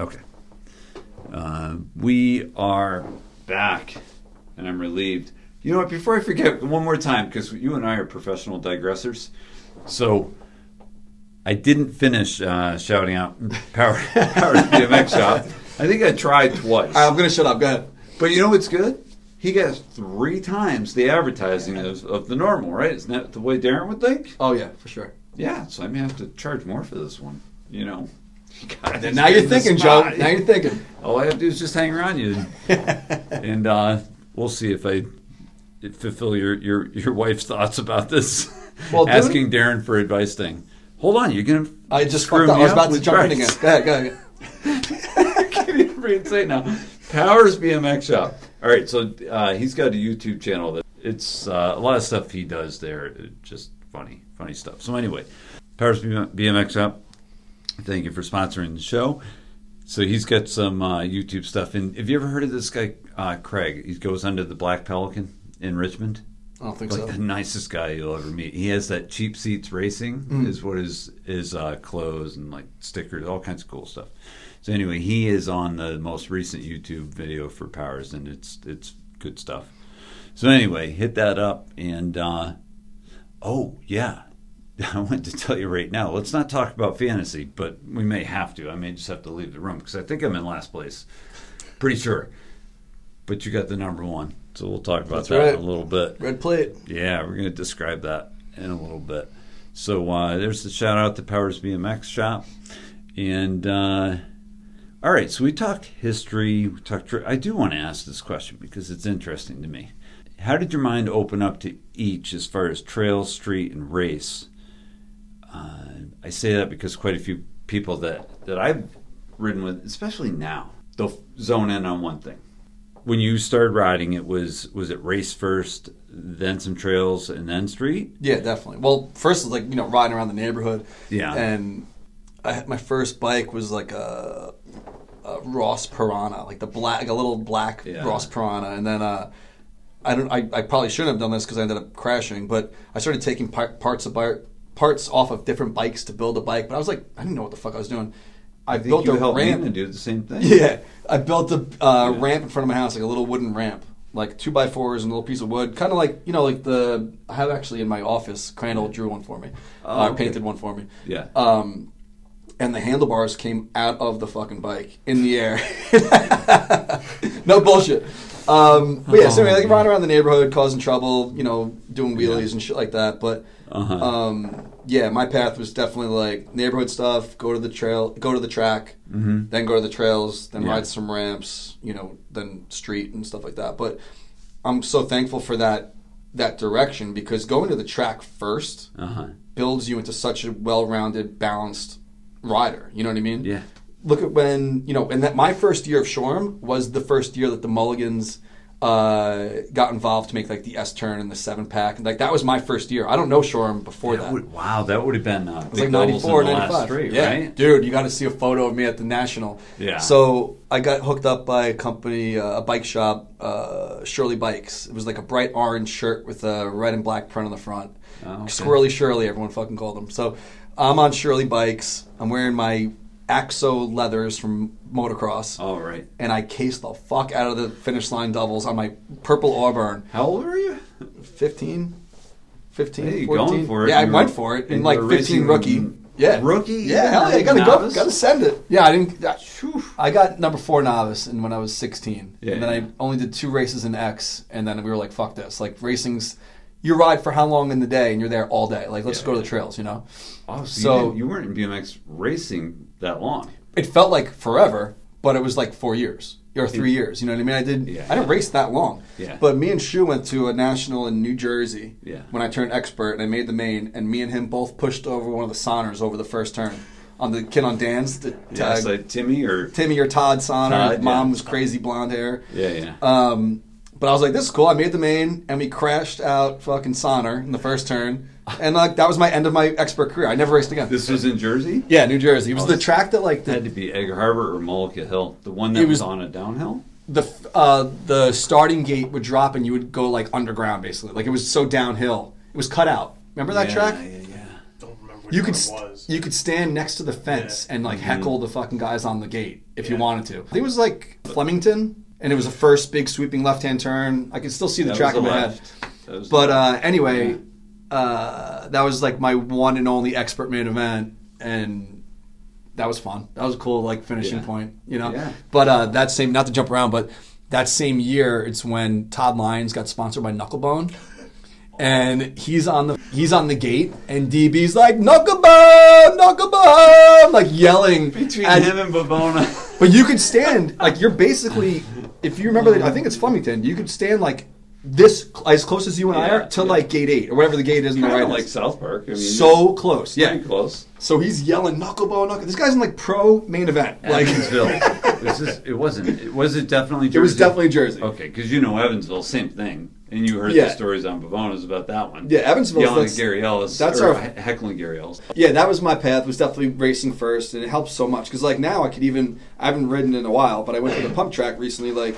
Okay. Uh, we are back, and I'm relieved. You know what? Before I forget, one more time, because you and I are professional digressors. So I didn't finish uh, shouting out Power, Power BMX Shop. I think I tried twice. I'm gonna shut up. Go ahead. But you know what's good? He gets three times the advertising of, of the normal, right? Isn't that the way Darren would think? Oh yeah, for sure. Yeah, so I may have to charge more for this one. You know. God, Now you're thinking, Joe. Now you're thinking. All I have to do is just hang around you, and uh, we'll see if I fulfill your, your, your wife's thoughts about this. Well, dude- asking Darren for advice thing. Hold on, you're gonna. I just screw fucked up. I was about to jump in again. Go ahead. Go ahead. I can't even reinstate now. Powers BMX Shop. All right, so uh, he's got a YouTube channel that it's uh, a lot of stuff he does there. Just funny, funny stuff. So anyway, Powers BMX Shop. Thank you for sponsoring the show. So he's got some uh, YouTube stuff. And have you ever heard of this guy, uh, Craig? He goes under the Black Pelican in Richmond. I don't think Like so. the nicest guy you'll ever meet. He has that cheap seats racing Mm. is what his his uh, clothes and like stickers, all kinds of cool stuff. So anyway, he is on the most recent YouTube video for Powers, and it's it's good stuff. So anyway, hit that up, and uh, oh yeah, I want to tell you right now. Let's not talk about fantasy, but we may have to. I may just have to leave the room because I think I'm in last place, pretty sure. But you got the number one, so we'll talk about That's that right. in a little bit. Red plate. Yeah, we're going to describe that in a little bit. So uh, there's the shout out to Powers BMX Shop, and uh, all right. So we talked history. We talked. I do want to ask this question because it's interesting to me. How did your mind open up to each as far as trail, street, and race? Uh, I say that because quite a few people that that I've ridden with, especially now, they'll zone in on one thing when you started riding it was was it race first then some trails and then street Yeah, definitely. Well, first was like you know riding around the neighborhood. Yeah. And I had, my first bike was like a, a Ross Piranha, like the black, like a little black Yeah. Ross Piranha, and then uh, I don't. I, I probably shouldn't have done this because I ended up crashing. But I started taking par- parts of bi- parts off of different bikes to build a bike. But I was like, I didn't know what the fuck I was doing. I, I think built you a ramp. and do the same thing Yeah, I built a uh, Yeah. ramp in front of my house, like a little wooden ramp, like two by fours and a little piece of wood, kind of like you know, like the I have actually in my office. Crandall drew one for me, Oh, uh, okay. painted one for me. yeah Um, and the handlebars came out of the fucking bike in the air. no bullshit. Um, but yeah, so anyway, like riding around the neighborhood, causing trouble, you know, doing wheelies Yeah. and shit like that. But Uh-huh. um, yeah, my path was definitely like neighborhood stuff. Go to the trail, go to the track, Mhm. then go to the trails, then Yeah. ride some ramps, you know, then street and stuff like that. But I'm so thankful for that that direction because going to the track first uh-huh builds you into such a well-rounded, balanced rider. You know what I mean? yeah Look at when you know, and that my first year of Shoreham was the first year that the Mulligans uh, got involved to make like the S turn and the seven pack, and like that was my first year. I don't know Shoreham before That that. would- wow that would have been uh, It was like big 94, in the last 95. straight yeah. right Dude, you got to see a photo of me at the National. Yeah. So I got hooked up by a company, uh, a bike shop, uh, Shirley Bikes. It was like a bright orange shirt with a red and black print on the front. Oh, okay. Squirrely Shirley, everyone fucking called them. So I'm on Shirley Bikes. I'm wearing my Axo leathers from motocross. all right And I cased the fuck out of the finish line doubles on my purple Auburn. how old are you 15? 15, Hey, 14. going for it. Yeah, I You went for it in like 15 rookie. Yeah. rookie Yeah, hell yeah, gotta go, novice? gotta send it. Yeah, I didn't. I, I got number four novice, and when I was 16, Yeah, and then. I only did two races in X, and then we were like, "Fuck this!" Like racing's, you ride for how long in the day, and you're there all day. Like, let's Yeah, go to the trails, you know. oh so, So- you, you weren't in BMX racing that long It felt like forever, but it was like four years or three years. You know what I mean? I did. Yeah, I didn't yeah. race that long. Yeah. But me and Shu went to a national in New Jersey. Yeah. When I turned expert and I made the main, and me and him both pushed over one of the Sonners over the first turn on the kid on Dan's. The, yeah uh, like Timmy or Timmy or Todd Sonner. Todd, mom yeah. was crazy blonde hair. yeah yeah Um, but I was like, this is cool. I made the main, and we crashed out fucking Sonner in the first turn, and like that was my end of my expert career. I never raced again. this was in Jersey yeah, New Jersey. It was Oh, the track that like the had to be Egg Harbor or Mullica Hill the one that It was, was- on a downhill the uh, the starting gate would drop, and you would go like underground, basically. Like it was so downhill. It was cut out. Remember that yeah, track? yeah yeah yeah. Don't remember which You one could it st- was. you could stand next to the fence Yeah. and like Mm-hmm. heckle the fucking guys on the gate if you wanted to. I think it was like Flemington, and it was a first big sweeping left hand turn. I can still see the That track was in my left. head. But uh, left. anyway, uh, that was like my one and only expert main event, and that was fun. That was a cool like finishing Yeah. point, you know. Yeah. But uh, that same, not to jump around, but that same year, it's when Todd Lyons got sponsored by Knucklebone. And he's on the he's on the gate, and DB's like Knucklebone, Knucklebone, like yelling between him and Bavona. but you could stand like you're basically, if you remember, I think it's Flemington. You could stand like this as close as you and I are to yeah. like gate eight or whatever the gate is in the Kind right. of like is. South Park. I mean, so close, yeah. pretty close. So he's yelling knucklebone, knuckle. This guy's in like pro main event. Like Evansville. was this, it wasn't. It, was it definitely? Jersey? it was definitely Jersey. Okay, because you know Evansville, same thing, and you heard Yeah. the stories on Bavonas about that one. Yeah, Evansville. yelling that's- at Gary Ellis. that's or our- heckling Gary Ellis. Yeah, that was my path. Was definitely racing first, and it helps so much because like now I could even I haven't ridden in a while, but I went to the pump track recently, like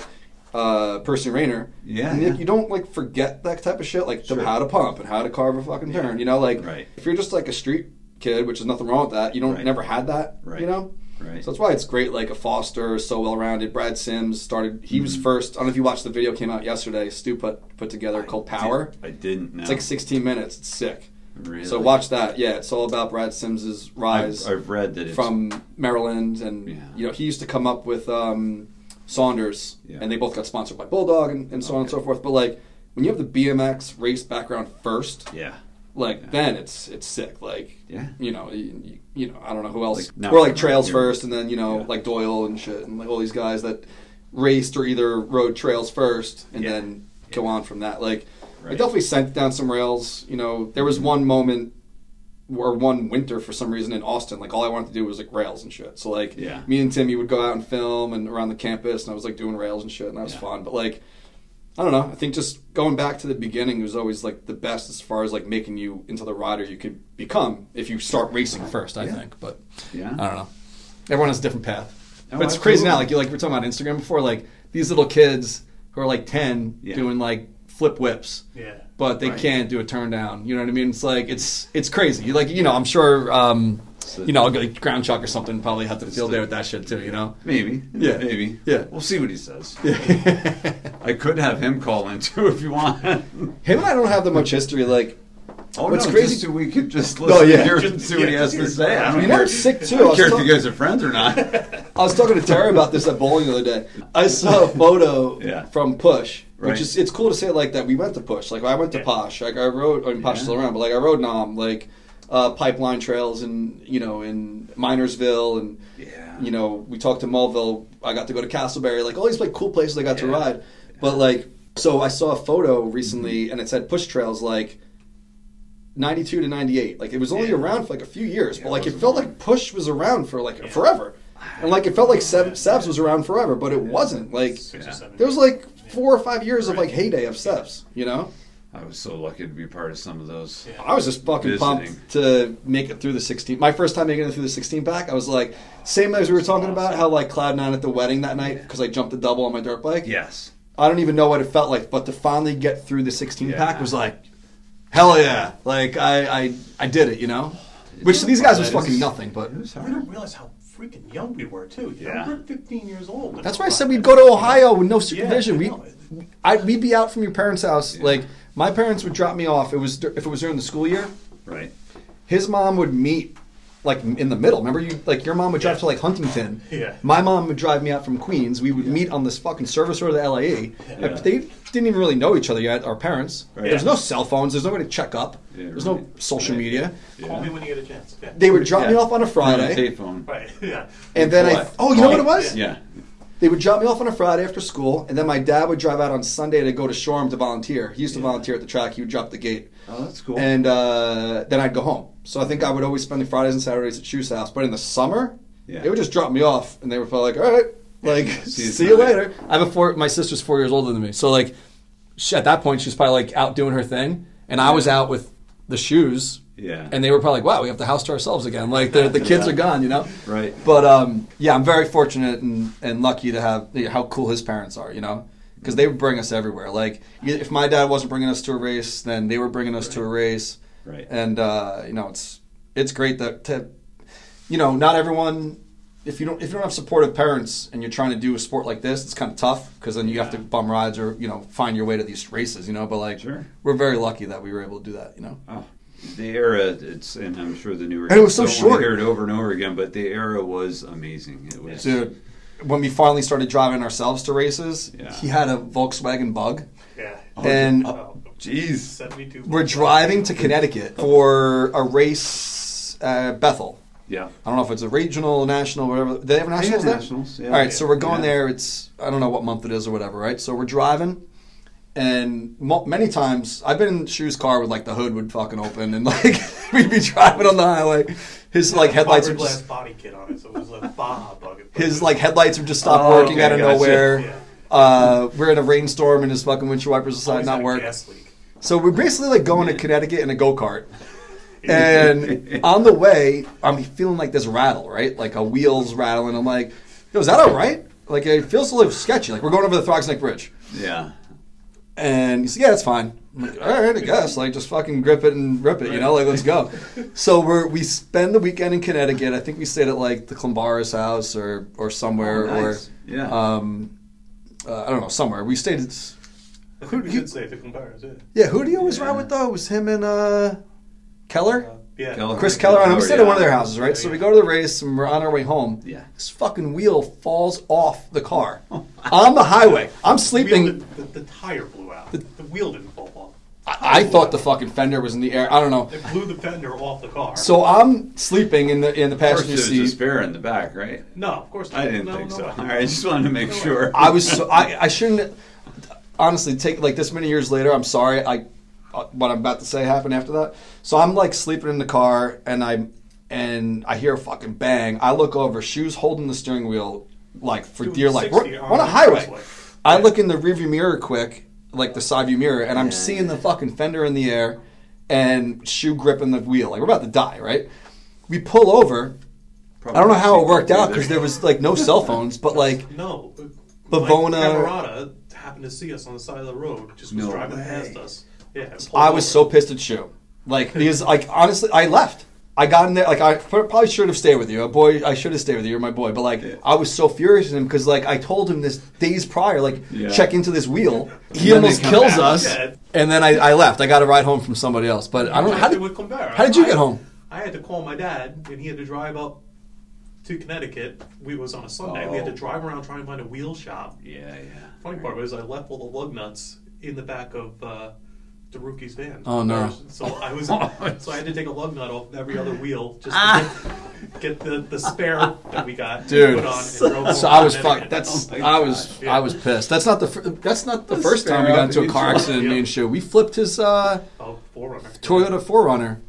uh Percy Rayner. Yeah, and yeah. you don't like forget that type of shit, like Sure. how to pump and how to carve a fucking turn. You know, like Right. if you're just like a street kid, which is nothing wrong with that, you don't Right. never had that. Right. You know. Right. So that's why it's great. Like a Foster, so well rounded. Brad Simms started. He Mm-hmm. was first. I don't know if you watched the video came out yesterday. Stu put put together called Power. I didn't know. It's like 16 minutes. It's sick. Really? So watch that. Yeah, it's all about Brad Simms's rise I've, I've read that it's from Maryland, and Yeah. you know he used to come up with um, Saunders, Yeah. and they both got sponsored by Bulldog and, and so on and so forth. But like when you have the BMX race background first, yeah, like Yeah. then it's it's sick. Like yeah. you know, you, you- know, I don't know who else. Like, We're like trails here. first, and then you know, Yeah. like Doyle and shit, and like all these guys that raced or either rode trails first, and then go on from that. Like, I definitely sent down some rails. You know, there was mm-hmm. one moment or one winter for some reason in Austin, like all I wanted to do was like rails and shit. So like, Yeah. me and Timmy would go out and film and around the campus, and I was like doing rails and shit, and that was Yeah. fun. But like. I don't know. I think just going back to the beginning was always like the best as far as like making you into the rider you could become if you start racing first. I Yeah. think, but Yeah. I don't know. Everyone has a different path. Oh, but it's crazy now. Like you like we were talking about Instagram before. Like these little kids who are like ten Yeah. doing like flip whips, Yeah. But they Right. can't do a turn down. You know what I mean? It's like it's it's crazy. Like you know I'm sure um, you know like ground chuck or something probably have to deal field the- day with that shit too. You know. Maybe. Yeah. Maybe. Yeah. We'll see what he says. Yeah. I could have him call in too if you want. Him and I don't have that much history. Like Oh, What's no, crazy- Just so we could just listen Oh, yeah. to and see what he has to say. I don't You know care- sick, too? I I don't was care if you guys are friends or not. I was talking to Terry about this at bowling the other day. I saw a photo Yeah. from Push, which is it's cool to say it like that. We went to Push, like I went to Yeah. Posh, like I rode. I mean, Posh is Yeah. still around, but like I rode Nom. like uh, pipeline trails, and you know in Minersville, and Yeah. you know we talked to Mulville. I got to go to Castleberry, like all these like cool places I got to Yeah. ride. But like, so I saw a photo recently, and it said Push Trails like. 92 to 98 like it was only around for like a few years but like it wasn't felt like push was around for like forever and like it felt like Sev, Sevs was around forever, but it wasn't. Like Six Yeah. or seven. there was like four or five years of like heyday of Sevs. You know, I was so lucky to be part of some of those. Yeah. I was just fucking Visiting. pumped to make it through the 16. My first time making it through the 16 pack, I was like, same as we were talking about how like Cloud Nine at the wedding that night because I jumped the double on my dirt bike. Yes. I don't even know what it felt like, but to finally get through the 16 Yeah. pack was like, hell yeah! Like I I, I did it. You know, which to these guys was fucking nothing, but. It was We hard. don't realize how freaking young we were too. You Yeah. know, we're 15 years old. That's why I said we'd go to Ohio with no supervision. I we, I, we'd be out from your parents' house. Yeah. Like my parents would drop me off. It was if it was during the school year. Right. His mom would meet like in the middle. Remember you like your mom would drive Yeah. to like Huntington. Yeah. My mom would drive me out from Queens. We would meet on this fucking service road of the LIE. Yeah. They didn't even really know each other yet. Our parents. Right. There's no cell phones. There's nobody to check up. Yeah, There's no social Right. media. Call Yeah. me when you get a chance. Yeah. They would drop me off on a Friday, Payphone. Right. Yeah. and then I. Oh, you know what it was? Yeah. They would drop me off on a Friday after school, and then my dad would drive out on Sunday to go to Shoreham to volunteer. He used to Yeah. volunteer at the track. He would drop the gate, Oh, that's cool. and uh, then I'd go home. So I think I would always spend the Fridays and Saturdays at Shoe's house. But in the summer, Yeah. they would just drop me off, and they were probably like, "All right, like See you see you later." I have a four. My sister's four years older than me, so like she, at that point she was probably like out doing her thing, and I was out with the shoes. Yeah. And they were probably like, "Wow, we have the house to ourselves again." Like the the kids Yeah. are gone, you know. Right. But um, yeah, I'm very fortunate and, and lucky to have you know, how cool his parents are, you know, because they would bring us everywhere. Like if my dad wasn't bringing us to a race, then they were bringing us to a race, Right. and uh, you know it's it's great that to you know, not everyone. If you don't if you don't have supportive parents and you're trying to do a sport like this, it's kind of tough because then you have to bum rides or you know find your way to these races. You know, but like Sure. we're very lucky that we were able to do that. You know. Oh, the era, it's, and I'm sure the newer And it was so short. hear it over and over again, but the era was amazing. It was. Dude, when we finally started driving ourselves to races, Yeah. he had a Volkswagen Bug, Yeah. Oh, and Oh, Jeez. 72. we're driving to Connecticut for a race at Bethel. Yeah. I don't know if it's a regional, national, whatever. Do they have They nationals had there? nationals. Yeah. All right, so we're going Yeah. there. It's I don't know what month it is or whatever, right? So we're driving, and mo- many times I've been in Shoe's car with like the hood would fucking open, and like we'd be driving on the highway. His like headlights are just body kit on it, so it was a Baja bug. his like headlights would just stop Oh, working okay, out of gotcha. nowhere. Yeah. Uh, we're in a rainstorm and his fucking windshield wipers decide not had work. So we're basically like going to Connecticut in a go kart. And on the way, I'm feeling like this rattle, right? Like a wheels rattling. I'm like, yo, is that all right? Like it feels a little sketchy. Like we're going over the Throgs Neck Bridge. Yeah. And he's like, yeah, that's fine. I'm like, all right, I guess. Like, just fucking grip it and rip it, you know? Like, let's go. So we're we spend the weekend in Connecticut. I think we stayed at like the Clembara's house or or somewhere Oh, nice. or Yeah. um, uh, I don't know somewhere. We stayed. At, I think we did say the compares, yeah. yeah, who do you always Yeah. ride with though? It was him and uh, Keller. Uh, yeah. Keller. Chris Keller, and we Oh, stayed at one of their houses, right? So we go to the race, and we're on our way home. Yeah. This fucking wheel falls off the car on the highway. I'm The, sleeping. wheel, the, the, the tire blew out. The, wheel didn't fall off. I, I thought the fucking fender was in the air. I don't know. It blew the fender off the car. So I'm sleeping in the in the Of course, passenger there's a seat. spare in the back, right? no, of course not. I didn't No, think no so. way. All right, I just wanted to make No way. sure. I was so I, I shouldn't honestly take like this many years later. I'm sorry. I uh, what I'm about to say happened after that. So I'm like sleeping in the car and I and I hear a fucking bang. I look over, shoes holding the steering wheel like for Doing dear life. 60 We're on on a the highway. expressway. I look in the rearview mirror quick, like the side view mirror, and I'm Yeah. seeing the fucking fender in the air and shoe gripping the wheel. Like we're about to die, right? We pull over. I don't know how it worked out because there was like no cell phones, but like No. Bavona- My camarada happened to see us on the side of the road, just was No driving way. past us. Yeah. and pulled I was so pissed at shoe. Like because like honestly, I left. I got in there. Like I probably should have stayed with you, a boy. I should have stayed with you. You're my boy. But like Yeah. I was so furious at him because like I told him this days prior, like Yeah. check into this wheel. He almost kills back. us. Yeah. And then I, I left. I got a ride home from somebody else. But I don't know how did would come how did you I- get home? I had to call my dad, and he had to drive up to Connecticut. We was on a Sunday. We had to Oh. drive around trying to find a wheel shop. Yeah, yeah. Funny part was I left all the lug nuts in the back of uh, the rookie's van. Oh, no. So I was Oh. so I had to take a lug nut off every other wheel just Ah. to get, get the, the spare that we got Dude. put on. And So I was fucked. That's Oh I was God. I was pissed. That's not the fir- that's not the The first time we got into a car in the accident. Me Yeah. and Shu. We flipped his uh, oh forerunner Toyota 4Runner.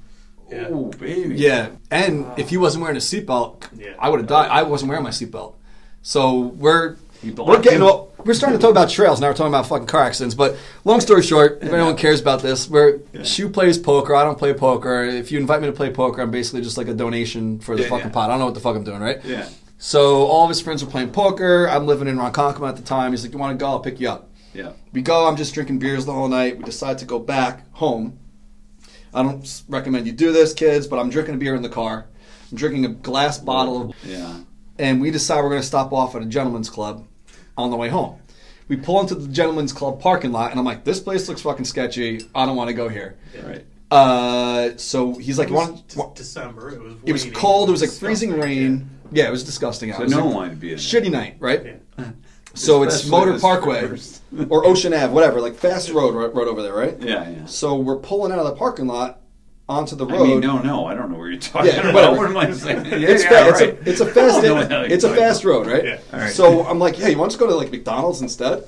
Yeah. Oh, baby. Yeah, and if he wasn't wearing a seatbelt, Yeah. I would have died. I wasn't wearing my seatbelt. So we're we're getting him? all, we're starting to talk about trails now. We're talking about fucking car accidents. But long story short, if anyone cares about this, we're Yeah. Shu plays poker. I don't play poker. If you invite me to play poker, I'm basically just like a donation for the Yeah, fucking yeah. pot. I don't know what the fuck I'm doing, right? Yeah. So all of his friends were playing poker. I'm living in Ronkonkoma at the time. He's like, "You want to go? I'll pick you up." Yeah. We go. I'm just drinking beers the whole night. We decide to go back home. I don't recommend you do this, kids, but I'm drinking a beer in the car. I'm drinking a glass bottle of, Yeah. and we decide we're going to stop off at a gentleman's club on the way home. We pull into the gentleman's club parking lot, and I'm like, "This place looks fucking sketchy. I don't want to go here." Right. Uh, so he's like, it was d- want- December. It was It was raining. cold. It was like disgusting. freezing rain. Yeah, it was disgusting out. So It was no like one wanted to be in there. shitty night, right? Yeah. So it's Especially Motor the Parkway strippers. or Ocean Ave, whatever, like fast road right, right over there, right? Yeah, yeah. So we're pulling out of the parking lot onto the I road. mean, no, no, I don't know where you're talking Yeah, about. whatever. What am I saying? Yeah, it's, yeah, fa- it's, a, it's a fast I don't know what the hell you're it's a fast road, right? Yeah. All right. So I'm like, hey, you want to go to like McDonald's instead?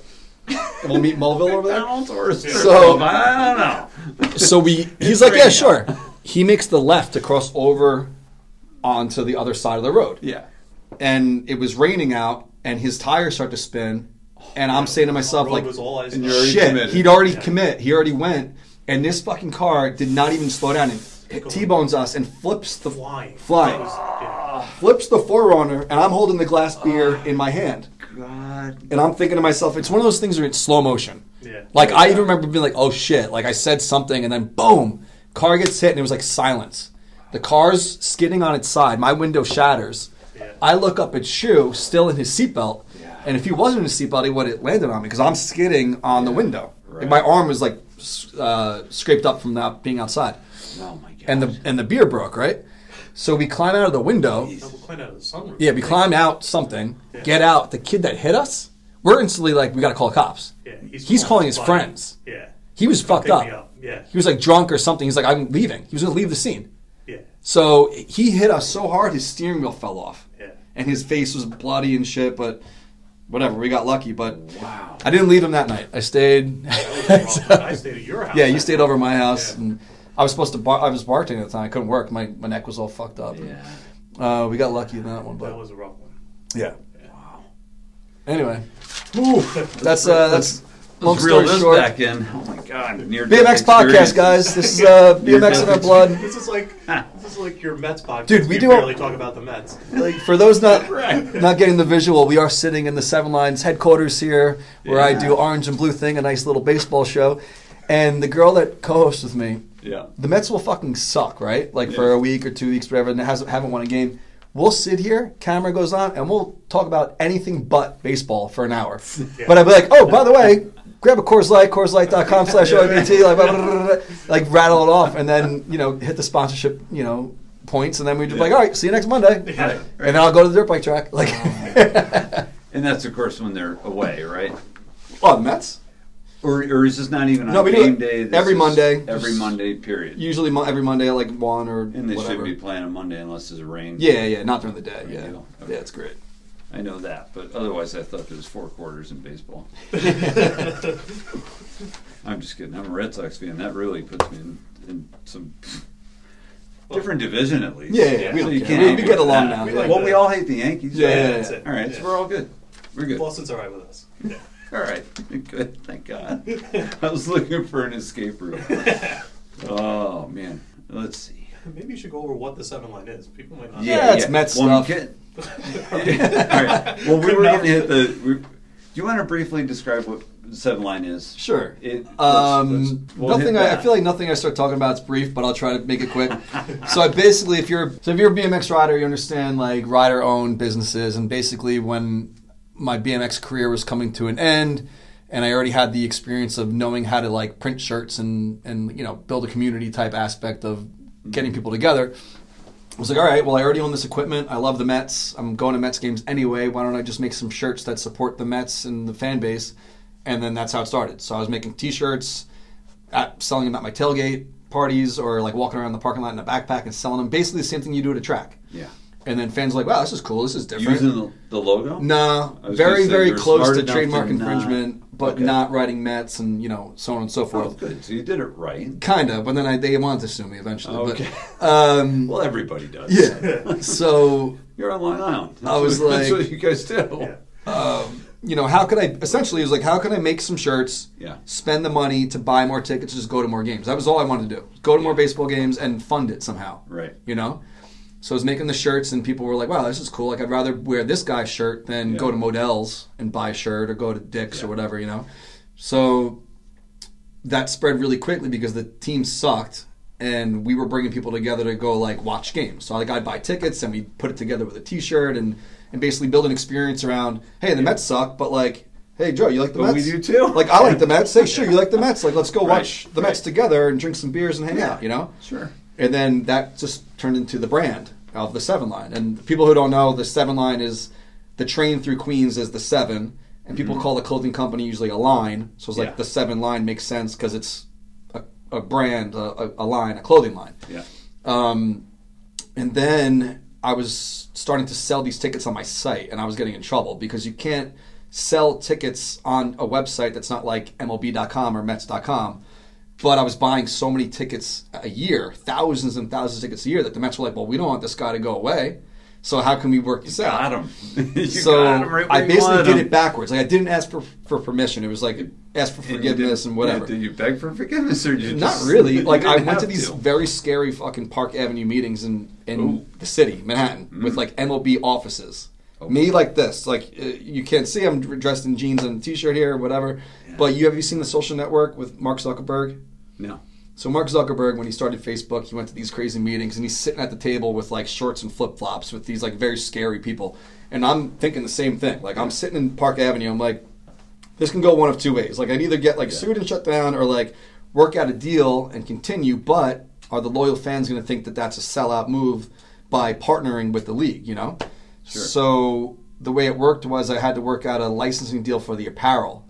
And we'll meet Mulville over there. McDonald's or a So- I don't know. So we, he's like, yeah, sure. He makes the left to cross over onto the other side of the road. Yeah. And it was raining out, and his tires start to spin. And I'm saying to myself, like, was all ice And and you're already shit, committed. he'd already Yeah. commit. He already went, and this fucking car did not even slow down and t-bones us and flips the flying. flying. Was- yeah. flips the 4Runner, and I'm holding the glass beer in my hand, God. and I'm thinking to myself, it's one of those things where it's slow motion. Yeah. Like I even remember being like, "Oh shit!" Like I said something, and then boom, car gets hit, and it was like silence. The car's skidding on its side. My window shatters. Yeah. I look up at Shu, still in his seatbelt. Yeah. And if he wasn't in his seatbelt, he would have landed on me because I'm skidding on the window. Right. My arm was like s- uh, scraped up from that being outside. Oh my god. And the and the beer broke, right? So we climb out of the window. No, we're quite out of the sunroof. Yeah, we climb out something, Yeah. get out. The kid that hit us, we're instantly like, we got to call the cops. Yeah, He's he's calling his buddy. friends. Yeah. He was fucked up. up. Yeah. He was like drunk or something. He's like, I'm leaving. He was going to leave the scene. Yeah. So he hit us so hard, his steering wheel fell off. Yeah. And his face was bloody and shit, but whatever, we got lucky. But wow. I didn't leave him that night. I stayed. The problem. I stayed at your house. yeah, you stayed over my house. Yeah. And I was supposed to, bar- I was bartending at the time. I couldn't work. My, my neck was all fucked up. Yeah. Uh, we got lucky in that one, but That was a rough one. yeah. Wow. Anyway, that's uh, that's long Let's reel story this short. back in. Oh my god. Near BMX podcast, guys. This is uh, BMX in our blood. This is like this is like your Mets podcast. Dude, we you do- barely talk about the Mets. Like for those not Right. not getting the visual, we are sitting in the Seven Lines headquarters here, where I do Orange and Blue Thing, a nice little baseball show. And the girl that co-hosts with me, Yeah. the Mets will fucking suck, right? Like for a week or two weeks, whatever, and hasn't haven't won a game. We'll sit here, camera goes on, and we'll talk about anything but baseball for an hour. Yeah. But I'd be like, oh, by the way, grab a Coors Light, CoorsLight.com slash OIBT, like, blah, blah, blah, like rattle it off, and then, you know, hit the sponsorship, you know, points, and then we'd be like, all right, see you next Monday. Yeah. Right. And then I'll go to the dirt bike track. Like, oh, And that's of course when they're away, right? oh, the Mets? Or, or is this not even on No, game day? This every Monday. Every Monday period. Usually mo- every Monday at like 1 or and they whatever. shouldn't be playing on Monday unless there's a rain. Yeah, yeah, not during the day. Yeah, deal. yeah, it's great. I know that, but otherwise I thought there was four quarters in baseball. I'm just kidding. I'm a Red Sox fan. That really puts me in, in some different division at least. Yeah, yeah, we So don't you care. can't We- we get along now, We like well, that. we all hate the Yankees. Yeah, right? yeah, that's it. All right, Yeah. so we're all good. We're good. Boston's all right with us. Yeah. All right, good. Thank God. I was looking for an escape route. Oh man, let's see. Maybe you should go over what the seven line is. People might not. Yeah, it's Mets Well, stuff. get- all right. Well, we were going to hit the. We, do you want to briefly describe what seven line is? Sure. It, let's- Um, let's- we'll nothing. hit I, I that. feel like nothing I start talking about is brief, but I'll try to make it quick. so I basically, if you're so if you're a BMX rider, you understand like rider owned businesses, and basically when my BMX career was coming to an end, and I already had the experience of knowing how to like print shirts and and you know build a community type aspect of getting people together. I was like, all right, well, I already own this equipment. I love the Mets. I'm going to Mets games anyway. Why don't I just make some shirts that support the Mets and the fan base? And then that's how it started. So I was making T-shirts, uh, selling them at my tailgate parties, or like walking around the parking lot in a backpack and selling them. Basically, the same thing you do at a track. Yeah. And then fans were like, wow, this is cool. This is different. Using the, the logo? No, was very, very close to trademark to infringement, but Okay. not writing Mets and you know so on and so forth. Oh, forth. good. So you did it right. Kind of, but then I, they wanted to sue me eventually. Okay. But, um, Well, everybody does. yeah. So You're on Long Island. I was what, that's like- what you guys do. Yeah. um, you know, how could I essentially it was like how can I make some shirts, Yeah. spend the money to buy more tickets, just go to more games. That was all I wanted to do. Go to more baseball games and fund it somehow. Right. You know? So I was making the shirts and people were like, Wow, this is cool. Like I'd rather wear this guy's shirt than Yeah. go to Modell's and buy a shirt or go to Dick's Yeah. or whatever, you know? So that spread really quickly because the team sucked and we were bringing people together to go like watch games. So like I'd buy tickets and we put it together with a T-shirt and and basically build an experience around. Hey, the Mets suck, but like, hey Joe, you like the But Mets? we do too. Like I like the Mets. Hey, sure, you like the Mets. Like let's go Right, watch the Mets together and drink some beers and hang Yeah. out. You know. Sure. And then that just turned into the brand of the Seven Line. And people who don't know, the Seven Line is the train through Queens is the Seven, and people call the clothing company usually a line. So it's like Mm-hmm. Yeah. the Seven Line makes sense because it's a, a brand, a, a, a line, a clothing line. Yeah. Um, and then I was starting to sell these tickets on my site, and I was getting in trouble because you can't sell tickets on a website that's not like MLB.com or Mets.com. But I was buying so many tickets a year, thousands and thousands of tickets a year, that the Mets were like, "Well, we don't want this guy to go away, so how can we work this out?" Got him. you so got him right I basically did him. it backwards. Like I didn't ask for for permission. It was like ask for And forgiveness did- and whatever. yeah, did you beg for forgiveness or did you Not really. Like I went to these very scary fucking Park Avenue meetings in in Ooh. the city, Manhattan, with mm-hmm. like MLB offices. Oh. Me like this, like uh, you can't see. I'm dressed in jeans and a t-shirt here, or whatever. But you have you seen the Social Network with Mark Zuckerberg? No. So Mark Zuckerberg, when he started Facebook, he went to these crazy meetings and he's sitting at the table with like shorts and flip flops with these like very scary people. And I'm thinking the same thing. Like I'm sitting in Park Avenue, I'm like, this can go one of two ways. Like I'd either get like Yeah. sued and shut down, or like work out a deal and continue. But are the loyal fans going to think that that's a sellout move by partnering with the league? You know. Sure. So the way it worked was I had to work out a licensing deal for the apparel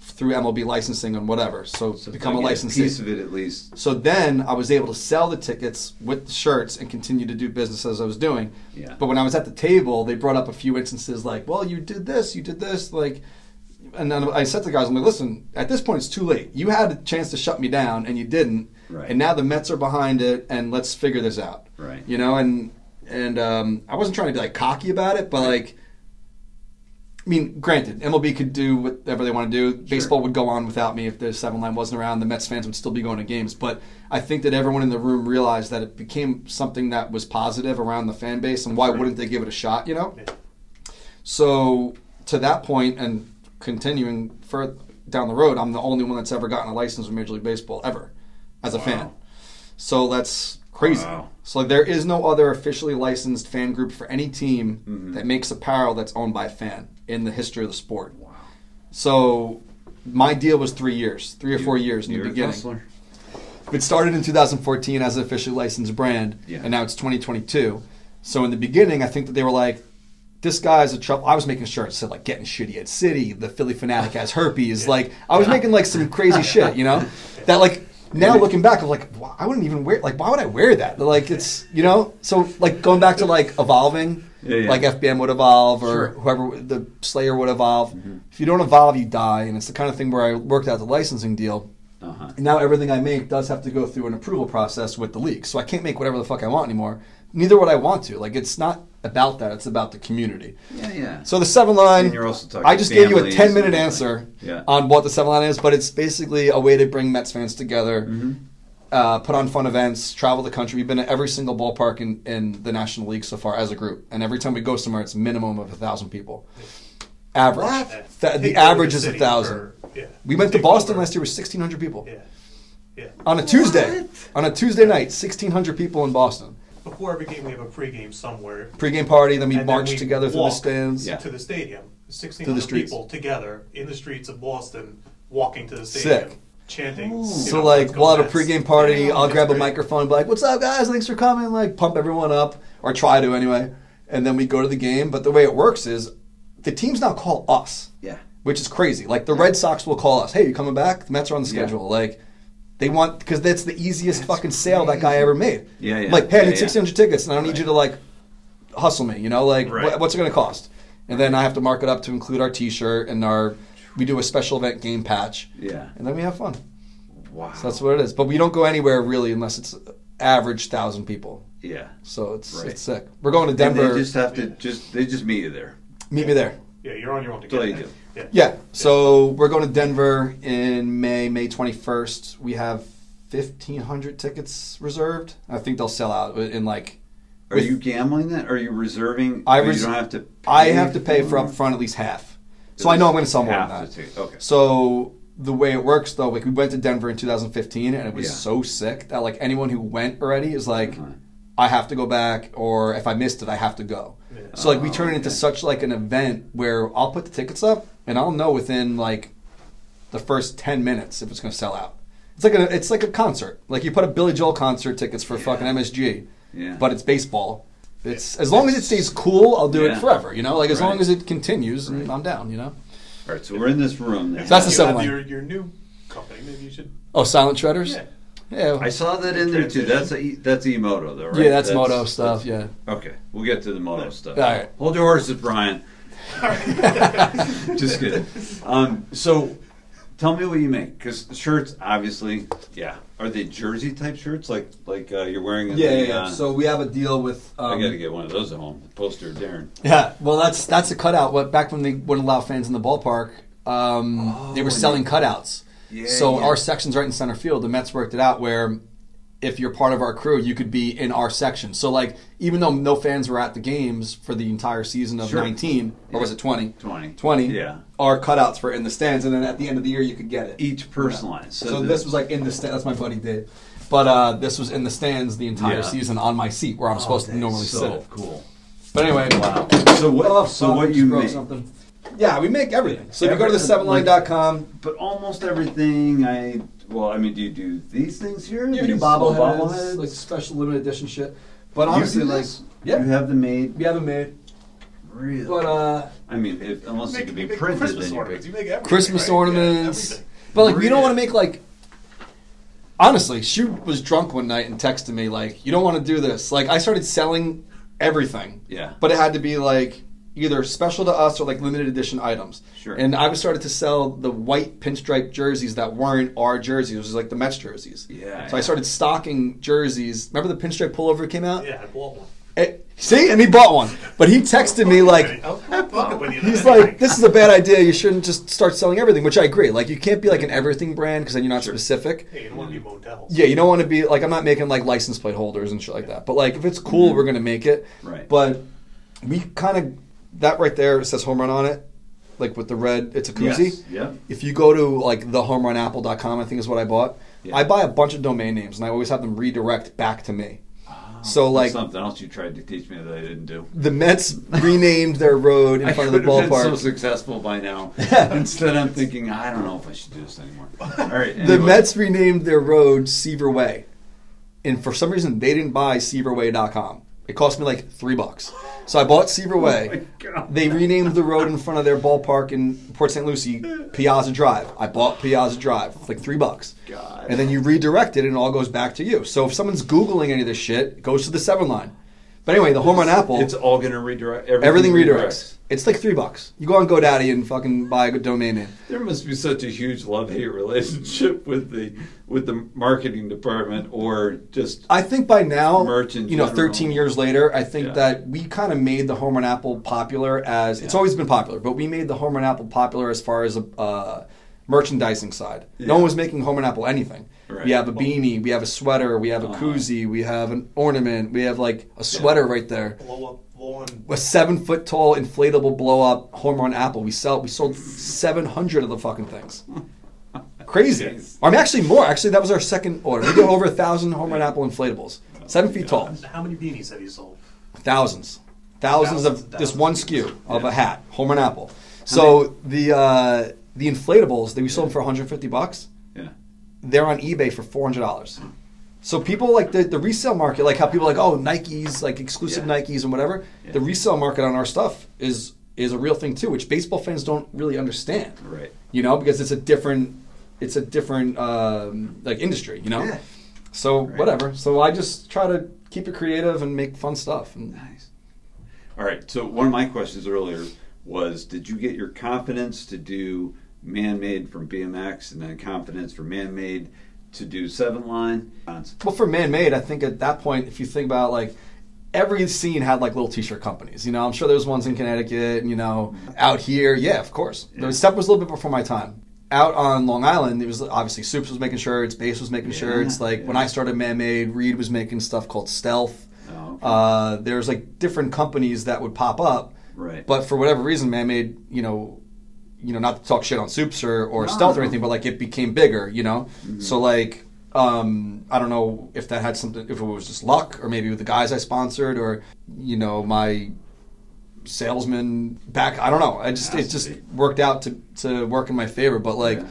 through MLB licensing and whatever. So, So become a licensee. piece of it at least. So then I was able to sell the tickets with the shirts and continue to do business as I was doing. Yeah. But when I was at the table, they brought up a few instances like, well, you did this, you did this, like, and then I said to the guys, I'm like, listen, at this point, it's too late. You had a chance to shut me down and you didn't. Right. And now the Mets are behind it, and let's figure this out. Right. You know, and and um, I wasn't trying to be like cocky about it, but like. I mean, granted, MLB could do whatever they want to do. Baseball would go on without me if the seven line wasn't around. The Mets fans would still be going to games. But I think that everyone in the room realized that it became something that was positive around the fan base, and why Right. wouldn't they give it a shot? You know. Yeah. So to that point, and continuing further down the road, I'm the only one that's ever gotten a license with Major League Baseball ever, as a Wow. fan. So that's crazy. Wow. So like, there is no other officially licensed fan group for any team Mhm. that makes apparel that's owned by a fan in the history of the sport. Wow. So my deal was three years, three or four years in the beginning. hustler. It started in 2014 as an officially licensed brand, Yeah. and now it's 2022. So in the beginning, I think that they were like, "This guy's a trouble." I was making shirts said like "Getting shitty at City," "The Philly fanatic has herpes." Like I was making like some crazy shit, you know. That like now looking back, I'm like, I wouldn't even wear. Like, why would I wear that? Like it's you know. So like going back to like evolving, Yeah, yeah. like FBM would evolve or Sure. Mm-hmm. whoever the Slayer would evolve. If you don't evolve, you die, and it's the kind of thing where I worked out the licensing deal. Uh-huh. Now everything I make does have to go through an approval process with the league, so I can't make whatever the fuck I want anymore. Neither would I want to. Like it's not about that; it's about the community. Yeah, yeah. So the seven line, And you're also talking I just gave you a ten minute answer Yeah. on what the seven line is, but it's basically a way to bring Mets fans together, Mhm. uh, put on fun events, travel the country. We've been at every single ballpark in, in the National League so far as a group, and every time we go somewhere, it's minimum of a thousand people. Average. Yeah. Th- the over average is a thousand. for- yeah. We went to Boston over. last year with sixteen hundred people. Yeah. Yeah. On a Tuesday. On a Tuesday night, 1,600 people in Boston. Before every game, we have a pregame somewhere. Pre-game party, then we And then march we together through the stands. Yeah. to the stadium. 1,600 Through the streets. people together in the streets of Boston walking to the stadium. Sick. Chanting. you So know, like "Let's we'll have a Mets." pregame party. Yeah, I'll it's grab a microphone and be like, "What's up, guys? Thanks for coming!" Like pump everyone up, or try to anyway. And then we go to the game. But the way it works is, the teams now call us, Yeah. which is crazy. Like the Red Sox will call us, "Hey, you coming back? The Mets are on the Yeah. schedule." Like they want because that's the easiest That's fucking sale that guy ever made. Yeah, yeah. Like, hey, I Yeah, need yeah. 1,600 tickets, and I need Right. Need you to like hustle me. You know, like Right. what, what's it going to cost? And then I have to mark it up to include our T-shirt and our. We do a special event game patch, Yeah. and then we have fun. Wow. So that's what it is. But we don't go anywhere really unless it's average thousand people. yeah. So it's Right. it's sick. We're going to And Denver. they just have to just they just meet you there. Meet me there. Yeah, you're on your own to That's all get you there. Yeah. Yeah. So we're going to Denver in May, May twenty first. We have fifteen hundred tickets reserved. I think they'll sell out in like. Are with- you gambling that? Are you reserving? I res- you don't have to. Pay I have to pay for upfront at least half. So I know I'm going to sell more than that. Okay. So the way it works though, like we went to Denver in 2015 and it was Yeah. so sick that like anyone who went already is like, Uh-huh. I have to go back, or if I missed it, I have to go. Yeah. So like we Oh, turn it into okay. such like an event where I'll put the tickets up and I'll know within like the first 10 minutes if it's going to sell out. It's like a it's like a concert. Like you put a Billy Joel concert tickets for Yeah. fucking MSG, Yeah. but it's baseball. It's as long as it stays cool, I'll do Yeah. it forever. You know, like as Right. long as it continues, and Right. I'm down. You know. All right. So we're in this room. Now. That's the you seven line. Your, your new company. Maybe you should. Oh, Silent Shredders. Yeah. Yeah. I saw that in there too. That's a, that's Emoto though, right? yeah, that's, moto stuff. Yeah. Okay, we'll get to the moto stuff. All right. Hold your horses, Brian. Just kidding. Um, so, tell me what you make because shirts, obviously, yeah. Are they jersey type shirts like like uh, you're wearing? In Yeah, the, yeah, yeah. Uh, So we have a deal with. Um, I got to get one of those at home. Poster of Darren. Yeah, well, that's that's a cutout. What back when they wouldn't allow fans in the ballpark, um, Oh, they were selling they- cutouts. Yeah, so yeah. our section's right in center field. The Mets worked it out where if you're part of our crew, you could be in our section. So like, even though no fans were at the games for the entire season of Sure. 19, or was it 20? 20. 20. Yeah. Our cutouts were in the stands, and then at the end of the year, you could get it. Each personalized. So, the- this was like in the stand. That's my buddy did, But uh, this was in the stands the entire Yeah. season on my seat where I'm supposed to normally so sit. cool. But anyway, Wow. So what? Oh, so what you broke make? something. Yeah, we make everything. So if you go to the Every- like- 7line.com, But almost everything. I well, I mean, do you do these things here? you can do These bobbleheads, bobbleheads? like special limited edition shit. But honestly, do like, yeah, you have them made. we haven't made. Really? But uh, I mean, if, unless it Make- could be printed, Christmas then ornaments. big. You make everything, Christmas right? ornaments. Yeah. But like, you don't want to make like. Honestly, she was drunk one night and texted me like, "You don't want to do this." Like, I started selling everything. Yeah. But it had to be like either special to us or like limited edition items. Sure. And I was started to sell the white pinstripe jerseys that weren't our jerseys. It was like the Mets jerseys. Yeah, So I started stocking jerseys. Remember the pinstripe pullover came out? Yeah, I bought one. Eh, see, and he bought one. But he texted me like, I was fucking. He's like, this is a bad idea. You shouldn't just start selling everything, which I agree. Like, you can't be like an everything brand because then you're not Sure. specific. Hey, you don't want to be Modell's. Yeah, you don't want to be like I'm not making like license plate holders and shit like that. But like if it's cool, we're gonna make it. Right. But we kind of that right there it says home run on it, like with the red. It's a koozie. Yes. Yep. If you go to like thehomerunapple.com, I think is what I bought. Yeah. I buy a bunch of domain names and I always have them redirect back to me. Ah, so like something else you tried to teach me that I didn't do. the Mets renamed their road in front of the have been so successful by now. Instead, I'm thinking, I don't know if I should do this anymore. All right. The. Mets renamed their road Seaver Way. And for some reason, they didn't buy SeaverWay.com. It cost me like three bucks. So I bought Seaver oh Way. Oh my God. they renamed the road in front of their ballpark in Port St. Lucie Piazza Drive. I bought Piazza Drive for like three bucks. God. And then you redirect it and it all goes back to you. So if someone's Googling any of this shit, it goes to the seven line. But anyway, the home run apple, It's all going to redirect. Everything, everything redirects. It's like three bucks. You go on GoDaddy and fucking buy a good domain name. There must be such a huge love-hate relationship with the with the marketing department, or just I think by now, Merch in you know, general. 13 years later, I think Yeah. that we kind of made the home run apple popular as it's Yeah. always been popular, but we made the home run apple popular as far as a uh, merchandising side. Yeah. No one was making home run apple anything. Right. We have a beanie, we have a sweater, we have a Uh-huh. koozie, we have an ornament, we have like a sweater right there. Blow up, blow. A seven foot tall inflatable blow up home run apple. We sell we sold seven hundred of the fucking things. Crazy. Jeez. I mean, actually more. Actually, that was our second order. We did over a thousand home run apple inflatables, seven feet tall, How many beanies have you sold? thousands, thousands, Thousands of and this one SKU of Yeah. a hat, home run apple. So the uh, the inflatables that we sold for 150 bucks, yeah. They're on eBay for 400 dollars. So people like the, the resale market, like how people like, oh, Nikes, like exclusive Yeah. Nikes and whatever. Yeah. The resale market on our stuff is is a real thing too, which baseball fans don't really understand. Right. You know, because it's a different it's a different um, like industry. You know. Yeah. So Right. whatever. So I just try to keep it creative and make fun stuff. And Nice. All right. So one of my questions earlier was, did you get your confidence to do man-made from BMX, and then confidence for man-made to do seven line? well, for man made, I think at that point, if you think about like every scene had like little t-shirt companies. You know, I'm sure there's ones in Connecticut. and, You know, out here, yeah, of course. Yeah. The step was a little bit before my time. Out on Long Island, it was obviously Soups was making shirts, Base was making Yeah, shirts. Like when. I started Man Made, Reed was making stuff called Stealth. Oh, okay. Uh, there's like different companies that would pop up, right. but for whatever reason, Man Made, you know, you know, not to talk shit on Soups or, or No, Stealth or anything, but like it became bigger, you know. Mm-hmm. So like, um, I don't know if that had something, if it was just luck, or maybe with the guys I sponsored, or you know, my salesman back. I don't know. I just it just worked out to to work in my favor. But like. Yeah.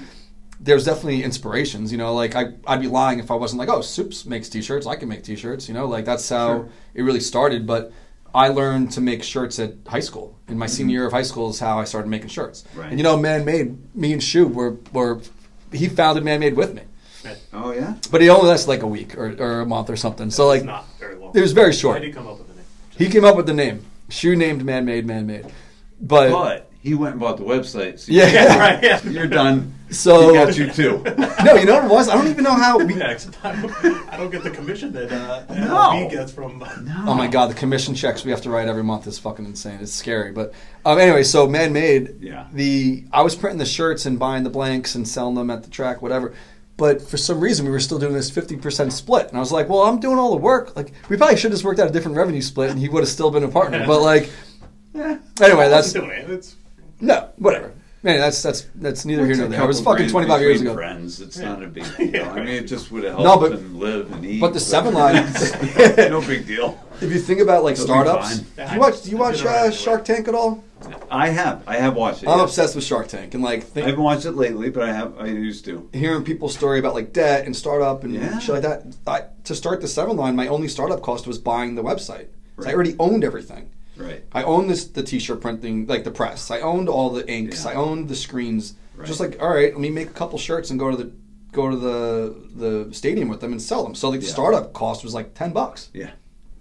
There's definitely inspirations, you know. Like I, I'd be lying if I wasn't like, oh, Soups makes T-shirts. I can make T-shirts, you know. Like that's how Sure. it really started. But I learned to make shirts at high school. In my senior year of high school is how I started making shirts. Mm-hmm. Right. And you know, Man Made, me and Shu were were he founded Man Made with me, Oh yeah. but he only lasted like a week or, or a month or something. So like not very long. it was very I short. did come up with the name. He came up with the name. Shu named Man Made Man Made, but, But he went and bought the website. So Yeah. Yeah, right. Yeah. You're done. So- he got you too. no, you know what it was? I don't even know how. We, Yeah, except I don't, I don't get the commission that uh, No. LB gets from. No. Oh my god, the commission checks we have to write every month is fucking insane. It's scary, but um, anyway, so man made. Yeah. The I was printing the shirts and buying the blanks and selling them at the track, whatever. But for some reason, we were still doing this 50% split. And I was like, well, I'm doing all the work. Like, we probably should have just worked out a different revenue split and he would have still been a partner. But, like, Yeah. anyway, that's. wasn't doing it. It's No, whatever. Man, that's that's that's neither here nor there. It was fucking 25 years ago. Friends, it's Yeah. not a big deal. Yeah, I mean, it just would have No, helped but- them live and eat. but the seven line- no big deal. If you think about like It'll startups, fine. do you watch do you watch uh. Shark Tank at all? I have, I have watched it. I'm yeah. obsessed with Shark Tank and like I haven't watched it lately, but I have. I used to. hearing people's story about like debt and startup and Yeah. shit like that. I, to start the seven line, my only startup cost was buying the website. 'Cause I already owned everything. Right. I owned this the t-shirt printing, like the press. I owned all the inks. Yeah. I owned the screens. Right. Just like, all right, let me make a couple shirts and go to the go to the the stadium with them and sell them. So like the Yeah. startup cost was like ten bucks. Yeah.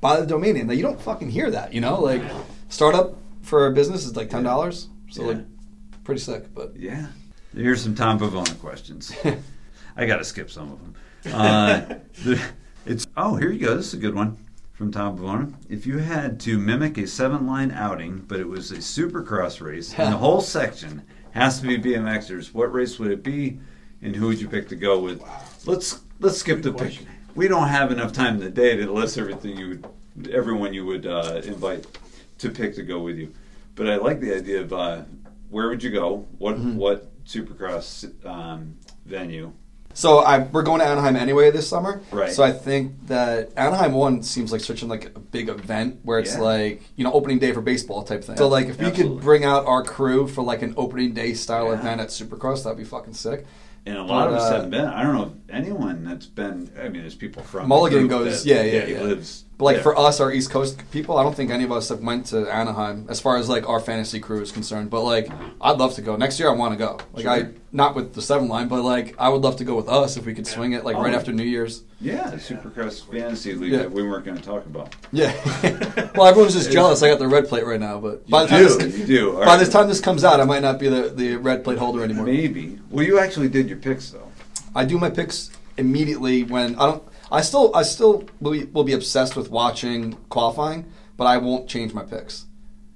Buy the domain name. Now you don't fucking hear that, you know? Like startup for a business is like ten dollars. So Yeah. like pretty sick, but Yeah. Here's some Tom Pavona questions. I got to skip some of them. Uh, the, it's oh, here you go. This is a good one from Tom Pavona. If you had to mimic a seven-line outing, but it was a Supercross race, and the whole section has to be BMXers, what race would it be, and who would you pick to go with? Let's let's skip the pick. We don't have enough time in the day to list everything you would, everyone you would uh, invite to pick to go with you. But I like the idea of uh, where would you go? What Mm-hmm. what Supercross um, venue? So I we're going to Anaheim anyway this summer. Right. So I think that Anaheim one seems like such a like a big event where it's Yeah. like you know opening day for baseball type thing. So like if we could bring out our crew for like an opening day style Yeah. event at Supercross, that'd be fucking sick. And a lot But, of us uh, haven't been. I don't know if anyone that's been. I mean, there's people from Mulligan goes, that- yeah, yeah, he yeah. lives. But like there. for us, our East Coast people, I don't think any of us have went to Anaheim as far as like our fantasy crew is concerned. But like, I'd love to go next year. I want to go. Like I not with the seven line, but like I would love to go with us if we could swing it like oh, right Oh. after New Year's. yeah, the Supercross Fantasy League Yeah. that we weren't going to talk about. Yeah. well, everyone's just jealous. I got the red plate right now, but by the time do, this, you do. All by right. the time this comes out, I might not be the, the red plate holder anymore. maybe. Well, you actually did your picks though. I do my picks immediately when I don't. I still I still will be, will be obsessed with watching qualifying, but I won't change my picks.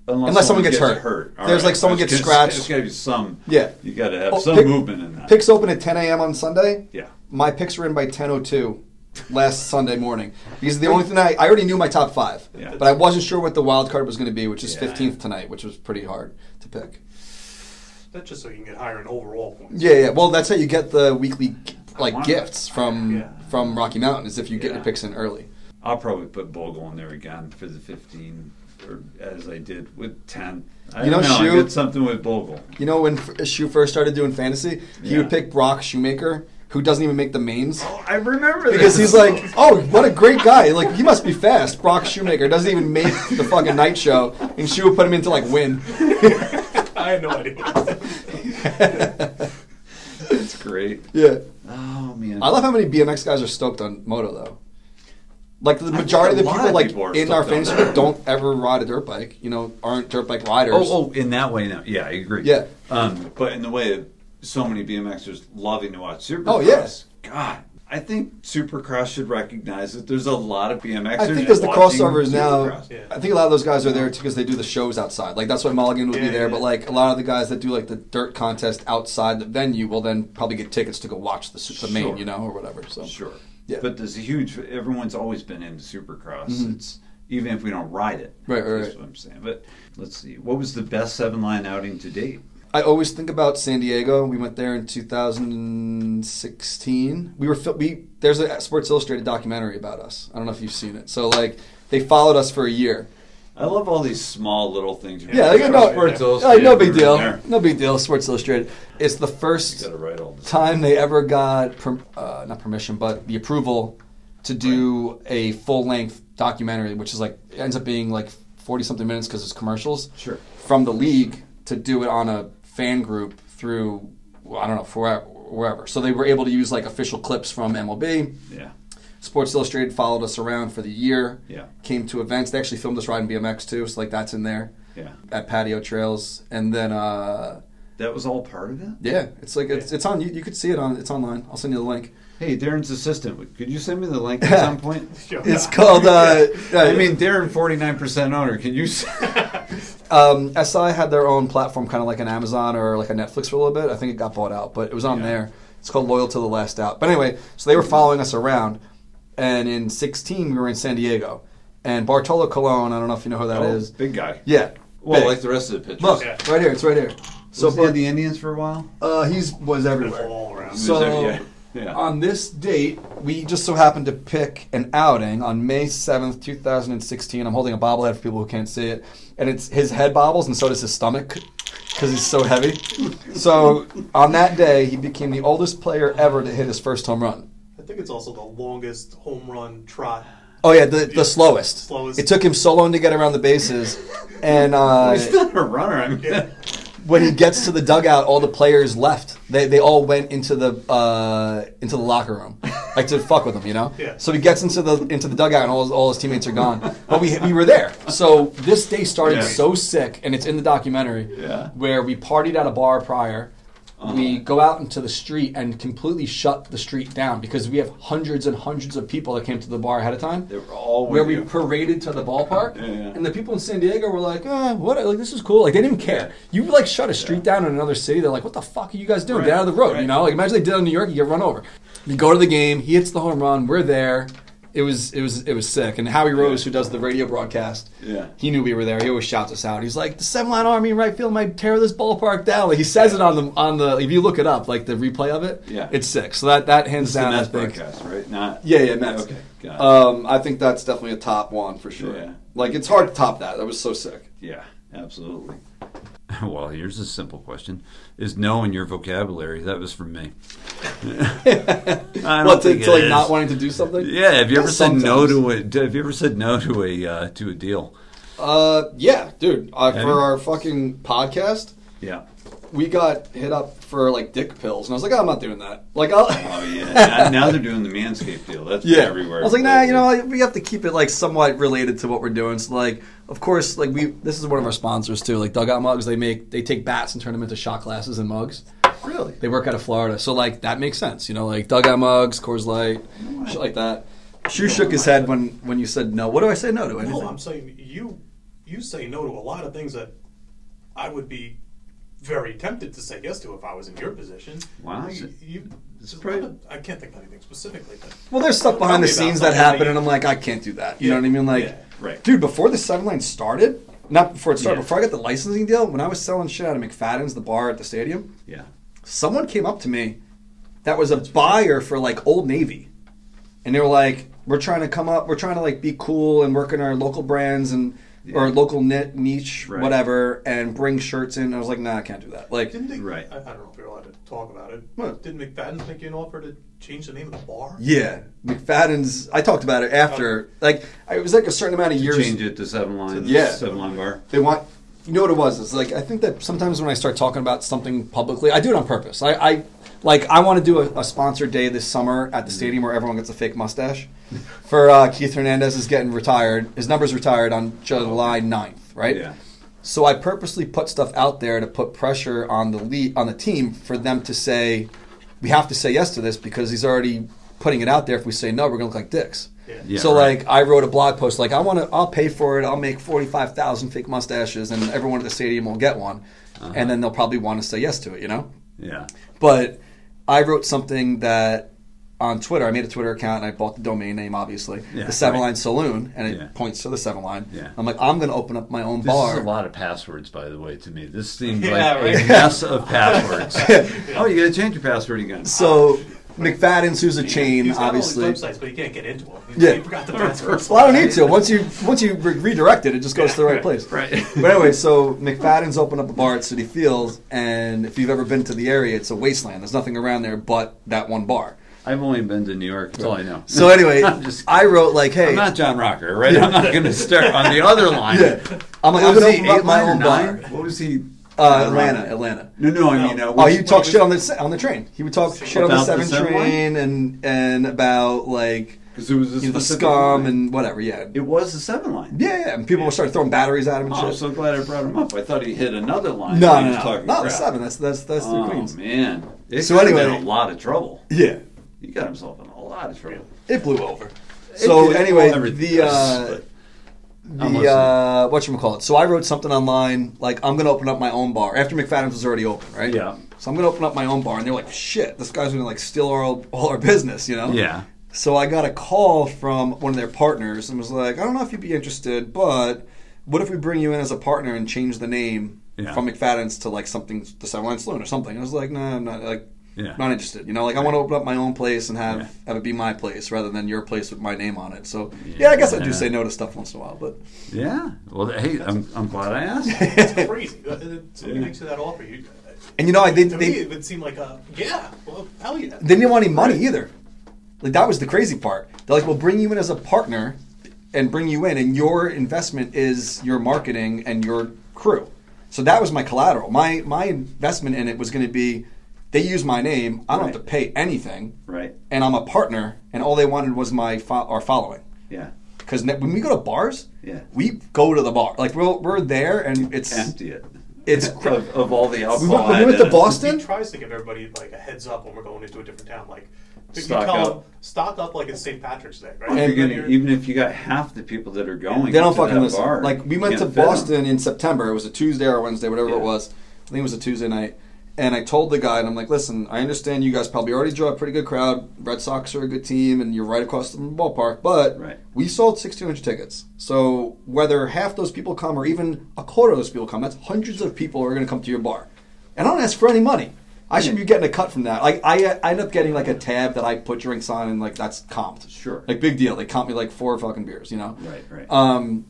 Unless someone gets hurt. All There's, like, someone gets scratched. There's got to be some. Yeah. You got to have Oh, some pick- movement in that. Picks open at 10 a.m. on Sunday. Yeah. My picks were in by 10:02 last Sunday morning because the only thing I I already knew my top five, Yeah. but I wasn't sure what the wild card was going to be, which is Yeah. 15th tonight, which was pretty hard to pick. that's just so you can get higher in overall points. Yeah, yeah. Well, that's how you get the weekly like want gifts from Yeah. from Rocky Mountain is if you get Yeah. your picks in early. I'll probably put Bogle in there again for the 15, or as I did with 10. I You know, don't. I did something with Bogle. You know, when F- Shu first started doing fantasy, he Yeah. would pick Brock Shoemaker, who doesn't even make the mains. Oh, I remember Because this. he's like, oh, what a great guy! Like he must be fast. Brock Shoemaker doesn't even make the fucking night show, and Shu would put him into like win. I had no idea. it's great. yeah, Oh man, I love how many BMX guys are stoked on moto though. Like the majority of the people of like people in our fantasy group don't ever ride a dirt bike. You know, aren't dirt bike riders. Oh, oh, in that way, no. Yeah, I agree. Yeah. Um, but in the way of so many BMXers loving to watch Supercross. Oh, yeah. God, I think Supercross should recognize that there's a lot of BMX. I think because the crossovers now, Yeah. I think a lot of those guys are there because they do the shows outside. Like that's why Mulligan would be there. yeah. But like a lot of the guys that do like the dirt contest outside the venue will then probably get tickets to go watch the, su- the main, Sure. you know, or whatever. So Sure. Yeah. But there's a huge. Everyone's always been into Supercross. Mhm. It's even if we don't ride it. Right, right, That's right. what I'm saying. But let's see. What was the best seven line outing to date? I always think about San Diego. We went there in 2016. We were we there's a Sports Illustrated documentary about us. I don't know if you've seen it. So like they followed us for a year. I love all these small little things. Yeah, like, no, Sports yeah. like, no big deal. No big deal. Sports Illustrated. It's the first got to write all this. time they ever got per, uh, not permission, but the approval to do a full length documentary, which is like ends up being like forty something minutes because it's commercials. Sure. From the league to do it on a fan group through well, I don't know for wherever. So they were able to use like official clips from MLB. Yeah. Sports Illustrated followed us around for the year. Yeah. Came to events. They actually filmed us riding BMX too, so like that's in there Yeah. at patio trails. And then uh, That was all part of it. yeah, it's like it's, it's on. You, you could see it on. It's online. I'll send you the link. Hey, Darren's assistant. Could you send me the link at some point? Sure. It's called. Uh, I mean, Darren, forty nine percent owner. Can you? s- um, SI had their own platform, kind of like an Amazon or like a Netflix for a little bit. I think it got bought out, but it was on Yeah. there. It's called Loyal to the Last Out. But anyway, so they were following us around, and in 16 we were in San Diego, and Bartolo Colon. I don't know if you know who that is. Oh, big guy. Yeah. Well, big. like the rest of the pitchers. Look, Yeah. right here. It's right here. So So was he Bar- the Indians for a while. uh, he's was everywhere. all around. So Yeah. Yeah. on this date, we just so happened to pick an outing on May seventh, two thousand and sixteen. I'm holding a bobblehead for people who can't see it, and it's his head bobbles, and so does his stomach because he's so heavy. So on that day, he became the oldest player ever to hit his first home run. I think it's also the longest home run trot. Oh yeah, the the slowest. Slowest. It took him so long to get around the bases, and uh, He's not a runner. I mean, Yeah. When he gets to the dugout, all the players left. They they all went into the uh, into the locker room, like to fuck with him, you know. Yeah. So he gets into the into the dugout, and all his, all his teammates are gone. But we we were there. So this day started Yeah. so sick, and it's in the documentary. Yeah. Where we partied at a bar prior. We go out into the street and completely shut the street down because we have hundreds and hundreds of people that came to the bar ahead of time they were all where we you. paraded to the ballpark, Yeah, yeah. and the people in San Diego were like, "Ah, what? Like this is cool." Like they didn't care. You like shut a street down in another city. They're like, "What the fuck are you guys doing? Get Right, out of the road!" You know, like imagine they did it in New York, you get run over. You go to the game, he hits the home run. We're there. It was it was it was sick. And Howie Rose, who does the radio broadcast, Yeah. he knew we were there. He always shouts us out. He's like, "The seven line army in right field might tear this ballpark down." Like he says it on the on the. If you look it up, like the replay of it, Yeah. it's sick. So that that hands the down, I Mets think. broadcast, right? Not. Yeah, yeah, Mets. Okay, got it. Um, I think that's definitely a top one for sure. Yeah. Like it's hard to top that. That was so sick. Yeah, absolutely. Well, here's a simple question: Is no in your vocabulary? That was from me. I don't What to, to it like is. not wanting to do something? Yeah, have you ever Yeah, said no to a? Have you ever said no to a uh, to a deal? Uh, yeah, dude. Uh, for you? our fucking podcast, Yeah. We got hit up for like dick pills, and I was like, oh, I'm not doing that. Like, I'll. Oh yeah. now, now they're doing the Manscaped deal. That's Yeah, everywhere. I was like, nah, you know, we have to keep it like somewhat related to what we're doing. So, like, of course, like we, this is one of our sponsors too. Like Dugout Mugs, they make, they take bats and turn them into shot glasses and mugs. really? They work out of Florida, so like that makes sense. You know, like Dugout Mugs, Coors Light, shit like that. Shu shook his head when when you said no. What do I say no to? Anything? No, I'm saying you you say no to a lot of things that I would be very tempted to say yes to if I was in your position. Wow, You, it's- you, it's pretty- I can't think of anything specifically. But Well, there's stuff behind the scenes that something happen, and I'm like, I can't do that. You Yeah. know what I mean? Like, Yeah. Right. dude, before the seven line started, not before it started, Yeah. before I got the licensing deal, when I was selling shit out of McFadden's, the bar at the stadium, Yeah. someone came up to me that was a buyer for like Old Navy, and they were like, "We're trying to come up, we're trying to like be cool and work in our local brands and." Or local knit niche, Right. whatever, and bring shirts in. I was like, nah, I can't do that. Like, didn't they? Right. I, I don't know if you're allowed to talk about it. What? Didn't McFadden make you an offer to change the name of the bar? yeah, McFadden's. I talked about it after. Like, it was like a certain amount of years. Change it to seven line. Yeah. Seven line bar. They want. You know what it was? It's like I think that sometimes when I start talking about something publicly, I do it on purpose. I, I like I want to do a, a sponsored day this summer at the stadium where everyone gets a fake mustache. For uh, Keith Hernandez is getting retired. His number's retired on July 9th, right? Yeah. So I purposely put stuff out there to put pressure on the lead, on the team for them to say we have to say yes to this because he's already putting it out there. If we say no, we're gonna look like dicks. Yeah. Yeah, so right. like I wrote a blog post like I want to I'll pay for it. I'll make 45,000 fake mustaches and everyone at the stadium will get one. Uh-huh. And then they'll probably want to say yes to it, you know? Yeah. But I wrote something that on Twitter, I made a Twitter account and I bought the domain name, obviously, Yeah, the Seven right. Line Saloon, and it Yeah. points to the Seven Line. Yeah. I'm like, I'm going to open up my own This bar. is a lot of passwords, by the way, to me. This seems Yeah, like right. a mess of passwords. oh, you got to change your password again. So McFadden's, who's a chain, He's got obviously. all these websites, but he can't get into them. Yeah. He forgot the password. Well, I don't need to. Once you once you re- redirect it, it just goes to the right place. Right. But anyway, so McFadden's opened up a bar at Citi Field, and if you've ever been to the area, it's a wasteland. There's nothing around there but that one bar. I've only been to New York. That's all I know. So anyway, I'm just I wrote like, "Hey, I'm not John Rocker, right? I'm not going to start on the other line. Yeah. I'm like, What I'm gonna he, open up my own nine? bar. What was he? Uh, Atlanta, Atlanta. No, no, I mean, uh, Oh, he talked shit on the on the train. He would talk shit on the About the seven seven train and and about like because it was a you know, the specific scum line. and whatever. Yeah, It was the seven line. yeah, yeah. And people started throwing batteries at him and Oh, I'm shit. so glad I brought him up. I thought he hit another line. no, when he no, was no, talking not the crap. seven. That's that's that's Oh the Queens. man! It So anyway- a lot of trouble. Yeah, He got himself in a lot of trouble. it blew over. So did. anyway, everything the does, uh, but- the uh, what you call it. So I wrote something online like I'm going to open up my own bar after McFadden's was already open, right? Yeah. So I'm going to open up my own bar, and they're like, "Shit, this guy's going to like steal all, all our business," you know? Yeah. So I got a call from one of their partners and was like, "I don't know if you'd be interested, but what if we bring you in as a partner and change the name Yeah. from McFadden's to like something the Seven Line Saloon or something?" I was like, "No, nah, I'm not like." Yeah. Not interested, you know. Like I want to open up my own place and have Yeah. have it be my place rather than your place with my name on it. So yeah, I guess I do say no to stuff once in a while, but Yeah. Well, hey, I'm, I'm glad I asked. It's crazy. Uh, Somebody makes you that offer. You, And you know, I they, to they, me, it would seem like a yeah. Well, hell yeah. they didn't want any money either. Like that was the crazy part. They're like, "We'll bring you in as a partner, and bring you in, and your investment is your marketing and your crew." So that was my collateral. My my investment in it was going to be, they use my name. I don't have to pay anything, Right. and I'm a partner, and all they wanted was my fo- our following. Yeah. Because when we go to bars, Yeah. we go to the bar. Like we're, we're there, and it's Empty it. It's of, of all the We alcohol. went, we went to. Boston. He tries to give everybody like a heads up when we're going into a different town. Like you Stock tell up. them stock up like it's St. Patrick's Day, right? And- gonna, you're- even if you got half the people that are going, They don't fucking that listen. bar, like we went to can't fit 'em. Boston in September. It was a Tuesday or Wednesday, whatever Yeah. it was. I think it was a Tuesday night. And I told the guy, and I'm like, listen, I understand you guys probably already draw a pretty good crowd. Red Sox are a good team, and you're right across from the ballpark. But Right. we sold 1,600 tickets. So whether half those people come or even a quarter of those people come, that's hundreds of people are going to come to your bar. And I don't ask for any money. I should be getting a cut from that. Like I, I end up getting like a tab that I put drinks on, and like that's comped. Sure. Like big deal. They comp me like four fucking beers, you know. Right, right. Um,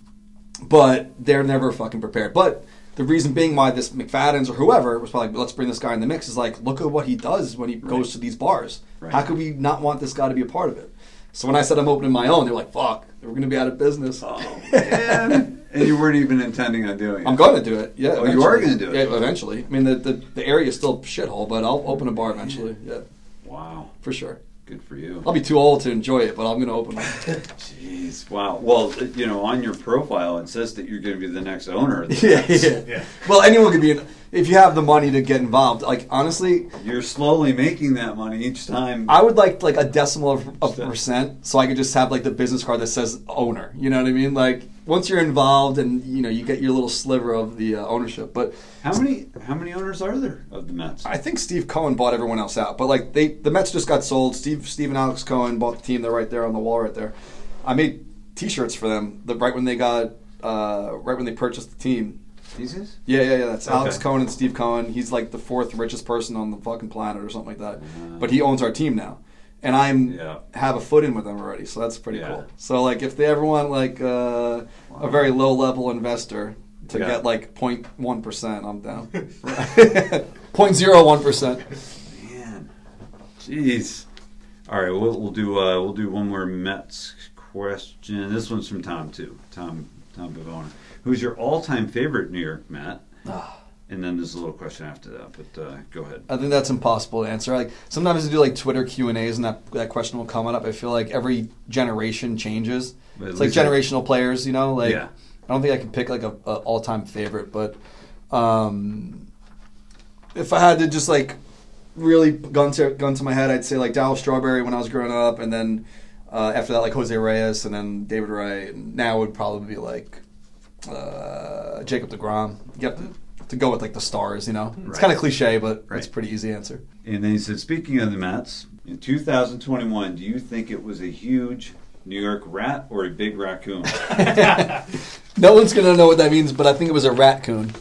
but they're never fucking prepared. But the reason being why this McFadden's or whoever was probably let's bring this guy in the mix is like look at what he does when he goes to these bars. Right. How could we not want this guy to be a part of it? So when I said I'm opening my own, they're like, "Fuck, we're going to be out of business." Oh, man. and you weren't even intending on doing it. I'm going to do it. Yeah. Oh, you are gonna do it? Yeah, eventually. I mean, the, the the area is still shithole, but I'll open a bar eventually. Yeah, Wow. for sure. Good for you. I'll be too old to enjoy it, but I'm going to open one. Jeez. Wow. Well, you know, on your profile it says that you're going to be the next owner. Of the yeah, Mets. yeah. Yeah. Well, anyone could be in, if you have the money to get involved. Like honestly, You're slowly making that money each time. I would like like a decimal of, of Percent. percent, so I could just have like the business card that says owner. You know what I mean? Like once you're involved, and you know you get your little sliver of the uh, ownership. But how many how many owners are there of the Mets? I think Steve Cohen bought everyone else out. But like they, the Mets just got sold. Steve, Steve and Alex Cohen bought the team. They're right there on the wall, right there. I made T-shirts for them. The, right when they got, uh, right when they purchased the team. These guys? Yeah, yeah, yeah. That's Alex Cohen and Steve Cohen. He's like the fourth richest person on the fucking planet or something like that. But he owns our team now, and I'm Yeah. have a foot in with them already. So that's pretty Yeah. cool. So like, if they ever want like uh, a very low level investor to Yeah. get like 0.1 percent, I'm down. 0.01 percent. Man, jeez. All right, we'll, we'll do uh, we'll do one more Mets question. This one's from Tom too. Tom Tom Bavona. Who's your all-time favorite New York Met? And then there's a little question after that, but uh, go ahead. I think that's impossible to answer. Like sometimes I do like Twitter Q and A's, and that that question will come up. I feel like every generation changes. But It's like least I- generational players, you know. Like Yeah. I don't think I can pick like a, a all time favorite, but um, if I had to just like really gun to gun to my head, I'd say like Darryl Strawberry when I was growing up, and then uh, after that like Jose Reyes, and then David Wright. and now would probably be like uh, Jacob deGrom. You have to, to go with like the stars, you know. It's kind of cliche, but it's Right. a pretty easy answer. And then he said, speaking of the Mets, in 2021, do you think it was a huge New York rat or a big raccoon? No one's gonna know what that means, but I think it was a raccoon.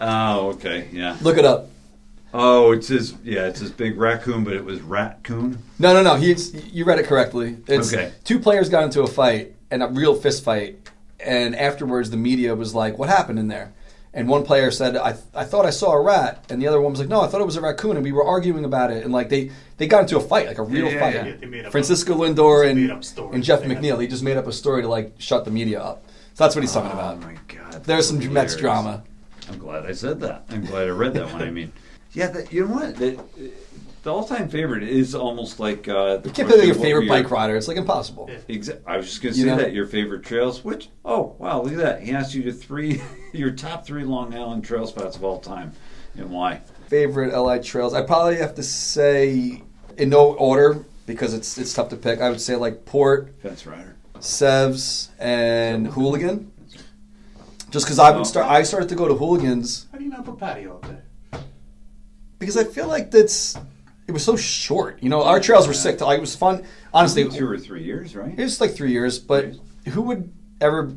oh, okay, yeah. Look it up. Oh, it's his yeah, it's his big raccoon, but it was ratcoon. No, no, no. He's you read it correctly. It's Okay. two players got into a fight and a real fist fight, and afterwards the media was like, "What happened in there?" And one player said, "I I thought I saw a rat," and the other one was like, "No, I thought it was a raccoon," and we were arguing about it, and like they they got into a fight, like a real Yeah, yeah, fight. yeah. Yeah, they made up Francisco a- Lindor and made up stories. and Jeff McNeil. He just made up a story to like shut the media up. So that's what he's talking Oh about. my god, There's some that's Mets drama. I'm glad I said that. I'm glad I read that one. I mean, yeah, that, you know what? That, the all-time favorite is almost like uh, the You can't question pick like your favorite your- bike rider. It's like impossible. Yeah. Exa- I was just going to You say know? that your favorite trails. Which oh wow, look at that. He asked you to three your top three Long Island trail spots of all time, and why? favorite LI trails. I probably have to say in no order because it's it's tough to pick. I would say like Port, Fence rider. Sevs, and Hooligan. Just because I would Oh. start, I started to go to hooligans How do you not put patio up there? because I feel like that's it was so short. You know, our trails were sick. Like it was fun. Honestly, two or three years, right? it was like three years. But who would ever?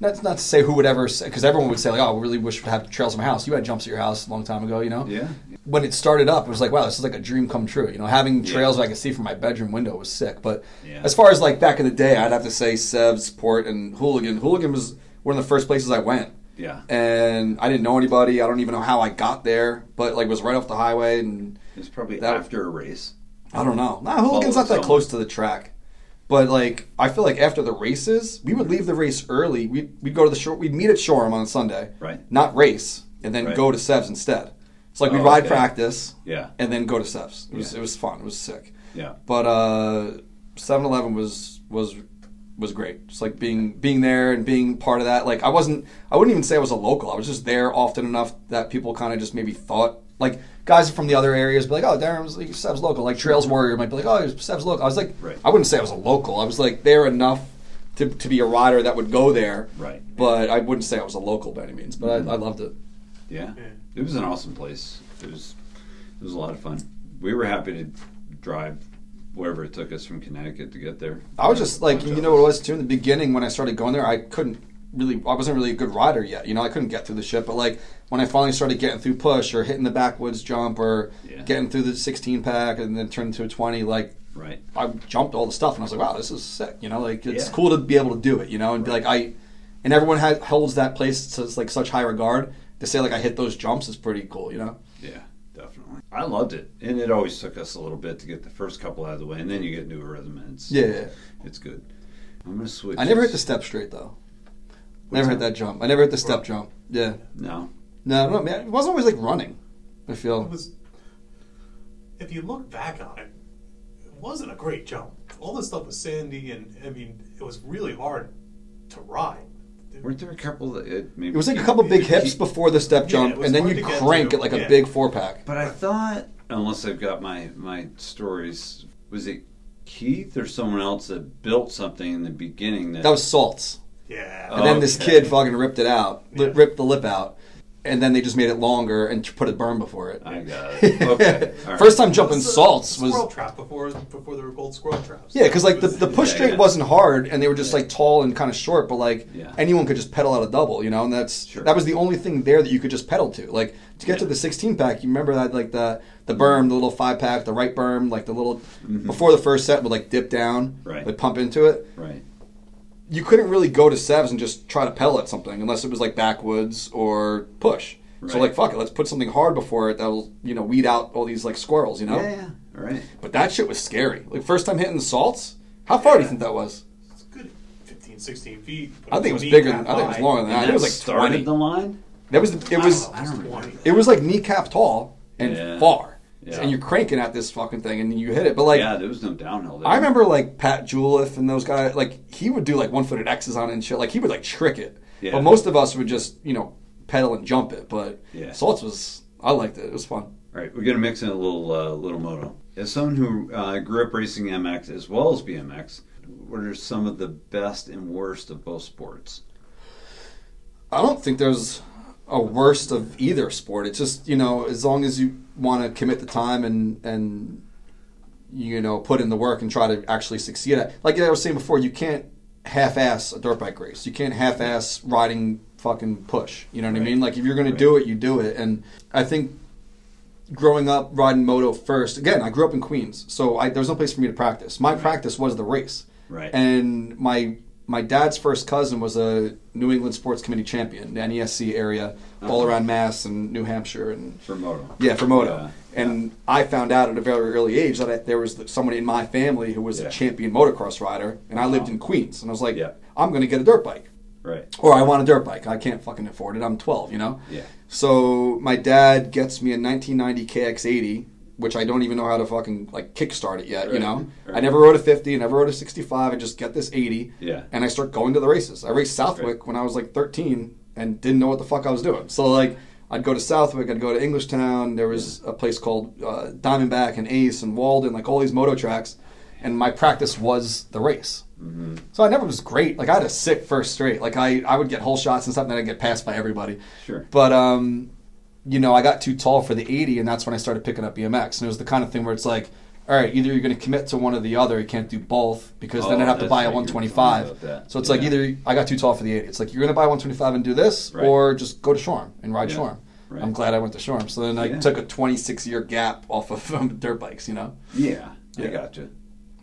Not not to say who would ever because everyone would say like, oh, I really wish we'd have trails in my house. You had jumps at your house a long time ago. You know. Yeah. When it started up, it was like, wow, this is like a dream come true. You know, having Yeah. trails I could see from my bedroom window was sick. But Yeah. as far as like back in the day, I'd have to say Sev's, Port, and Hooligan. Hooligan was one of the first places I went Yeah. and I didn't know anybody. I don't even know how I got there, but like was right off the highway, and It's probably That- after a race. I don't know. Nah, Hooligan's not that someone. close to the track, but like I feel like after the races, we would leave the race early. We'd, we'd go to the shore. We'd meet at Shoreham on a Sunday, Right. Not race, and then Right. go to Sev's instead. It's like we Oh, ride okay. practice Yeah. and then go to Sev's. It was Yeah. it was fun. It was sick. Yeah. But uh 7-Eleven was was was great. Just like being being there and being part of that. Like I wasn't I wouldn't even say I was a local. I was just there often enough that people kind of just maybe thought like guys from the other areas be like, oh, Darren was like, Sev's local. Like Trails Warrior might be like, oh, Sev's local. I was like, Right. I wouldn't say I was a local. I was like there enough to, to be a rider that would go there. Right. But I wouldn't say I was a local by any means. But I, mm-hmm. I loved it. Yeah. Yeah. It was an awesome place. It was it was a lot of fun. We were happy to drive wherever it took us from Connecticut to get there. I was just like, you know what it was too in the beginning when I started going there, I couldn't really, I wasn't really a good rider yet. You know, I couldn't get through the shit. But like when I finally started getting through push or hitting the backwoods jump or Yeah. getting through the 16 pack and then turned to a 20, like Right. I jumped all the stuff and I was like, wow, this is sick. You know, like it's Yeah. cool to be able to do it. You know, and be like I, and everyone has, holds that place to like such high regard. To say like I hit those jumps is pretty cool. You know. Yeah, definitely. I loved it, and it always took us a little bit to get the first couple out of the way, and then you get into a rhythm, and it's Yeah. yeah. it's good. I'm gonna switch. I never hit the step straight though. What's Never hit that? that jump. I never hit the step jump. Yeah. No. No, no, man. It wasn't always like running. I feel. It was. If you look back on it, it wasn't a great jump. All this stuff was sandy, and I mean, it was really hard to ride. Weren't there a couple that it maybe? It was like a couple big hips before the step jump, it was and then hard you to get crank to. it like a Yeah. big four pack. But I thought, unless I've got my my stories, was it Keith or someone else that built something in the beginning that, That was salts. Yeah. And then this kid fucking ripped it out, li- Yeah. ripped the lip out, and then they just made it longer and put a berm before it. I got it. Okay. all right. First time jumping It was, uh, salts was squirrel trap before before they were called squirrel traps. yeah, because like It the, was- the push Yeah, straight yeah. wasn't hard, and they were just like tall and kind of short, but like Yeah. anyone could just pedal out a double, you know. And that's Sure. that was the only thing there that you could just pedal to. Like to get to the 16 pack, you remember that like the the berm, the little five pack, the right berm, like the little Mhm. before the first set would like dip down, Right. like pump into it. Right. You couldn't really go to Sevs and just try to pedal at something unless it was like backwoods or push. So like fuck it, let's put something hard before it that'll you know weed out all these like squirrels, you know. Yeah. yeah. All right. But that shit was scary. Like first time hitting the salts. How far do you think that was? It's good 15, 16 feet. I think it was bigger than I think it was longer than that. And It was like started twenty. the line. That was the, it was I don't know, I don't 20. it was like kneecap tall and Yeah. far, Yeah. and you're cranking at this fucking thing and you hit it. But like yeah, there was no downhill. There. I remember like Pat Juliff and those guys, like he would do like one footed X's on it and shit. Like he would like trick it. Yeah. But most of us would just, you know, pedal and jump it. But Yeah. Salts was, I liked it. It was fun. All right, we're gonna mix in a little uh, little moto. As someone who uh, grew up racing MX as well as BMX, what are some of the best and worst of both sports? I don't think there's a worst of either sport. It's just, you know, as long as you want to commit the time and, and, you know, put in the work and try to actually succeed at Like I was saying before, you can't half ass a dirt bike race. You can't half ass riding fucking push. You know what I mean? Like if you're going Right. to do it, you do it. And I think growing up riding moto first, again, I grew up in Queens, so I, there was no place for me to practice. My practice was the race. Right. And my my dad's first cousin was a New England Sports Committee champion, the NESC area, all Uh-huh. around Mass and New Hampshire, and For moto. yeah, for moto. Yeah, And I found out at a very early age that I, there was someone in my family who was Yeah. a champion motocross rider, and I lived Wow. in Queens, and I was like, Yeah. I'm going to get a dirt bike. Right. Or I want a dirt bike. I can't fucking afford it. I'm 12, you know? Yeah. So my dad gets me a 1990 KX80, which I don't even know how to fucking like kickstart it yet. You know, right. I never rode a 50, I never rode a 65. I just get this 80, Yeah. and I start going to the races. I raced Southwick when I was like 13 and didn't know what the fuck I was doing. So like. I'd go to Southwick. I'd go to Englishtown. There was a place called uh, Diamondback and Ace and Walden, like all these moto tracks. and my practice was the race. So I never was great. Like I had a sick first straight. Like I, I would get whole shots and stuff, and then I'd get passed by everybody. Sure. But um, you know, I got too tall for the 80, and that's when I started picking up BMX. And it was the kind of thing where it's like, all right, either you're going to commit to one or the other. You can't do both because then Oh, I'd have to buy a right, you were talking 125. So it's like either I got too tall for the 80. It's like you're going to buy 125 and do this, Right. or just go to Shoreham and ride Yeah. Shoreham. Right. I'm glad I went to Shoreham. So then I Yeah. took a 26 year gap off of um, dirt bikes. You know. Yeah, I Yeah. got you.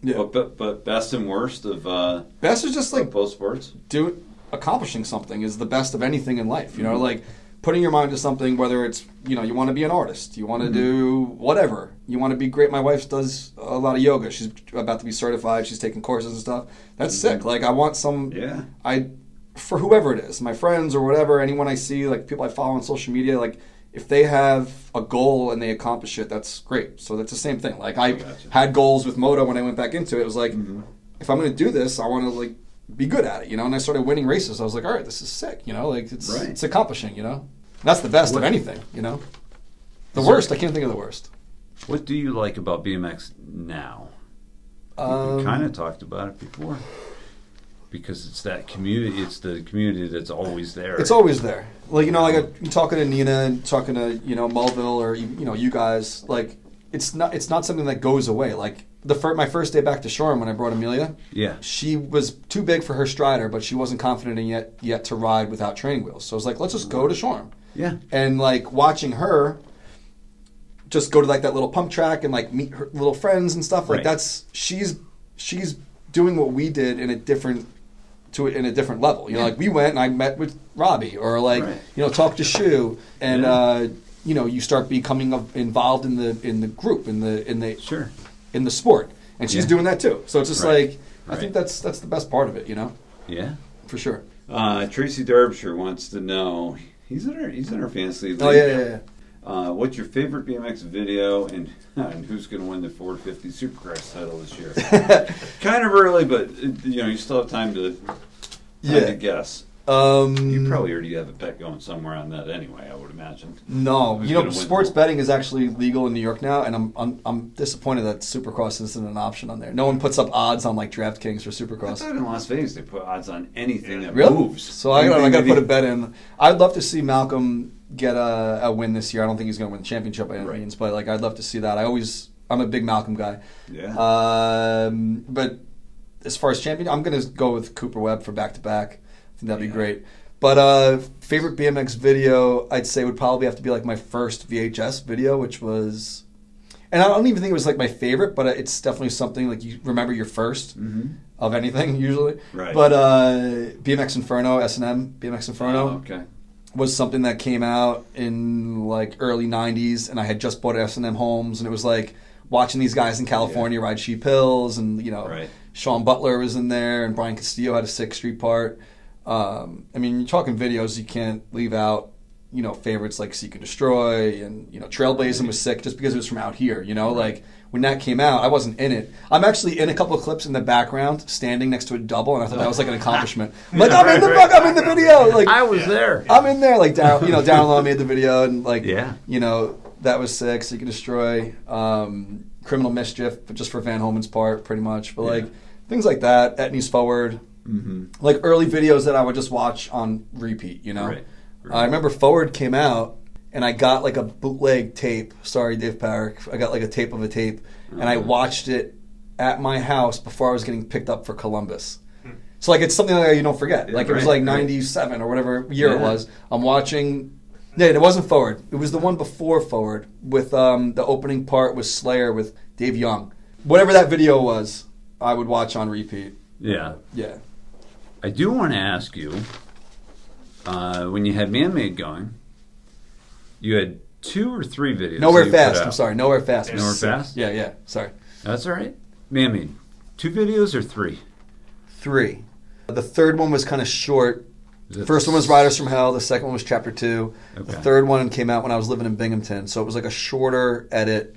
Yeah. But, but but best and worst of uh, Best is just like both sports. do accomplishing something is the best of anything in life. You know, Mm-hmm. like putting your mind to something, whether it's you know you want to be an artist, you want to Mm-hmm. do whatever, you want to be great. My wife does a lot of yoga. She's about to be certified. She's taking courses and stuff. That's sick. Like I want some. Mm-hmm. Yeah. I for whoever it is, my friends or whatever, anyone I see, like people I follow on social media, like. If they have a goal and they accomplish it, that's great. So that's the same thing. Like I Gotcha. had goals with Moto when I went back into it. It was like, Mm-hmm. if I'm going to do this, I want to like be good at it, you know. And I started winning races. I was like, all right, this is sick, you know. Like it's Right. it's accomplishing, you know. That's the best What- of anything, you know. The there- worst, I can't think of the worst. What do you like about BMX now? Um, we kind of talked about it before. Because it's that community, it's the community that's always there. It's always there. Like you know, like I'm talking to Nina and talking to you know Mulville or you you know you guys. Like it's not it's not something that goes away. Like the fir- my first day back to Shoreham when I brought Amelia, yeah, she was too big for her strider, but she wasn't confident in yet yet to ride without training wheels. So I was like, let's just go to Shoreham. yeah, and like watching her just go to like that little pump track and like meet her little friends and stuff like Right. that's she's she's doing what we did in a different to it in a different level you know Yeah. like we went and i met with robbie or like Right. you know talk to shu and Yeah. uh you know you start becoming involved in the in the group in the in the sure. In the sport and she's Yeah. doing that too so it's just Right. like i Right. think that's that's the best part of it you know Yeah. for sure Uh, Tracy Derbyshire wants to know. He's in our he's in our fantasy league. oh yeah yeah, yeah. Uh, what's your favorite BMX video, and and who's going to win the 450 Supercross title this year? kind of early, but uh, you know you still have time to time Yeah. to guess. Um You probably already have a bet going somewhere on that anyway. I would imagine. No, Who's you know, gonna win? sports betting is actually legal in New York now, and I'm I'm, I'm disappointed that Supercross isn't an option on there. No one puts up odds on like DraftKings for I Supercross. thought in Las Vegas they put odds on anything that Really? moves. So I, gotta- I got to put a bet in. I'd love to see Malcolm get a, a win this year. I don't think he's going to win the championship by any Right. means, but like I'd love to see that. I always I'm a big Malcolm guy. Yeah. Um, but as far as champion, I'm going to go with Cooper Webb for back to back. That'd be Yeah. great. But uh, favorite BMX video, I'd say would probably have to be like my first VHS video, which was, and I don't even think it was like my favorite, but it's definitely something like you remember your 1st Mhm. of anything usually. Right. But uh, BMX Inferno, S and M, BMX Inferno Oh, okay. was something that came out in like early 90s and i had just bought s&m Holmes and it was like watching these guys in california ride sheep hills and you know Right. sean butler was in there and brian castillo had a six street part um, i mean you're talking videos you can't leave out you know favorites like seek and destroy and you know trailblazing was sick just because it was from out here you know like when that came out i wasn't in it i'm actually in a couple of clips in the background standing next to a double and i thought that was like an accomplishment I'm like i'm in the Right, right. fuck i'm in the video like I was there. I'm in there, like down, you know, down low made the video, and like, Yeah. you know, that was sick. So you can destroy um, criminal mischief, but just for Van Homan's part, pretty much. But like Yeah. things like that, Etnies forward, Mm-hmm. like early videos that I would just watch on repeat. You know, Right. I remember forward came out, and I got like a bootleg tape. Sorry, Dave Parrick. I got like a tape of a tape, and I Uh-huh. watched it at my house before I was getting picked up for Columbus. So like it's something that you don't forget. Yeah, Like it was right, like right. '97 or whatever year it was. I'm watching. Yeah, it wasn't forward. It was the one before forward with um, the opening part with Slayer with Dave Young. Whatever that video was, I would watch on repeat. Yeah. Yeah. I do want to ask you uh, when you had Man Made going, you had two or three videos. Nowhere that fast. I'm sorry. Nowhere fast. was Nowhere. Fast? Yeah, yeah. Sorry. That's all right. Man Made. Two videos or three? Three. The third one was kind of short. The first one was Riders from Hell. The second one was Chapter Two. Okay. The third one came out when I was living in Binghamton, so it was like a shorter edit,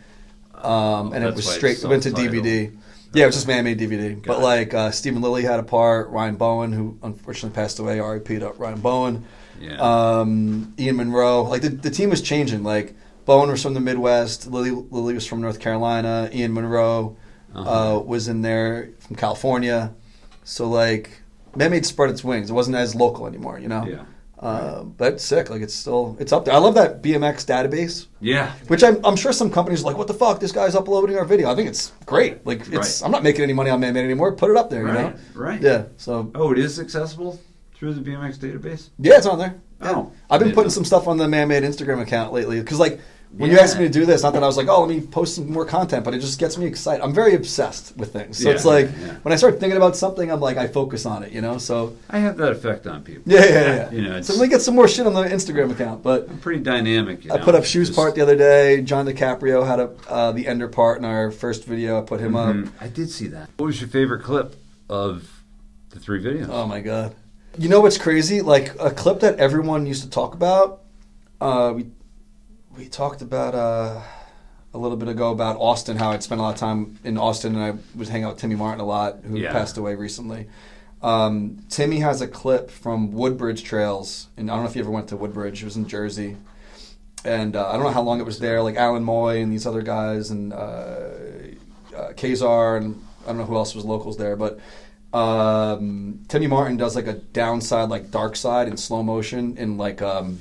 um, and it was straight. It went to self-titled. DVD. Yeah, it was just man-made DVD. Got but it. like uh, Stephen Lilly had a part. Ryan Bowen, who unfortunately passed away, R.I.P. to Ryan Bowen. Yeah. Um, Ian Monroe. Like the, the team was changing. Like Bowen was from the Midwest. Lilly, Lilly was from North Carolina. Ian Monroe Uh-huh. uh, was in there from California. So like, Man-Made spread its wings. It wasn't as local anymore, you know. Yeah. Uh, but sick. Like it's still it's up there. I love that BMX database. Yeah. Which I'm, I'm sure some companies are like, what the fuck? This guy's uploading our video. I think it's great. Like, it's Right. I'm not making any money on Man-Made anymore. Put it up there, you Right. know? Right. Yeah. So Oh, it is accessible through the BMX database. yeah, it's on there. Yeah. Oh. I've been putting some stuff on the Man-Made Instagram account lately because, like, when you Yeah. asked me to do this, not that I was like, oh, let me post some more content, but it just gets me excited. I'm very obsessed with things, so Yeah, it's like yeah. when I start thinking about something, I'm like, I focus on it, you know. So I have that effect on people. yeah, yeah, yeah. You know, it's- so let me get some more shit on the Instagram account, but. I'm pretty dynamic. You I put up shoes Just- part the other day. John DiCaprio had a uh, the ender part in our first video. I put him Mhm. up. I did see that. What was your favorite clip of the three videos? Oh my god! You know what's crazy? Like a clip that everyone used to talk about. Uh, we we talked about uh, a little bit ago about Austin. How I'd spent a lot of time in Austin, and I was hanging out with Timmy Martin a lot, who Yeah. passed away recently. Um, Timmy has a clip from Woodbridge Trails, and I don't know if you ever went to Woodbridge. It was in Jersey, and uh, I don't know how long it was there. Like Alan Moy and these other guys, and uh, uh, Kazar, and I don't know who else was locals there, but um, Timmy Martin does like a downside, like dark side in slow motion, in like um,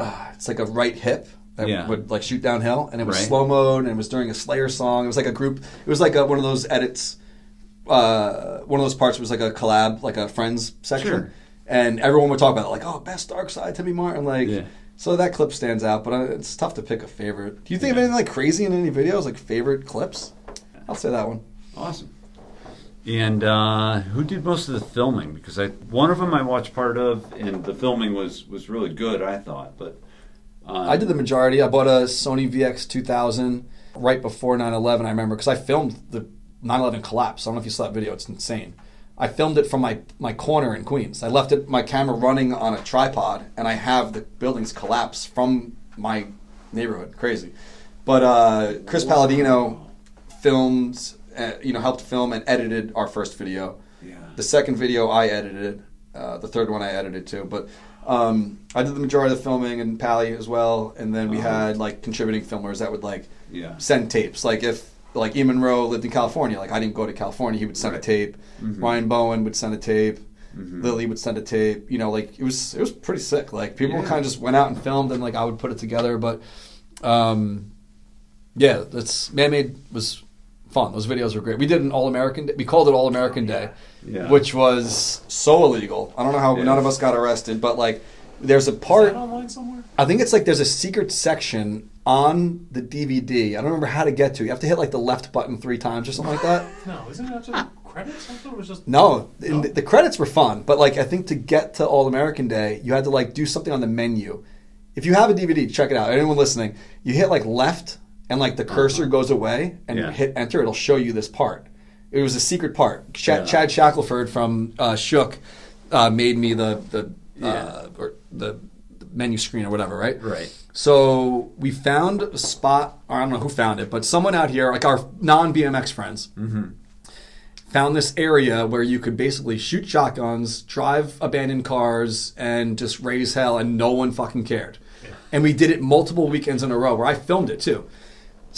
uh, it's like a right hip that Yeah. would like shoot downhill, and it was Right. slow mode, and it was during a Slayer song. It was like a group. It was like a, one of those edits. Uh, one of those parts was like a collab, like a friends section, Sure. and everyone would talk about it, like, "Oh, best dark side, Timmy Martin." Like, Yeah. so that clip stands out, but uh, it's tough to pick a favorite. Do you think of anything like crazy in any videos, like favorite clips? I'll say that one. Awesome. And uh, who did most of the filming? Because I one of them I watched part of, and the filming was was really good. I thought, but uh, I did the majority. I bought a Sony VX 2000 right before 9/11. I remember because I filmed the 9/11 collapse. I don't know if you saw that video. It's insane. I filmed it from my my corner in Queens. I left it my camera running on a tripod, and I have the buildings collapse from my neighborhood. Crazy. But uh, Chris Palladino filmed, uh, you know, helped film and edited our first video. Yeah. The second video I edited. Uh, the third one I edited too. But um, I did the majority of the filming and Pally as well. And then we Uh-huh. had like contributing filmers that would like Yeah. send tapes. Like if like Ian Monroe lived in California, like I didn't go to California, he would send Right. a tape. Mhm. Ryan Bowen would send a tape. Mhm. Lily would send a tape. You know, like it was it was pretty sick. Like people Yeah. kind of just went out and filmed, and like I would put it together. But um, yeah, that's man made was fun. Those videos were great. We did an All American. We called it All American Day, Yeah. which was so illegal. I don't know how Yeah. none of us got arrested, but like there's a Is part. that online somewhere? I think it's like there's a secret section on the DVD. I don't remember how to get to. You have to hit like the left button three times or something like that. No, isn't it just credits? I thought it was just No, oh. No? the, the credits were fun, but like I think to get to All American Day, you had to like do something on the menu. If you have a DVD, check it out. Anyone listening, you hit like left, and like the cursor goes away, and Yeah. you hit enter. It'll show you this part. It was a secret part. Ch- Yeah. Chad Shackelford from uh, Shook uh, made me the the Yeah. uh, or the menu screen or whatever, right? Right. So we found a spot. Or I don't know who found it, but someone out here, like our non BMX friends, found this area where you could basically shoot shotguns, drive abandoned cars, and just raise hell, and no one fucking cared. And we did it multiple weekends in a row, where I filmed it too.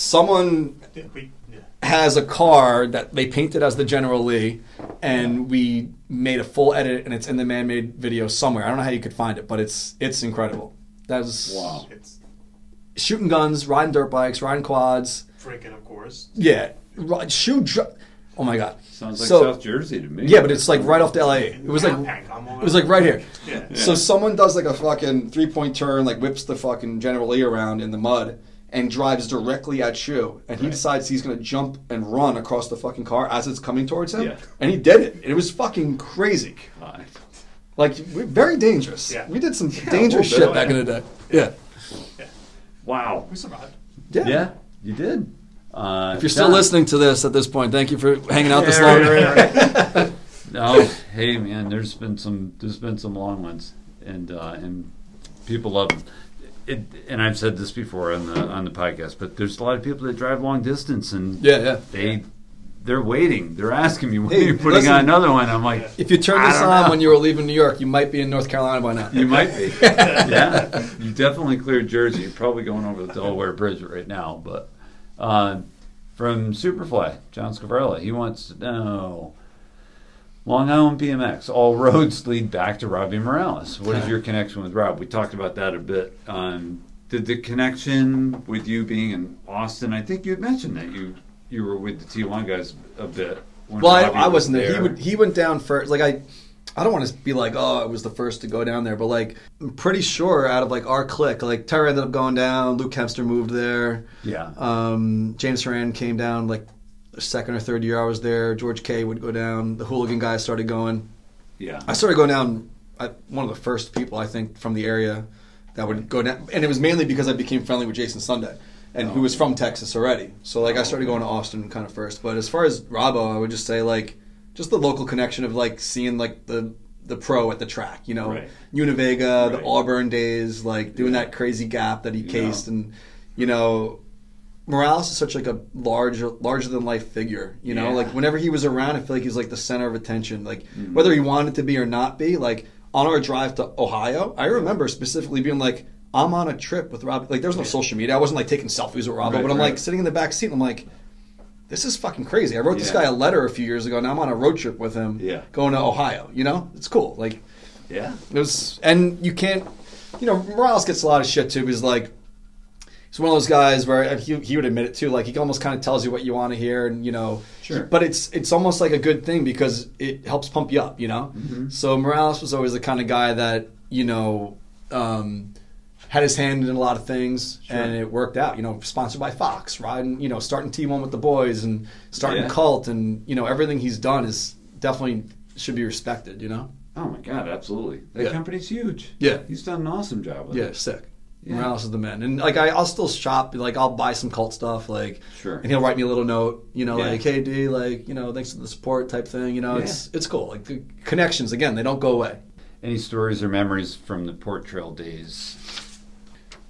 Someone Yeah, we, yeah. has a car that they painted as the General Lee, and we made a full edit, and it's in the man-made video somewhere. I don't know how you could find it, but it's it's incredible. That's Wow. It's shooting guns, riding dirt bikes, riding quads. drinking, of course. Yeah, ri- shoot. Dr- oh my god. Sounds like So- South Jersey to me. Yeah, but it's like right off the LIE. It was like Hank, I'm on it was like right here. Yeah. So someone does like a fucking three point turn, like whips the fucking General Lee around in the mud and drives directly at Shu. And he Right. decides he's gonna jump and run across the fucking car as it's coming towards him. Yeah. And he did it. It was fucking crazy. God. Like very dangerous. Yeah. We did some a dangerous shit bit, back in the day. Yeah. Wow. We survived. Yeah. Yeah, you did. Uh, If you're still Don- listening to this at this point, thank you for hanging out this long. right, right, right. no, hey man, there's been some there's been some long ones, and uh, and people love them. It, and I've said this before on the on the podcast, but there's a lot of people that drive long distance, and Yeah, yeah. they they're waiting. They're asking me when Hey, you're putting listen. on another one. I'm like, If you turned I this on know. when you were leaving New York, you might be in North Carolina by now. You might be. yeah. You definitely cleared Jersey. You're probably going over the Delaware Bridge right now. But uh, from Superfly, John Scavarella. He wants to know. Long Island BMX. All roads lead back to Robbie Morales. What is your connection with Rob? We talked about that a bit. Um, did the connection with you being in Austin? I think you had mentioned that you you were with the T1 guys a bit. Well, I, I was wasn't there. He would he went down first. Like I, I don't want to be like, oh, I was the first to go down there, but like I'm pretty sure out of like our clique, like Terry ended up going down. Luke Kempster moved there. Yeah. Um, James Horan came down like second or third year I was there. George K would go down. The hooligan guys started going. yeah. I started going down. I, one of the first people I think from the area that would go down, and it was mainly because I became friendly with Jason Sunday, and who oh. was from Texas already. So like I started going to Austin kind of first. But as far as Robbo, I would just say like just the local connection of like seeing like the the pro at the track, you know, Right. Univega, the Auburn days, like doing Yeah. that crazy gap that he Yeah. cased, and you know. Morales is such like a large, larger than life figure. You know, Yeah. like whenever he was around, I feel like he was like the center of attention. Like Mhm. whether he wanted to be or not be. Like on our drive to Ohio, I remember specifically being like, I'm on a trip with Rob. Like there was no social media. I wasn't like taking selfies with Rob, Right, but I'm right. like sitting in the back seat. and I'm like, this is fucking crazy. I wrote this guy a letter a few years ago. Now I'm on a road trip with him, Yeah. going to Ohio. You know, it's cool. Like Yeah. it was, and you can't, you know, Morales gets a lot of shit too. He's like, he's one of those guys where he, he would admit it too. Like he almost kind of tells you what you want to hear, and you know, Sure. But it's it's almost like a good thing because it helps pump you up. You know. Mm-hmm. So Morales was always the kind of guy that you know. Um, had his hand in a lot of things, Sure. and it worked out. You know, sponsored by Fox, riding, you know, starting T1 with the boys, and starting Yeah. Cult, and you know, everything he's done is definitely should be respected. You know. Oh my God, absolutely. That Yeah. company's huge. Yeah. He's done an awesome job with Yeah, it. sick. Yeah. Morales is the man, and like I, I'll still shop. Like I'll buy some cult stuff, like Sure. and he'll write me a little note, you know, Yeah. like hey D, like you know, thanks for the support type thing. You know, Yeah. it's it's cool. Like the connections again, they don't go away. Any stories or memories from the Port Trail days?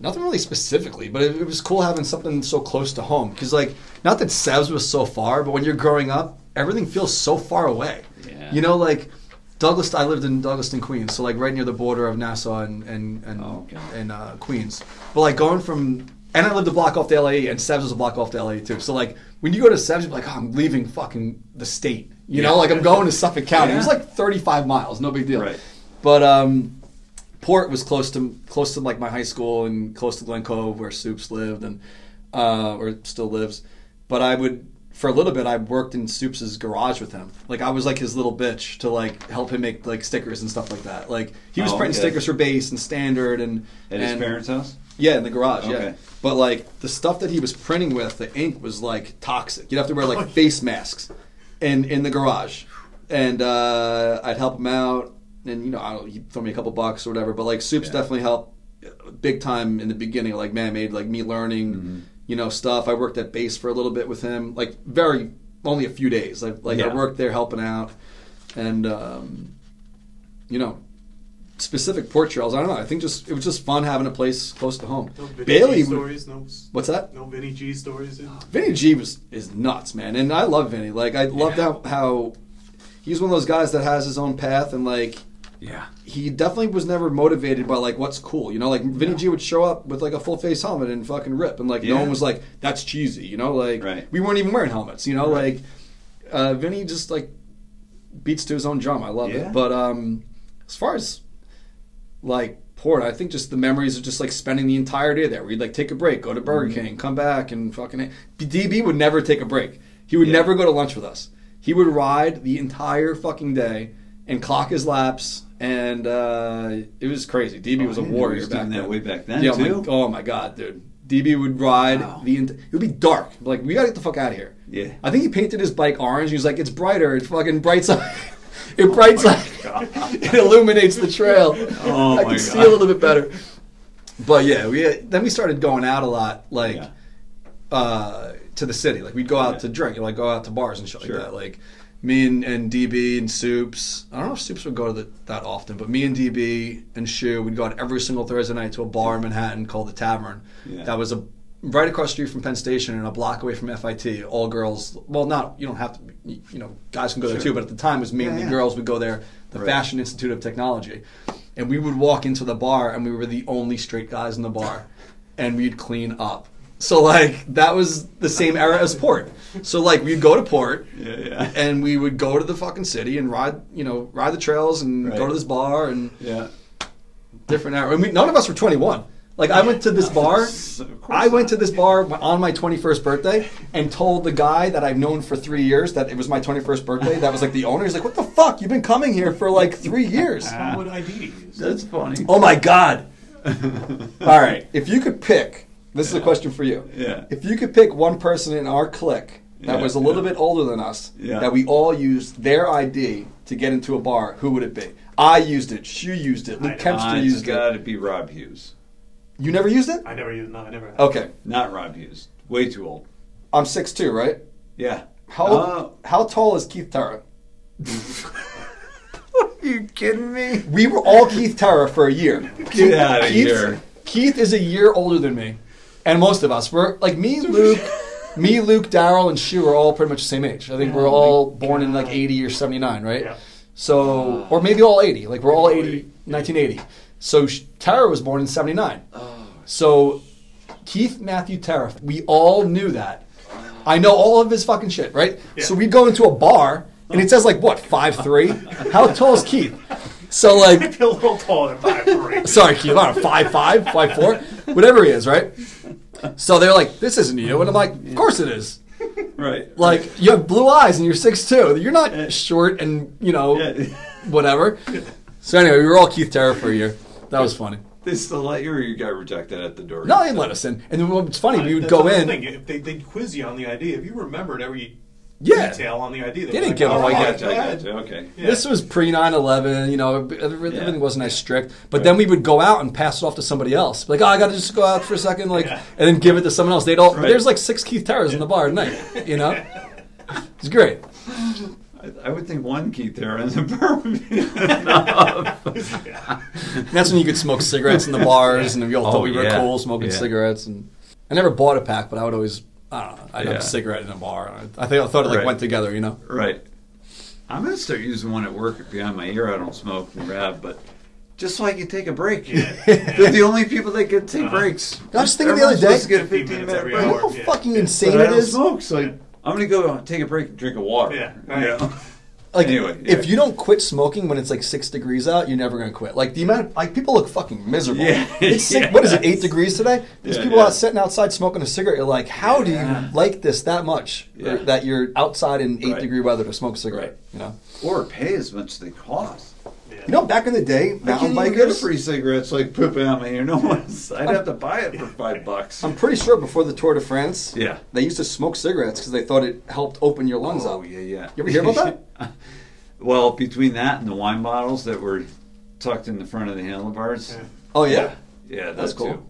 Nothing really specifically, but it, it was cool having something so close to home. Because like, not that Sevs was so far, but when you're growing up, everything feels so far away. Yeah. You know, like Douglas. I lived in Douglaston, Queens, so like right near the border of Nassau and and and, Oh, and uh, Queens. But like going from and I lived a block off the LIE, and Sevs was a block off the LIE too. So like when you go to Sevs, you're like, oh, I'm leaving fucking the state. You Yeah. know, like I'm going to Suffolk County. It was like 35 miles, no big deal. Right. But um, Port was close to close to like my high school and close to Glen Cove where Soups lived and uh, or still lives. But I would for a little bit I worked in Soups's garage with him. Like I was like his little bitch to like help him make like stickers and stuff like that. Like he was Oh, printing okay. stickers for base and standard and At his parents' house? yeah, in the garage. Yeah, Okay. but like the stuff that he was printing with, the ink was like toxic. You'd have to wear like face masks in in the garage, and uh, I'd help him out, and you know, I don't, he'd throw me a couple bucks or whatever. But like Soups Yeah. definitely helped uh, big time in the beginning. Like man made like me learning, Mm-hmm. You know, stuff. I worked at base for a little bit with him, like very only a few days. Like like Yeah. I worked there helping out, and um, you know. Specific port trails. I don't know. I think just it was just fun having a place close to home. No Vinny Bailey, G stories. No. what's that? No Vinny G stories. In. Vinny G was is nuts, man, and I love Vinny. Like I love Yeah. how how he's one of those guys that has his own path, and like Yeah. he definitely was never motivated by like what's cool. You know, like Vinny G would show up with like a full face helmet and fucking rip, and like no Yeah. one was like that's cheesy. You know, like Right. we weren't even wearing helmets. You know, like uh, Vinny just like beats to his own drum. I love Yeah. it. But um, as far as like port, I think just the memories of just like spending the entire day there. We'd like take a break, go to Burger Mm-hmm. King, come back, and fucking. DB would never take a break. He would Yeah. never go to lunch with us. He would ride the entire fucking day and clock his laps, and uh, it was crazy. DB was a Oh, I didn't know he warrior back doing that then. way back then, yeah, too? My, oh my god, dude. DB would ride Wow. the. Ent- it would be dark. Like we gotta get the fuck out of here. Yeah. I think he painted his bike orange. He was like, "It's brighter. It fucking brights up. it brights my up. It illuminates the trail. Oh I can see a little bit better." But yeah, we then we started going out a lot, like Yeah. uh, to the city. Like we'd go out Yeah. to drink, like go out to bars and shit Sure. like that. Like me and, and DB and Soups. I don't know if Soups would go to the, that often, but me and DB and Shu would go out every single Thursday night to a bar in Manhattan called the Tavern. Yeah. That was a right across the street from Penn Station and a block away from FIT. All girls. Well, not you don't have to. You you know, guys can go there Sure. too, but at the time it was mainly Yeah, yeah. girls would go there. The Right. Fashion Institute of Technology, and we would walk into the bar and we were the only straight guys in the bar, and we'd clean up So like that was the same era as port. So like we'd go to port Yeah, yeah. and we would go to the fucking city and ride, you know, ride the trails and Right. go to this bar and Yeah. different era. And we, none of us were 21. Like I went to this bar. Of I went to this bar on my 21st birthday and told the guy that I've known for three years that it was my 21st birthday. That was like the owner. He's like, "What the fuck? You've been coming here for like three years." What would ID do? That's funny. Oh my god! All right, if you could pick, this is a question for you. Yeah. If you could pick one person in our clique that Yeah, was a little yeah. bit older than us, Yeah. that we all used their ID to get into a bar, who would it be? I used it. She used it. Luke I- Kempster Uh, it's used got it. to be Rob Hughes. You never used it? I never used. It, no, I never. Had. Okay, Not Rob Hughes. Way too old. I'm six 6'2", right? Yeah. How Oh. how tall is Keith Terra? Are you kidding me? We were all Keith Terra for a year. Get out of Keith, here. Keith is a year older than me, and most of us. We're like me, Luke, me, Luke, Daryl, and Shu are all pretty much the same age. I think we're oh all born in like eighty or seventy nine, right? Yeah. So, or maybe all eighty. Like we're all 80, 1980. So Terra was born in seventy nine. Oh. So Keith Matthew Terra, we all knew that. I know all of his fucking shit, right? Yeah. So we go into a bar and it says like what five three. How tall is Keith? So like a little taller than five three. Sorry, Keith. I don't know, five five, five four, whatever he is, right? So they're like, "This isn't you," and I'm like, "Of course it is." Right. Like you have blue eyes and you're six two. You're not short and you know Yeah. whatever. So anyway, we were all Keith Terra for a year. That was funny. They still let you, or you got rejected at the door? No, they let us in. And what's funny, we would go in. Thing. If they they quiz you on the idea. if you remembered every Yeah. detail on the ID, They didn't give a Oh, I fuck. got you. I got you. Okay. Yeah. This was pre 9 11, you know, everything Yeah. wasn't as strict. But then we would go out and pass it off to somebody else. Like, oh, I got to just go out for a second, like, Yeah. and then give it to someone else. They'd all, Right. there's like six Keith Terras in the bar at night, you know? It's great. I, I would think one Keith there in the bar would be enough. That's when you could smoke cigarettes in the bars, and we all Oh, thought we were yeah. cool smoking Yeah. cigarettes. And I never bought a pack, but I would always, I don't know, I'd have a cigarette in a bar. I think I thought it like Right. went together, you know? Right. I'm gonna start using one at work behind my ear. I don't smoke and rab, but just so I can take a break. Yeah. They're the only people that can take Uh-huh. breaks. I was thinking the other day- to get a 15 15 minute every break. You hour. know how yeah. fucking But insane I it don't is? smoke, so Yeah. I'm gonna go take a break and drink a water. Yeah, right. know? Like, Anyway, if you don't quit smoking when it's like six degrees out, you're never gonna quit. Like the amount, of, like people look fucking miserable. Yeah. It's six, Yeah. what is it, eight degrees today? There's Yeah, people yeah. out sitting outside smoking a cigarette. You're like, how do Yeah. you like this that much? Yeah. that you're outside in eight Right. degree weather to smoke a cigarette. Right. You know. Or pay as much as they cost. Yeah. You know, back in the day, I mountain can't even get a bikers. free cigarettes like pooping out my ear. No one's. I'd have to buy it for five bucks. I'm pretty sure before the Tour de France, Yeah. they used to smoke cigarettes because they thought it helped open your lungs oh, up. yeah, yeah. You ever hear about that? well, between that and the wine bottles that were tucked in the front of the handlebars. Yeah. Oh yeah. Yeah, That's that's cool. cool.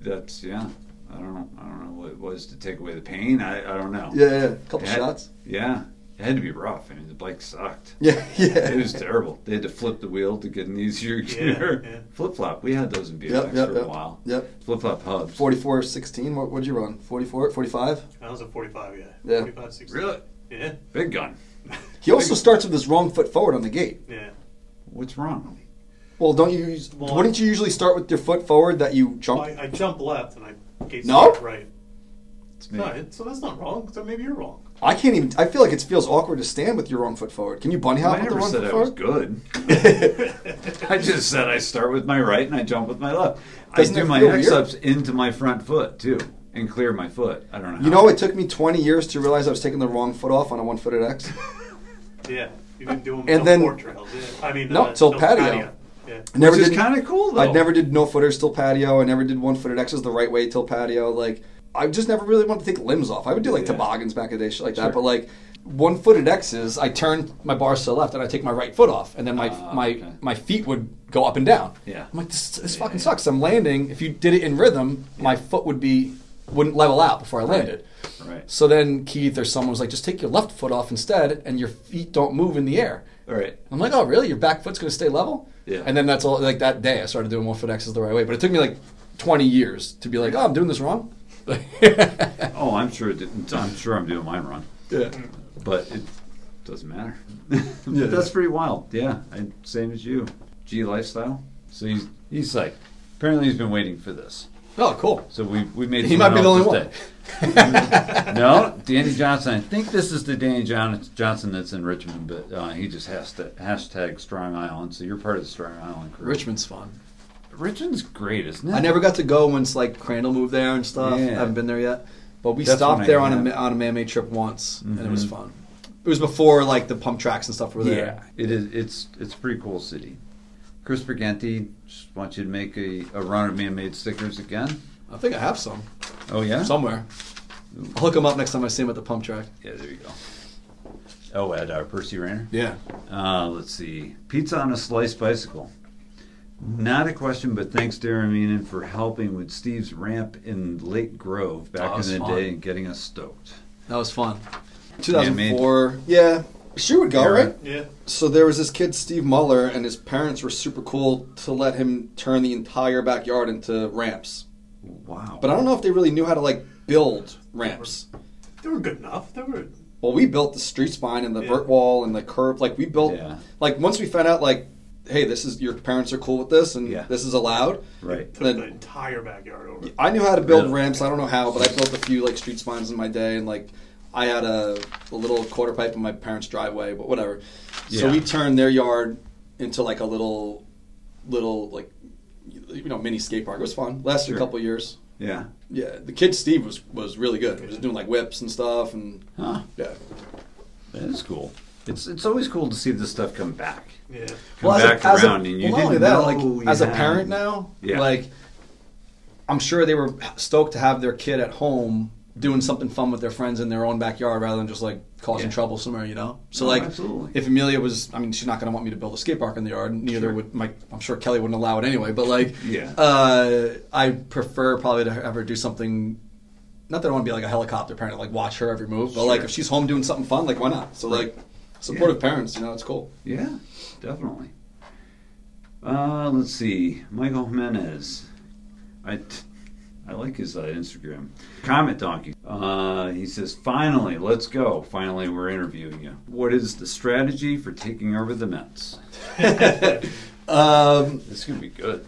That's yeah. I don't know. I don't know what it was to take away the pain. I, I don't know. Yeah, yeah. A couple It shots. Yeah, it had to be rough. I mean, the bike sucked. Yeah, yeah. It was terrible. They had to flip the wheel to get an easier gear. yeah. Flip flop. We had those in BMX Yep, yep, for yep. a while. Yep. Flip flop hubs. 44, 16. What would you run? 44, 45? I was at 45, yeah. Yeah. 45, 60. Really? Yeah. Big gun. He also starts with his wrong foot forward on the gate. Yeah. What's wrong? Well, don't you? use- Well, wouldn't you usually start with your foot forward that you Well, jump? I, I jump left and I gate No? right. It's me. No, it, so that's not wrong. So maybe you're wrong. I can't even. I feel like it feels awkward to stand with your wrong foot forward. Can you bunny hop I with the never wrong said foot I was forward? good. I just said I start with my right and I jump with my left. Doesn't I it do my feel X weird? ups into my front foot too and clear my foot. I don't know. You how. know, it took me 20 years to realize I was taking the wrong foot off on a one-footed X. Yeah. You didn't do them And till then- port trails. Yeah. I mean, No, uh, till till patio. Yeah. I never Which is did. kind of cool though. I never did no footers till patio. I never did one-footed X's the right way till patio. Like I just never really wanted to take limbs off. I would do like Yeah. toboggans back in the day, shit like that. But like one-footed X's, I turn my bars to the left and I take my right foot off, and then my Ah, my okay. my feet would go up and down. Yeah. I'm like, this, this Yeah, fucking yeah. sucks. I'm landing. If you did it in rhythm, my foot would be wouldn't level out before I landed. Right. So then Keith or someone was like, just take your left foot off instead, and your feet don't move in the air. All right. I'm like, oh really? Your back foot's gonna stay level? Yeah. And then that's all. Like that day, I started doing one foot X's the right way. But it took me like 20 years to be like, oh, I'm doing this wrong. Yeah. Oh, I'm sure. It didn't, I'm sure I'm doing mine wrong, but it doesn't matter. Yeah. That's pretty wild. Yeah, I, same as you. G lifestyle. So he's he's like, apparently he's been waiting for this. Oh, cool. So we we made. He might be the only day. no, Danny Johnson. I think this is the Danny John- Johnson that's in Richmond, but uh, he just has to hashtag Strong Island. So you're part of the Strong Island crew. Richmond's fun. Richmond's great, isn't it? I never got to go once like Crandall moved there and stuff. Yeah. I haven't been there yet, but we That's stopped there on a on a man-made trip once, and it was Mhm. fun. It was before like the pump tracks and stuff were there. Yeah, it is. It's it's a pretty cool city. Chris Briganti just wants you to make a, a run of man-made stickers again. I think I have some Oh yeah. somewhere. I'll hook them up next time I see him at the pump track. Yeah, there you go. Oh, at uh, Percy Rayner. Yeah. Uh, let's see. Pizza on a sliced bicycle. Not a question, but thanks, Darren Meenan, for helping with Steve's ramp in Lake Grove back Oh, in the fun. day and getting us stoked. That was fun. Yeah, 2004. Yeah. She would go, Aaron. right? Yeah. So there was this kid, Steve Muller, and his parents were super cool to let him turn the entire backyard into ramps. Wow. But I don't know if they really knew how to like build ramps. They were good enough. They were. Well, we built the street spine and the Yeah. vert wall and the curb. Like we built, Yeah. like once we found out, like, hey, this is your parents are cool with this and Yeah. this is allowed. right. Took Then- the entire backyard over. I knew how to build Really? ramps. I don't know how, but I built a few like street spines in my day, and like I had a, a little quarter pipe in my parents' driveway, but whatever. Yeah. So we turned their yard into like a little, little like, you know, mini skate park. It was fun. Lasted Sure. a couple years. Yeah. Yeah, the kid Steve was was really good. He was doing like whips and stuff, and Huh. yeah. That is cool. It's it's always cool to see this stuff come back. Yeah. Come as back a, as a- and you well, didn't that, know like you as a parent now, Yeah. like I'm sure they were stoked to have their kid at home doing something fun with their friends in their own backyard rather than just like causing Yeah. trouble somewhere, you know. So Oh, like, absolutely. if Amelia was, I mean, she's not going to want me to build a skate park in the yard. Neither Sure. would my. I'm sure Kelly wouldn't allow it anyway. But like, Yeah. uh, I prefer probably to have her do something. Not that I want to be like a helicopter parent, like watch her every move, but like if she's home doing something fun, like why not? So Right. like, supportive parents, you know, it's cool. Yeah, definitely. Uh, let's see. Michael Jimenez. I, I like his uh, Instagram. Comment Donkey. Uh, he says, finally, let's go. Finally, we're interviewing you. What is the strategy for taking over the Mets? Um, This could be good.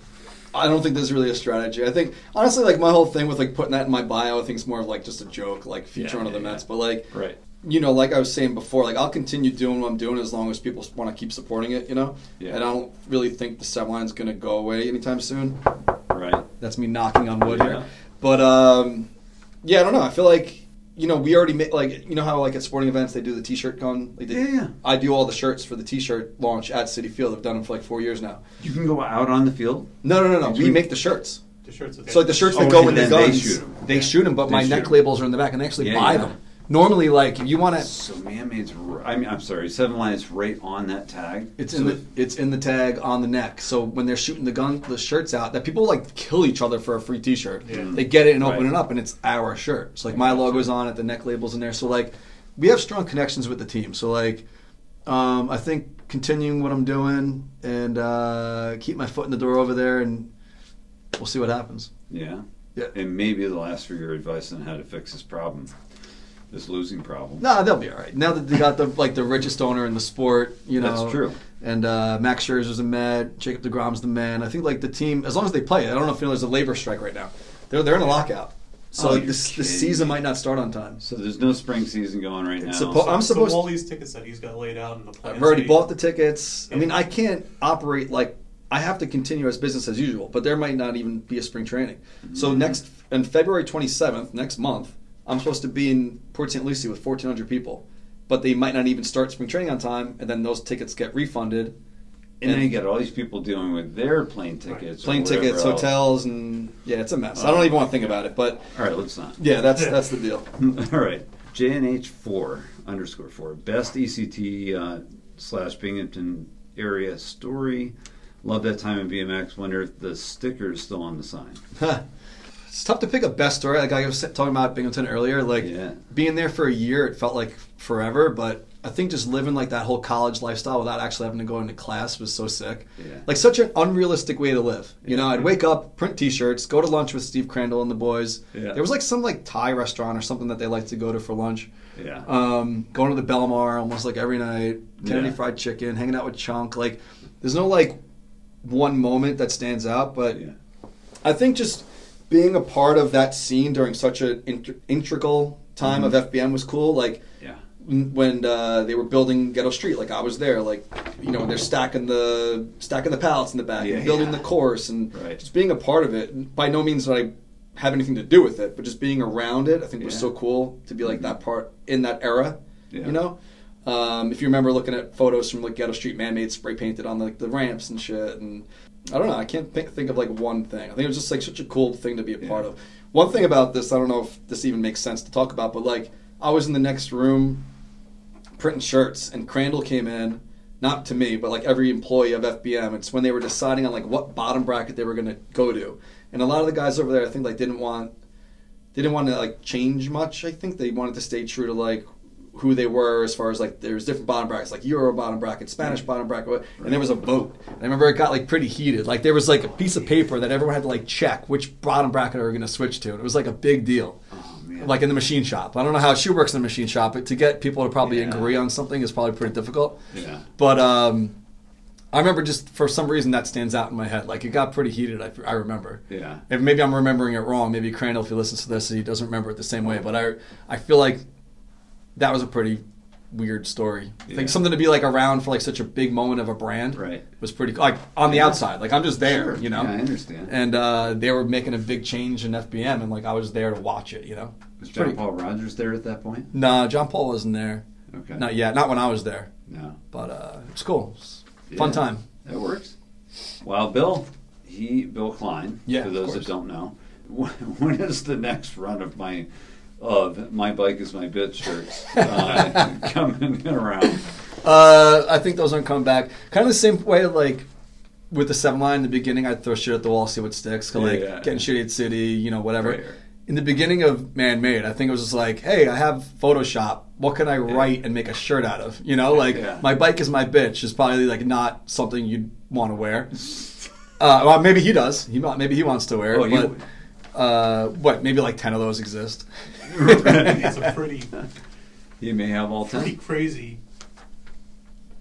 I don't think there's really a strategy. I think honestly, like my whole thing with like putting that in my bio, I think it's more of like just a joke, like future Yeah, one of the yeah, Mets. yeah. But like, Right. You know, like I was saying before, like I'll continue doing what I'm doing as long as people want to keep supporting it. You know, Yeah. and I don't really think the set line's going to go away anytime soon. Right. That's me knocking on wood Yeah. here. But um, yeah, I don't know. I feel like you know we already made like you know how like at sporting events they do the T-shirt gun. Like they, Yeah, yeah. I do all the shirts for the T-shirt launch at Citi Field. I've done them for like four years now. You can go out on the field. No, no, no, no. Did We you- make the shirts. The shirts. So like the shirts that Oh, go and with the then they guns, shoot 'em. they shoot them, but They my neck neck 'em. labels are in the back, and they actually Yeah, buy yeah. them. Normally, like if you want to, So man-made's. r- I mean, I'm sorry. Seven line is right on that tag. it's So in the it's in the tag on the neck. So when they're shooting the gun, the shirts out, that people like kill each other for a free T-shirt. Yeah. They get it and open Right. it up, and it's our shirt. So like my logo's on it, the neck labels in there. So like we have strong connections with the team. So like um, I think continuing what I'm doing and uh, keep my foot in the door over there, and we'll see what happens. Yeah. Yeah. And maybe they'll ask for your advice on how to fix this problem, this losing problem. Nah, they'll be all right. Now that they got the like the richest owner in the sport, you know. That's true. And uh, Max Scherzer's the man. Jacob deGrom's the man. I think like the team, as long as they play, I don't know if you know there's a labor strike right now. They're they're in a lockout, so Oh, like you're this the season might not start on time. So there's no spring season going right now. It's suppo- I'm supposed so supposed- all these tickets that he's got laid out in the plan. I've already bought the tickets. I mean, I can't operate like I have to continue as business as usual, but there might not even be a spring training. So Mm-hmm. next on February 27th, next month, I'm supposed to be in Port St. Lucie with 1,400 people, but they might not even start spring training on time, and then those tickets get refunded. and then you got all these people dealing with their plane tickets, or Plane tickets, else. hotels, and yeah, it's a mess. I Oh. don't even want to think about it, but All right, let's not. yeah, that's that's the deal. all right, JNH four underscore four best ECT uh, slash Binghamton area story. Love that time in BMX. Wonder if the sticker is still on the sign. it's tough to pick a best story. Like I was talking about Binghamton earlier, like Yeah. being there for a year, it felt like forever. But I think just living like that whole college lifestyle without actually having to go into class was so sick. Yeah. Like such an unrealistic way to live. You Yeah. know, I'd wake up, print T-shirts, go to lunch with Steve Crandall and the boys. Yeah. There was like some like Thai restaurant or something that they liked to go to for lunch. Yeah. Um, going to the Belmar almost like every night. Kennedy. Fried Chicken, hanging out with Chunk. Like, there's no like one moment that stands out, but. I think just being a part of that scene during such an int- integral time of FBM was cool. Like Yeah. when uh, they were building Ghetto Street, like I was there. Like you know, they're stacking the stacking the pallets in the back Yeah, and building yeah. the course and Right. just being a part of it. By no means that I have anything to do with it, but just being around it, I think was so cool to be like that part in that era. Yeah. You know. Um, if you remember looking at photos from like Ghetto Street, man-made spray painted on like the ramps and shit, and I don't know, I can't think, think of like one thing. I think it was just like such a cool thing to be a part Yeah. of. One thing about this, I don't know if this even makes sense to talk about, but like I was in the next room printing shirts, and Crandall came in, not to me, but like every employee of FBM. It's when they were deciding on like what bottom bracket they were going to go to, and a lot of the guys over there, I think, like didn't want, they didn't want to like change much. I think they wanted to stay true to like who they were as far as like there's different bottom brackets, like Euro bottom bracket, Spanish bottom bracket, and there was a vote. And I remember it got like pretty heated. Like there was like a piece of paper that everyone had to like check which bottom bracket are we going to switch to, and it was like a big deal Oh like in the machine shop. I don't know how she works in the machine shop, but to get people to probably Yeah. agree on something is probably pretty difficult. yeah. But um, I remember just for some reason that stands out in my head. Like it got pretty heated. I, I remember. Yeah. If maybe I'm remembering it wrong. Maybe Crandall, if he listens to this, he doesn't remember it the same way. But I I feel like that was a pretty weird story. I Yeah. think something to be like around for like such a big moment of a brand Right. was pretty like on the outside. Like I'm just there, Sure. you know. Yeah, I understand. And uh, they were making a big change in FBM, and like I was there to watch it, you know. Was John Paul Rogers there at that point? Nah, John Paul wasn't there. Okay. Not yet. Not when I was there. No. But uh, it's cool. It's fun time. That works. Well, Bill, he Bill Klein. Yeah, For those that don't know, when is the next run of my of my bike is my bitch shirts uh, coming around? Uh, I think those aren't coming back. Kind of the same way, like with the seven line in the beginning, I'd throw shit at the wall, see what sticks. 'cause, Like Yeah. getting shit at City, you know, whatever. Right, right. In the beginning of Man Made, I think it was just like, hey, I have Photoshop. What can I write and make a shirt out of? You know, like Yeah. my bike is my bitch is probably like not something you'd want to wear. Uh, well, maybe he does. He maybe he wants to wear it, Oh, you- but uh, what? Maybe like ten of those exist. It's a pretty, He may have all pretty ten. crazy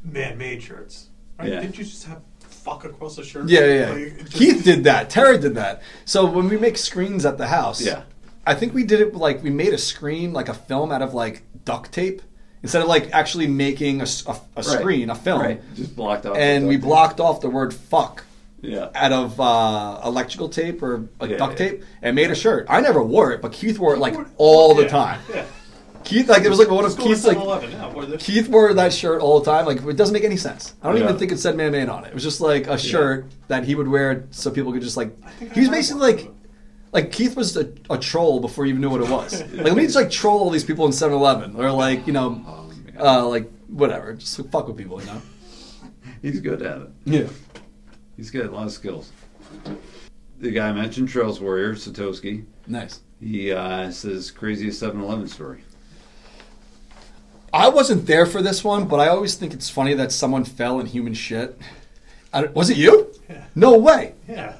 man-made shirts. Right? Yeah. Didn't you just have fuck across the shirt? Yeah, yeah. Like, yeah. it Keith did that. Terra did that. So when we make screens at the house, Yeah. I think we did it like we made a screen like a film out of like duct tape instead of like actually making a, s- a- a screen, a film, Right. Just blocked off. and we tape. blocked off the word "fuck" Yeah. out of uh, electrical tape or like Yeah, duct yeah. tape and made a shirt. I never wore it, but Keith wore it like all the time. Keith like there was like one of Just go to Keith's like 7-Eleven now, Keith wore that shirt all the time. Like it doesn't make any sense. I don't even think it said "man made" on it. It was just like a shirt that he would wear so people could just like. I think I He was basically like, like Keith was a, a troll before he even knew what it was. like let me just like troll all these people in 7-Eleven or like you know, Oh, uh, like whatever, just fuck with people, you know. He's good at it. Yeah. He's got a lot of skills. The guy I mentioned, Trails Warrior, Satoshi, Nice. he uh, says craziest 7-Eleven story. I wasn't there for this one, but I always think it's funny that someone fell in human shit. I don't- was it you? Yeah. No way. Yeah.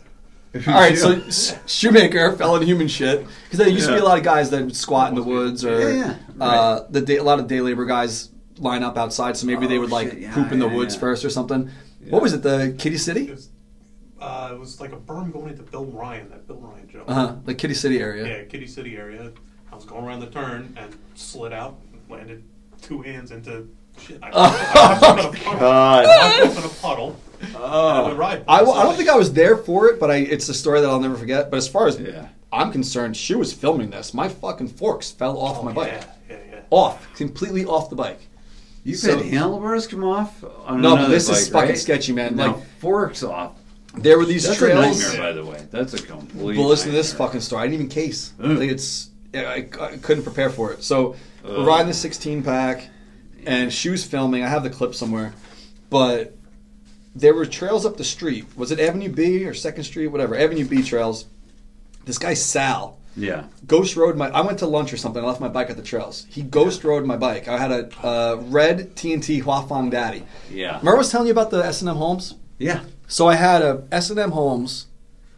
All right, so S- Shoemaker fell in human shit because there used to be a lot of guys that would squat in the woods or Yeah, yeah, uh, the day, a lot of day labor guys line up outside, so maybe they Oh, would like shit, yeah, poop in the yeah, woods yeah. first or something. Yeah. What was it? The Kitty City? It was, uh, it was like a berm going into Bill Ryan, that Bill Ryan joke. Uh huh. The Kitty City area. Yeah, Kitty City area. I was going around the turn and slid out, landed two hands into shit. I, I, I, in a puddle. God. I was in a puddle. Oh. the ride. I, w- I don't think I was there for it, but I, it's a story that I'll never forget. But as far as Yeah. I'm concerned, she was filming this. My fucking forks fell off Oh, my bike. Yeah, yeah, yeah. Off. Completely off the bike. You've So- had handlebars come off on No, but this is fucking right? sketchy, man. Now, Like- forks off. There were these That's trails. a nightmare, by the way. That's a complete. Well, listen to this fucking story. I didn't even case. Ugh. Like it's, I, I couldn't prepare for it. So we're riding the 16 pack, and she was filming. I have the clip somewhere, but there were trails up the street. Was it Avenue B or Second Street? Whatever. Avenue B trails. This guy Sal Yeah. ghost rode my. I went to lunch or something. I left my bike at the trails. He ghost rode my bike. I had a uh, red TNT Huafang Daddy. Yeah. Remember I was telling you about the S and M Holmes? Yeah. So I had a S&M Holmes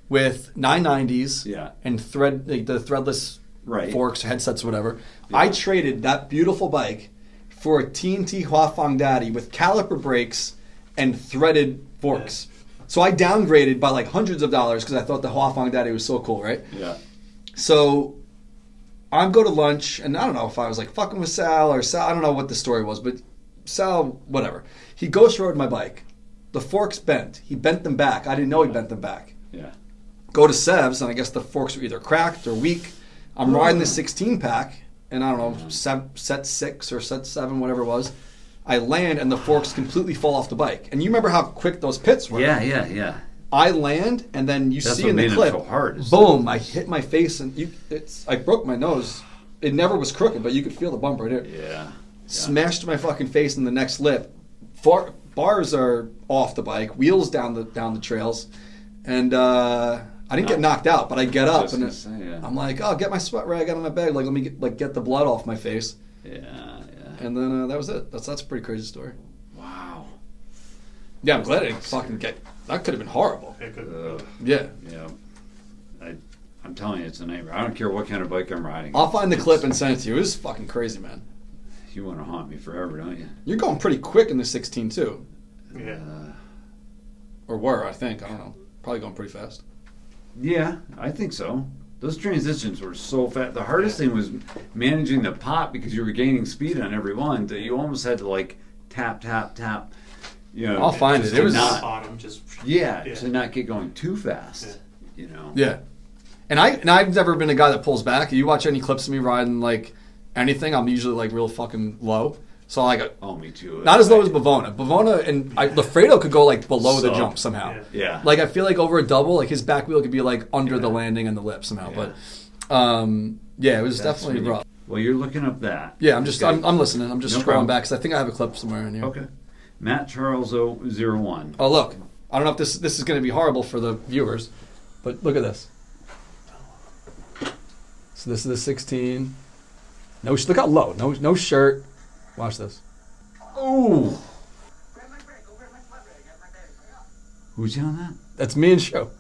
with 990s Yeah. and thread like the threadless Right. forks, headsets, whatever. Yeah. I traded that beautiful bike for a TNT Huafang Daddy with caliper brakes and threaded forks. So I downgraded by like hundreds of dollars because I thought the Huafeng Daddy was so cool, right? Yeah. So I go to lunch, and I don't know if I was like fucking with Sal or Sal. I don't know what the story was, but Sal, whatever. He ghost rode my bike. The forks bent. He bent them back. I didn't know he bent them back. Yeah. Go to Sev's, and I guess the forks were either cracked or weak. I'm oh, riding the 16 pack, and I don't know, set, set six or set seven, whatever it was. I land, and the forks completely fall off the bike. And you remember how quick those pits were? Yeah, yeah, yeah. I land, and then you That's see in the clip, so hard, boom! I hit my face, and you, it's I broke my nose. It never was crooked, but you could feel the bump right here. Yeah. Smashed my fucking face in the next lip. Far, bars are off the bike, wheels down the down the trails, and uh, I didn't get knocked out, but I get up and it- say, yeah. I'm like, oh, get my sweat rag out of my bag, like let me get, like get the blood off my face, Yeah, yeah. and then uh, that was it. That's that's a pretty crazy story. Wow. Yeah, I'm glad I didn't fucking get. That could have been horrible. It could, Yeah. Yeah. I, I'm telling you, it's a nightmare. I don't care what kind of bike I'm riding. I'll find the clip and send it to you. It was fucking crazy, man. You want to haunt me forever, don't you? You're going pretty quick in the 16 too, yeah. Uh, or were I think I don't know. Probably going pretty fast. yeah, I think so. Those transitions were so fast. The hardest thing was managing the pop because you were gaining speed on every one that you almost had to like tap, tap, tap. You know, I'll find it. It was- not, bottom just yeah, Yeah. to not get going too fast. You know. Yeah, and I and I've never been a guy that pulls back. You watch any clips of me riding like anything, I'm usually like real fucking low. So like Oh, me too. not as low as Bavona. Bavona and I, Lafredo could go like below the jump somehow. Yeah. Yeah. Like I feel like over a double, like his back wheel could be like under the landing and the lip somehow. Yeah. But um, yeah, it was That's definitely really- rough. Well, you're looking up that. Yeah, I'm just Okay. I'm, I'm listening. I'm just No scrolling problem. back because I think I have a clip somewhere in here. Okay. Matt Charles O zero one. Oh look, I don't know if this this is going to be horrible for the viewers, but look at this. So this is the 16. No, look how low. No, no shirt. Watch this. Oh. Who's yelling that? That's me and show.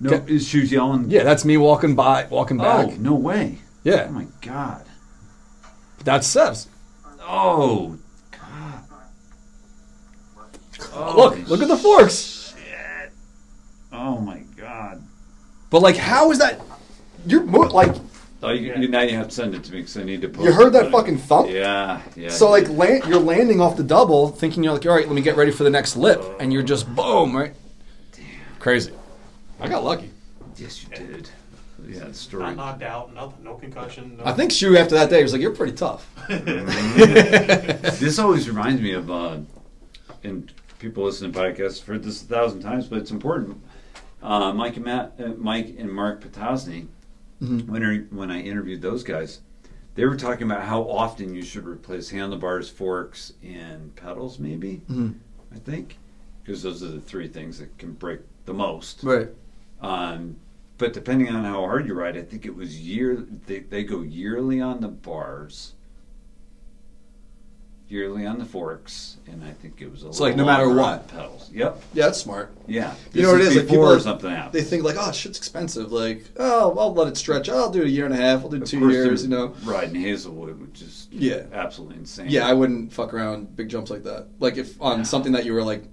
No, is Shoes yelling? Yeah, that's me walking by, walking back. Oh, no way. Yeah, Oh my god. that's Sevs. Oh. God. Oh, Look, look at the forks. Shit. Oh my god. But like, how is that? You're mo- like, Oh, you, you, now you have to send it to me because I need to. Post You heard that it. fucking thump? Yeah, yeah. so like, land, you're landing off the double, thinking you're like, all right, let me get ready for the next lip, and you're just boom, right? Damn. Crazy. I got lucky. Yes, you did. Yeah, the story. not knocked out, nothing, no concussion. No, I think Shu after that day was like, "You're pretty tough." this always reminds me of, uh, and people listen to podcasts. I've heard this a thousand times, but it's important. Uh, Mike and Matt, uh, Mike and Mark Potosny, Mhm. when I, when I interviewed those guys, they were talking about how often you should replace handlebars, forks, and pedals. Maybe Mhm. I think because those are the three things that can break the most. Right. Um, but depending on how hard you ride, I think it was year. They, they go yearly on the bars, yearly on the forks, and I think it was a So, like, no matter what? pedals. Yep. Yeah, that's smart. Yeah. You know what it is? This is? Like before people, something happens. they think like, "Oh, shit's expensive." Like, "Oh, I'll let it stretch. I'll do a year and a half. I'll do Of two years." You know. riding Hazelwood, which is Yeah. absolutely insane. Yeah, I wouldn't fuck around big jumps like that. Like if on Yeah. something that you were like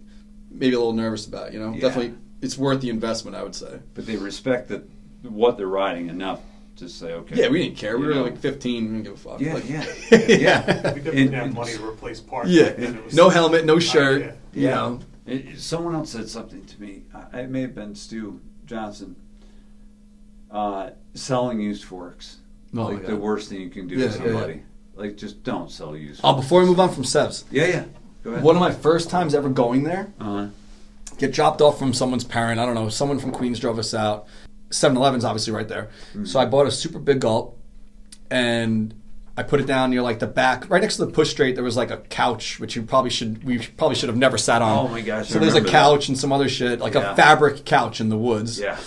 maybe a little nervous about, you know, Yeah. definitely it's worth the investment. I would say. but they respect that what they're riding enough to say, okay. Yeah, we didn't care. We were know. like 15. We didn't give a fuck. Yeah, Like- yeah, yeah. yeah. we didn't have money to replace parts. Yeah. back then. It was- No helmet, no Uh, shirt. yeah. You Yeah. know. It, it- someone else said something to me. I, it may have been Stu Johnson. Uh, selling used forks, Oh, like yeah. the worst thing you can do Yeah, to yeah, somebody. Like, just don't sell used. Oh, forks. before we move on from Sevs, Yeah, yeah. Go ahead. one of my first times ever going there, Uh-huh. get dropped off from someone's parent. I don't know. Someone from Queens drove us out. 7-Eleven's obviously right there. So I bought a super big gulp, and I put it down near like the back, right next to the push straight. There was like a couch, which you probably should we probably should have never sat on. Oh my gosh, So I there's a couch and some other shit, like Yeah. a fabric couch in the woods. yeah.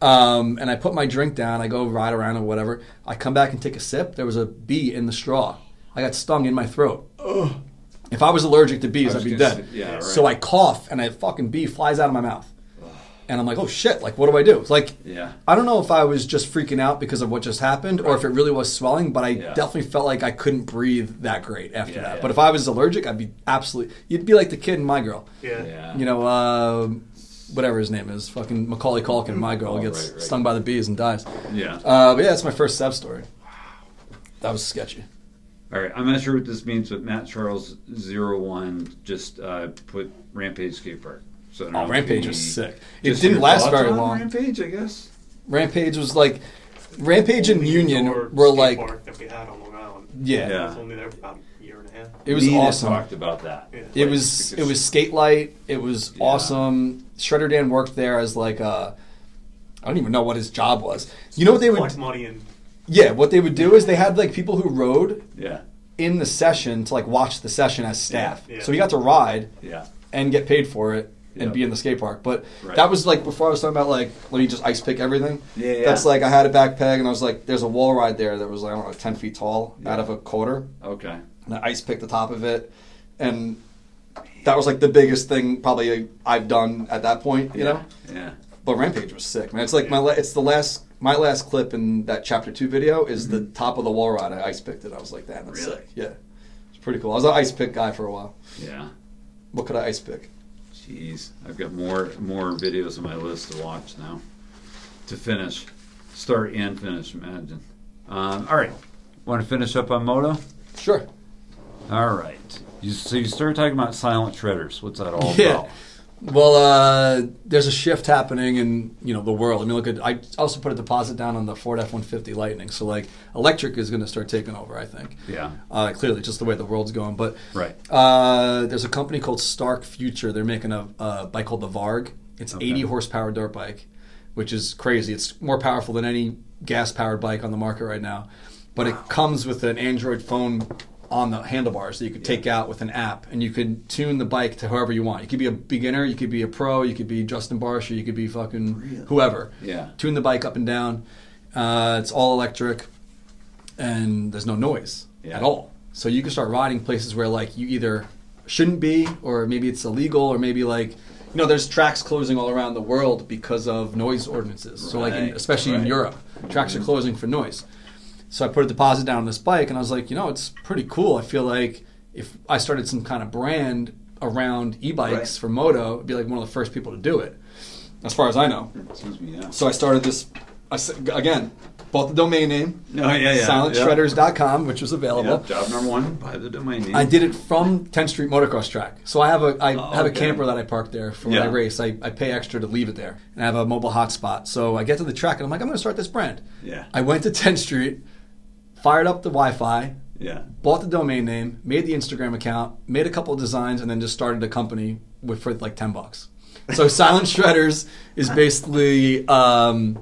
Um, and I put my drink down. I go ride around or whatever. I come back and take a sip. There was a bee in the straw. I got stung in my throat. Ugh. If I was allergic to bees, I'd be dead. say- yeah, right. So I cough, and a fucking bee flies out of my mouth. And I'm like, oh shit! Like, what do I do? It's like, Yeah. I don't know if I was just freaking out because of what just happened, or if it really was swelling. But I Yeah. definitely felt like I couldn't breathe that great after Yeah, that. yeah. But if I was allergic, I'd be absolutely. You'd be like the kid in My Girl. Yeah. Yeah. You know, um, whatever his name is, fucking Macaulay Culkin, my girl Oh, gets right, right. stung by the bees and dies. Yeah. Uh, but yeah, that's my first Sev story. Wow. That was sketchy. All right, I'm not sure what this means, but Matt Charles zero one just uh, put Rampage skate park. So I know Oh, Rampage was sick. It didn't last very long. Rampage, I guess. Rampage was like, Rampage and Union were like, that we had on Long Island. yeah, Yeah. I was only there for about a year and a half. it was Nina awesome. Talked about that. Yeah. It Like, was it was skate light. It was Yeah. awesome. Shredder Dan worked there as like a, I don't even know what his job was. You know what they would? Collect money and Yeah, what they would do is they had like people who rode Yeah, in the session to like watch the session as staff. Yeah, yeah. So he got to ride yeah, and get paid for it and Yep. be in the skate park. But Right. that was like before I was talking about like let me just ice pick everything. Yeah, yeah. That's like I had a backpack and I was like, there's a wall ride there that was like I don't know ten feet tall Yeah. out of a quarter. okay. and I ice picked the top of it, and that was like the biggest thing probably I've done at that point, you know. Yeah, But Rampage was sick, man. It's like my la- it's the last my last clip in that chapter two video is the mm-hmm. top of the wall ride. I ice picked it. I was like, damn, that's Really? sick. Yeah, it's pretty cool. I was an ice pick guy for a while. yeah. What could I ice pick? Jeez, I've got more more videos on my list to watch now. To finish, start and finish. Imagine. Um, all right, want to finish up on moto? Sure. All right. You, so you started talking about silent shredders. What's that all Yeah. about? Well, uh, there's a shift happening in you know the world. I mean, look at I also put a deposit down on the Ford F-150 Lightning, so like electric is going to start taking over. I think. Yeah. Uh, clearly, just the way the world's going. But Right. uh, there's a company called Stark Future. They're making a, a bike called the Varg. It's Okay. 80 horsepower dirt bike, which is crazy. It's more powerful than any gas powered bike on the market right now. But it comes with an Android phone on the handlebars that you could take out with an app, and you could tune the bike to whoever you want. You could be a beginner, you could be a pro, you could be Justin Barcia, you could be fucking Really? whoever. Yeah. Tune the bike up and down. Uh, it's all electric, and there's no noise Yeah. at all. So you can start riding places where like you either shouldn't be, or maybe it's illegal, or maybe like you know there's tracks closing all around the world because of noise ordinances. So like in, Right, especially in. Europe, tracks are closing for noise. So I put a deposit down on this bike, and I was like, you know, it's pretty cool. I feel like if I started some kind of brand around e-bikes Right. for moto, it'd be like one of the first people to do it, as far as I know. Excuse me. Yeah. So I started this I again, bought the domain name, No, yeah, yeah. silentshredders.com, which was available. Yep, job number one. Buy the domain name. I did it from 10th Street Motocross Track. So I have a I Oh, have a camper that I park there for when I race. I, I pay extra to leave it there, and I have a mobile hotspot. So I get to the track and I'm like, I'm going to start this brand. Yeah. I went to 10th Street, fired up the Wi-Fi, Yeah. bought the domain name, made the Instagram account, made a couple of designs, and then just started a company with for like ten bucks. So Silent Shredders is basically, um,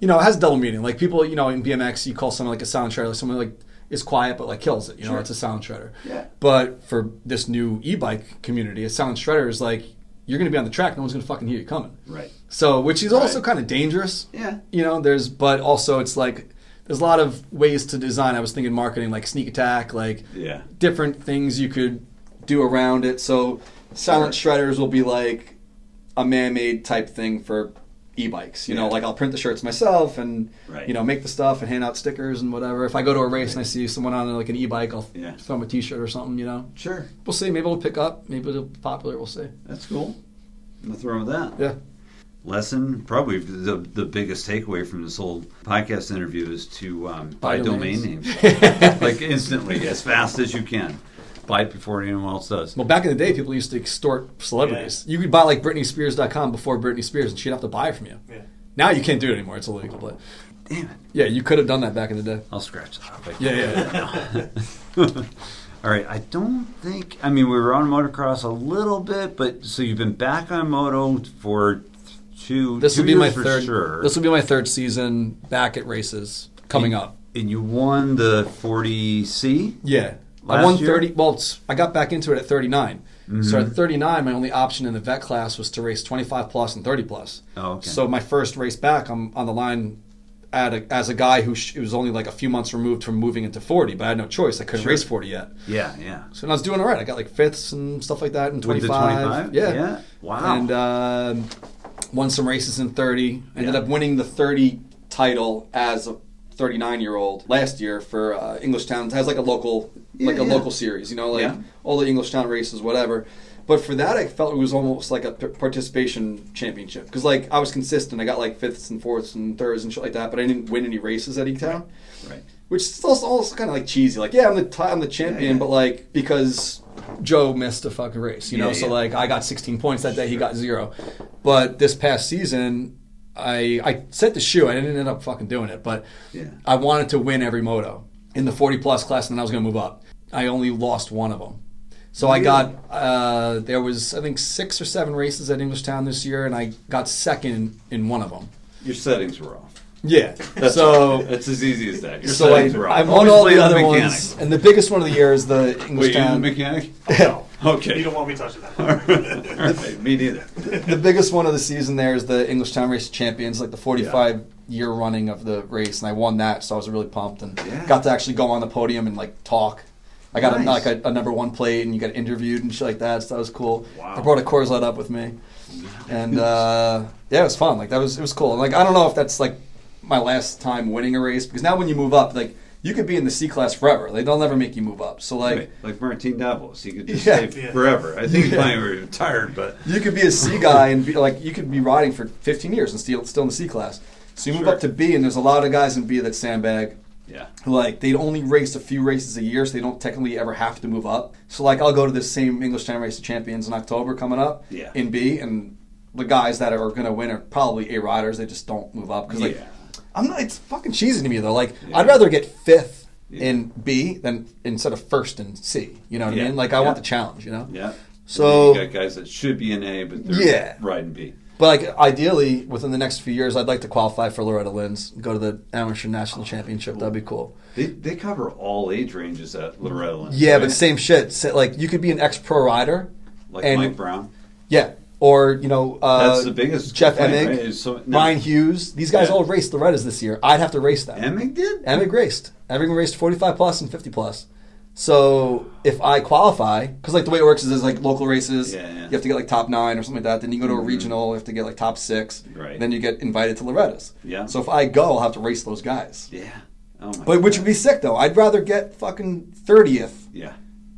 you know, it has double meaning. Like people, you know, in BMX, you call someone like a silent shredder, like someone like is quiet but like kills it. You know, Sure. it's a silent shredder. Yeah. But for this new e-bike community, a silent shredder is like you're going to be on the track, no one's going to fucking hear you coming. Right. So, which is also Right. kind of dangerous. Yeah. You know, there's, but also it's like, there's a lot of ways to design. I was thinking marketing, like sneak attack, like Yeah. different things you could do around it. So, silent shredders will be like a man-made type thing for e-bikes. You know, like I'll print the shirts myself and Right. you know make the stuff and hand out stickers and whatever. If I go to a race and I see someone on like an e-bike, I'll Yeah. throw them a T-shirt or something. You know, Sure. we'll see. Maybe it'll pick up. Maybe it'll be popular. We'll see. That's cool. Nothing wrong with that. Yeah. Lesson probably the the biggest takeaway from this whole podcast interview is to um, buy, Buy domain names like instantly as fast as you can. Buy it before anyone else does. Well, back in the day, people used to extort celebrities. You could buy like BritneySpears.com before Britney Spears, and she'd have to buy it from you. Yeah. Now you can't do it anymore; it's illegal. But Damn it! yeah, you could have done that back in the day. I'll scratch that. off. Yeah, yeah. yeah. All right. I don't think. I mean, we were on motocross a little bit, but so you've been back on moto for two. this two will be my third. Sure. This will be my third season back at races coming up. and you won the 40C. Yeah, I won year? thirty. Well, it's, I got back into it at 39. So Mm-hmm. at thirty nine, my only option in the vet class was to race twenty five plus and thirty plus. Oh, okay. So my first race back, I'm on the line. At a, as a guy who sh- was only like a few months removed from moving into 40, but I had no choice. I couldn't Sure. race 40 yet. Yeah, yeah. So I was doing all right. I got like fifths and stuff like that in 25. 25? Yeah. Yeah. Wow. And um won some races in 30. Ended Yeah. up winning the 30 title as a 39 year old last year for uh, Englishtown. It has like a local, Yeah, like a yeah. local series, you know, like all the Englishtown races, whatever. But for that, I felt it was almost like a p- participation championship because like I was consistent. I got like fifths and fourths and thirds and shit like that, but I didn't win any races at E Town, Right. which is also, also kind of like cheesy. Like, yeah, I'm the t- I'm the champion, but like because Joe missed a fucking race, you know. Yeah, so yeah. like I got 16 points that day, he got zero. But this past season, I I set the shoe. I didn't end up fucking doing it, but Yeah. I wanted to win every moto in the 40 plus class, and then I was going to move up. I only lost one of them. So I got uh, there was I think six or seven races at Englishtown this year, and I got second in one of them. Your settings were off. Yeah. That's so it's as easy as that. Your so I, settings were off. I won Always all blame the other mechanic. ones, and the biggest one of the year is the English Wait, you're the Englishtown. mechanic? No. Okay. You don't want me touching that. All right, me neither. the biggest one of the season there is the Englishtown Race Champions, like the 45 year running of the race, and I won that, so I was really pumped and Yeah. got to actually go on the podium and like talk. I got Nice. a, like a, a number one plate, and you got interviewed and shit like that. So that was cool. Wow. I brought a Coors Light up with me, and uh, yeah, it was fun. Like that was it was cool. Like I don't know if that's like my last time winning a race because now when you move up, like you could be in the C class forever. Like they'll never make you move up. So like. Right, like Martin Davos, he could just Yeah. stay Yeah. forever. I think he Yeah. finally retired, but You could be a C guy and be like you could be riding for 15 years and still still in the C class. So you move Sure. up to B, and there's a lot of guys in B that sandbag. yeah, Who like they only race a few races a year, so they don't technically ever have to move up. So like I'll go to this same Englishtown Race of Champions in October coming up Yeah. in B, and the guys that are going to win are probably A riders. They just don't move up because like Yeah. I'm not. It's fucking cheesy to me though. Like Yeah. I'd rather get fifth Yeah. in B than instead of first in C. You know what Yeah. I mean? Like I want the challenge. You know. yeah. So- you got guys that should be in A, but they're Yeah. riding B. But like ideally, within the next few years, I'd like to qualify for Loretta Lynn's, go to the amateur national oh, championship. That'd be cool. They they cover all age ranges at Loretta Lynn. Yeah, right? but same shit. So, like you could be an ex pro rider, like and- Mike Brown. yeah, or you know, uh, That's the biggest Jeff complaint, Emig, right? So- no. Ryan Hughes. These guys Yeah. all raced the Loretta's this year. I'd have to race them. Emig did. Emig raced. Emig raced forty five plus and fifty plus. So if I qualify, because like the way it works is there's like local races, Yeah, yeah. you have to get like top nine or something like that. Then you go to a Mhm. regional, you have to get like top six. Right. Then you get invited to Loretta's. Yeah. So if I go, I'll have to race those guys. Yeah. Oh my. But which would be sick though. I'd rather get fucking thirtieth Yeah.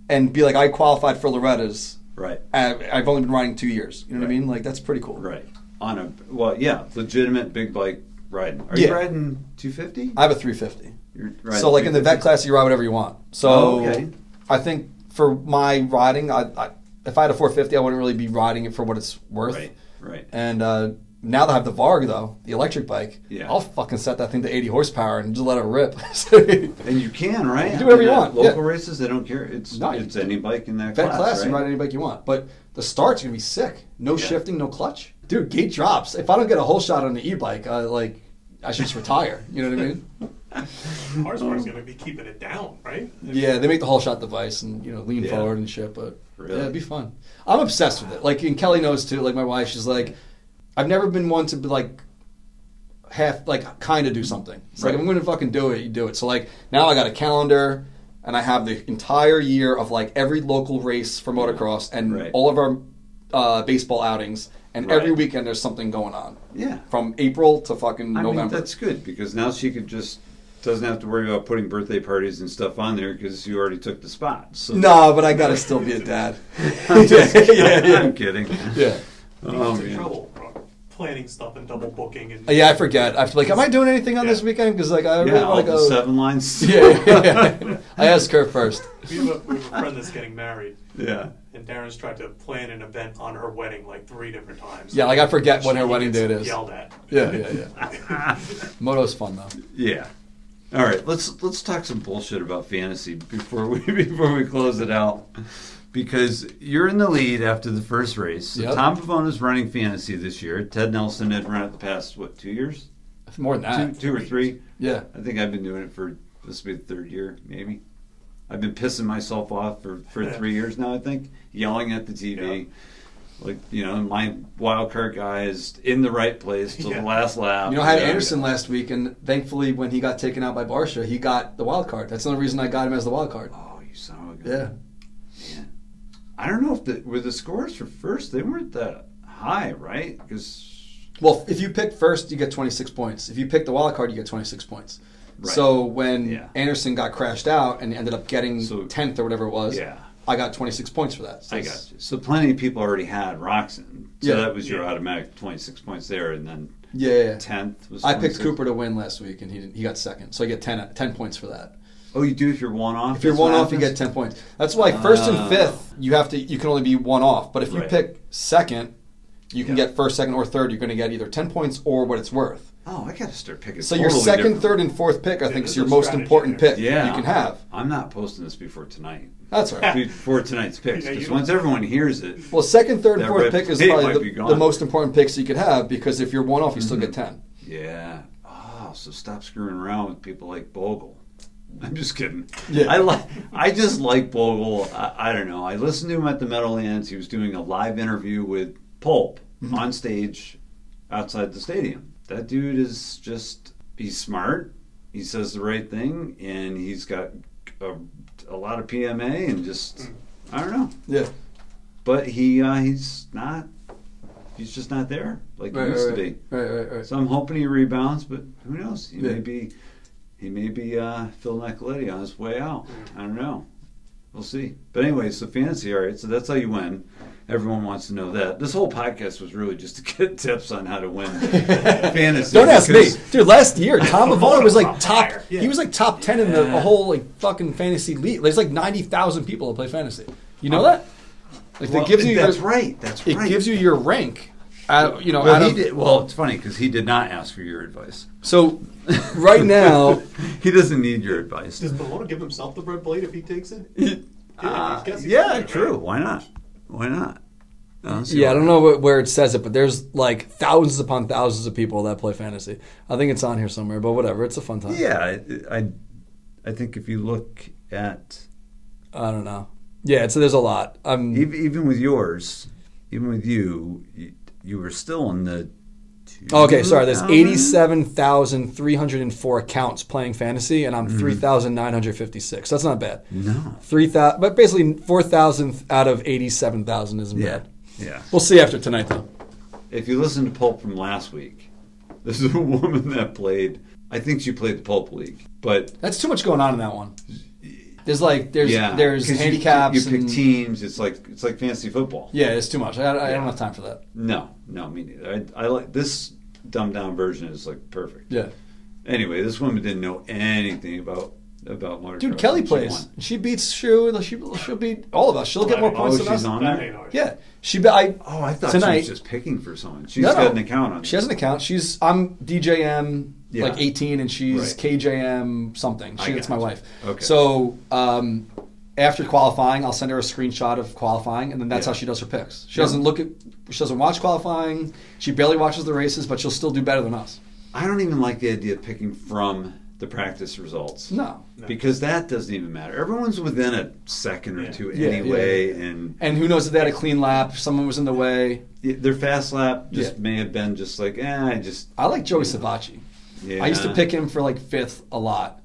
and be like I qualified for Loretta's. Right. I- I've only been riding two years. You know what I mean? Like that's pretty cool. Right. On a well, yeah, legitimate big bike riding. Are Yeah. you riding 250? I have a 350. So like in the vet class, you ride whatever you want. So Oh, okay. I think for my riding, I, I if I had a 450, I wouldn't really be riding it for what it's worth. Right. Right. And uh, now that I have the Varg though, the electric bike, Yeah. I'll fucking set that thing to 80 horsepower and just let it rip. And you can, right? You do whatever you I mean, want, Local yeah. races, they don't care. It's No, it's any bike in that Vet class, class, right? you ride any bike you want. But the start's gonna be sick. No Yeah. shifting, no clutch. Dude, gate drops. If I don't get a holeshot on the e-bike, uh, like I should just retire. You know what I mean? Hardest part is going to be keeping it down, right? Yeah, they make the holeshot device and you know lean Yeah. forward and shit. But Really? yeah, it'd be fun. I'm obsessed with it. Like, and Kelly knows too. Like my wife, she's like, I've never been one to be like half like kind of do something. It's like Right. if I'm going to fucking do it, you do it. So like now I got a calendar. And I have the entire year of like every local race for motocross and Right. all of our uh, baseball outings, and Right. every weekend there's something going on Yeah. from April to fucking I mean, November. that's good because now she could just doesn't have to worry about putting birthday parties and stuff on there because you already took the spot. So no, but I gotta still be a dad. I'm just kidding. yeah, yeah. I'm kidding. yeah. You Oh, man. trouble bro. Planning stuff and double booking and Yeah, I forget. I have to be like, am I doing anything on this weekend? Because like I really Yeah, all want to the go. seven lines. Yeah, yeah, yeah. I asked her first. We have, a, we have a friend that's getting married, yeah. and Darren's tried to plan an event on her wedding like three different times. Yeah, like I forget when her wedding date is. Yelled at. Yeah, yeah, yeah. Moto's fun though. Yeah. All right, let's let's talk some bullshit about fantasy before we before we close it out. Because you're in the lead after the first race. So Yep. Tom Pavona's running fantasy this year. Ted Nelson had run it the past what two years, More than two, that. two or three. Yeah. I think I've been doing it for this will be the third year, maybe. I've been pissing myself off for, for three years now. I think yelling at the TV, like you know, my wild card guy is in the right place till Yeah. the last lap. You know, I had Yeah. Anderson last week, and thankfully, when he got taken out by Barcia, he got the wild card. That's the only reason I got him as the wild card. Oh, you son of a Yeah. gun. Man. I don't know if the were the scores for first. They weren't that high, right? Because Well, if you pick first, you get 26 points. If you pick the wild card, you get 26 points. Right. So when Yeah. Anderson got crashed out and ended up getting So- 10th or whatever it was, Yeah. I got 26 points for that. So I got you. So plenty of people already had Roczen. So Yeah. that was your Yeah. automatic 26 points there. And then Yeah, yeah, yeah. 10th was I picked Cooper to win last week, and he didn't, he got second, so I get 10, 10 points for that. Oh, you do if you're one off? If you're one what off, you get ten points. That's why first Ah. and fifth, you have to you can only be one off. But if you Right. pick second, you can Yeah. get first, second, or third. You're going to get either ten points or what it's worth. Oh, I got to start picking. So your second, different- third, and fourth pick, I think, is your most important there. pick Yeah. you can have. I'm not posting this before tonight. That's right. Before tonight's picks. Because don't- once everyone hears it, Well, second, third, and fourth pick is probably the, the most important picks you could have because if you're one off, you still get Mm-hmm. ten. yeah. Oh, so stop screwing around with people like Bogle. I'm just kidding. Yeah. I like. I just like Bogle. I, I don't know. I listened to him at the Meadowlands. He was doing a live interview with Pulp Mm-hmm. on stage outside the stadium. That dude is just. He's smart. He says the right thing, and he's got a, a lot of PMA, and just. I don't know. Yeah, But he uh, he's not. He's just not there like right, he used right, to be. right, right, right. So I'm hoping he rebounds, but who knows? He Yeah. may be he may be uh, Phil Nicoletti on his way out. I don't know. We'll see. But anyway, so fantasy, all right. So that's how you win. Everyone wants to know that. This whole podcast was really just to get tips on how to win fantasy. Don't ask me, dude. Last year, Tom Avona was like top. Yeah. He was like top ten in the Yeah. whole like fucking fantasy league. There's like ninety thousand people that play fantasy. You know that? Like Well, it gives you that's your, right. That's It right. It gives you your rank. Out, you know, Well, out he of, did, well, it's funny because he did not ask for your advice. so right now, he doesn't need your advice. Does Malone give himself the red plate if he takes it? Yeah, Uh, I yeah, right. true. Why not? Why not? don't yeah, I don't know where- where it says it, but there's like thousands upon thousands of people that play fantasy. I think it's on here somewhere, but whatever. It's a fun time. Yeah, I, I, I think if you look at I don't know. Yeah, so there's a lot. Um, even, even with yours, even with you, you, were still in the. okay, sorry. There's eighty-seven thousand three hundred and four accounts playing fantasy, and I'm Mm-hmm. three thousand nine hundred fifty-six. That's not bad. No. Three thousand, but basically four thousand out of eighty-seven thousand isn't Yeah. bad. Yeah. We'll see after tonight, though. If you listen to Pulp from last week, this is a woman that played. I think she played the Pulp League, but That's too much going on in that one. There's like there's yeah, there's 'cause you- handicaps. You, pick and, teams. It's like it's like fantasy football. yeah, it's too much. I, I, I Yeah. don't have time for that. No, no, me neither. I, I like this dumbed down version is like perfect. Yeah, Anyway, this woman didn't know anything about about motocross. dude, Kelly she plays. won. She beats Shoe. She, she'll beat all of us. She'll get more points Oh, than she's us. on there. Yeah, she. be- I Oh, I thought she was just picking for someone. She's No, got no. an account on. She has an account. She's I'm DJM Yeah. like 18, and she's Right. KJM something. She, it's my gotcha. wife. Okay. So um, after qualifying, I'll send her a screenshot of qualifying, and then that's Yeah. how she does her picks. She Yeah. doesn't look at. She doesn't watch qualifying. She barely watches the races, but she'll still do better than us. I don't even like the idea of picking from the practice results. No. No. Because that doesn't even matter. Everyone's within a second or Yeah. two Yeah, anyway, yeah, yeah. and And who knows if they had a clean lap? Someone was in the way. their fast lap just Yeah. may have been just like, eh, I just. I like Joey Yeah. Savatgy. Yeah. I used to pick him for like fifth a lot.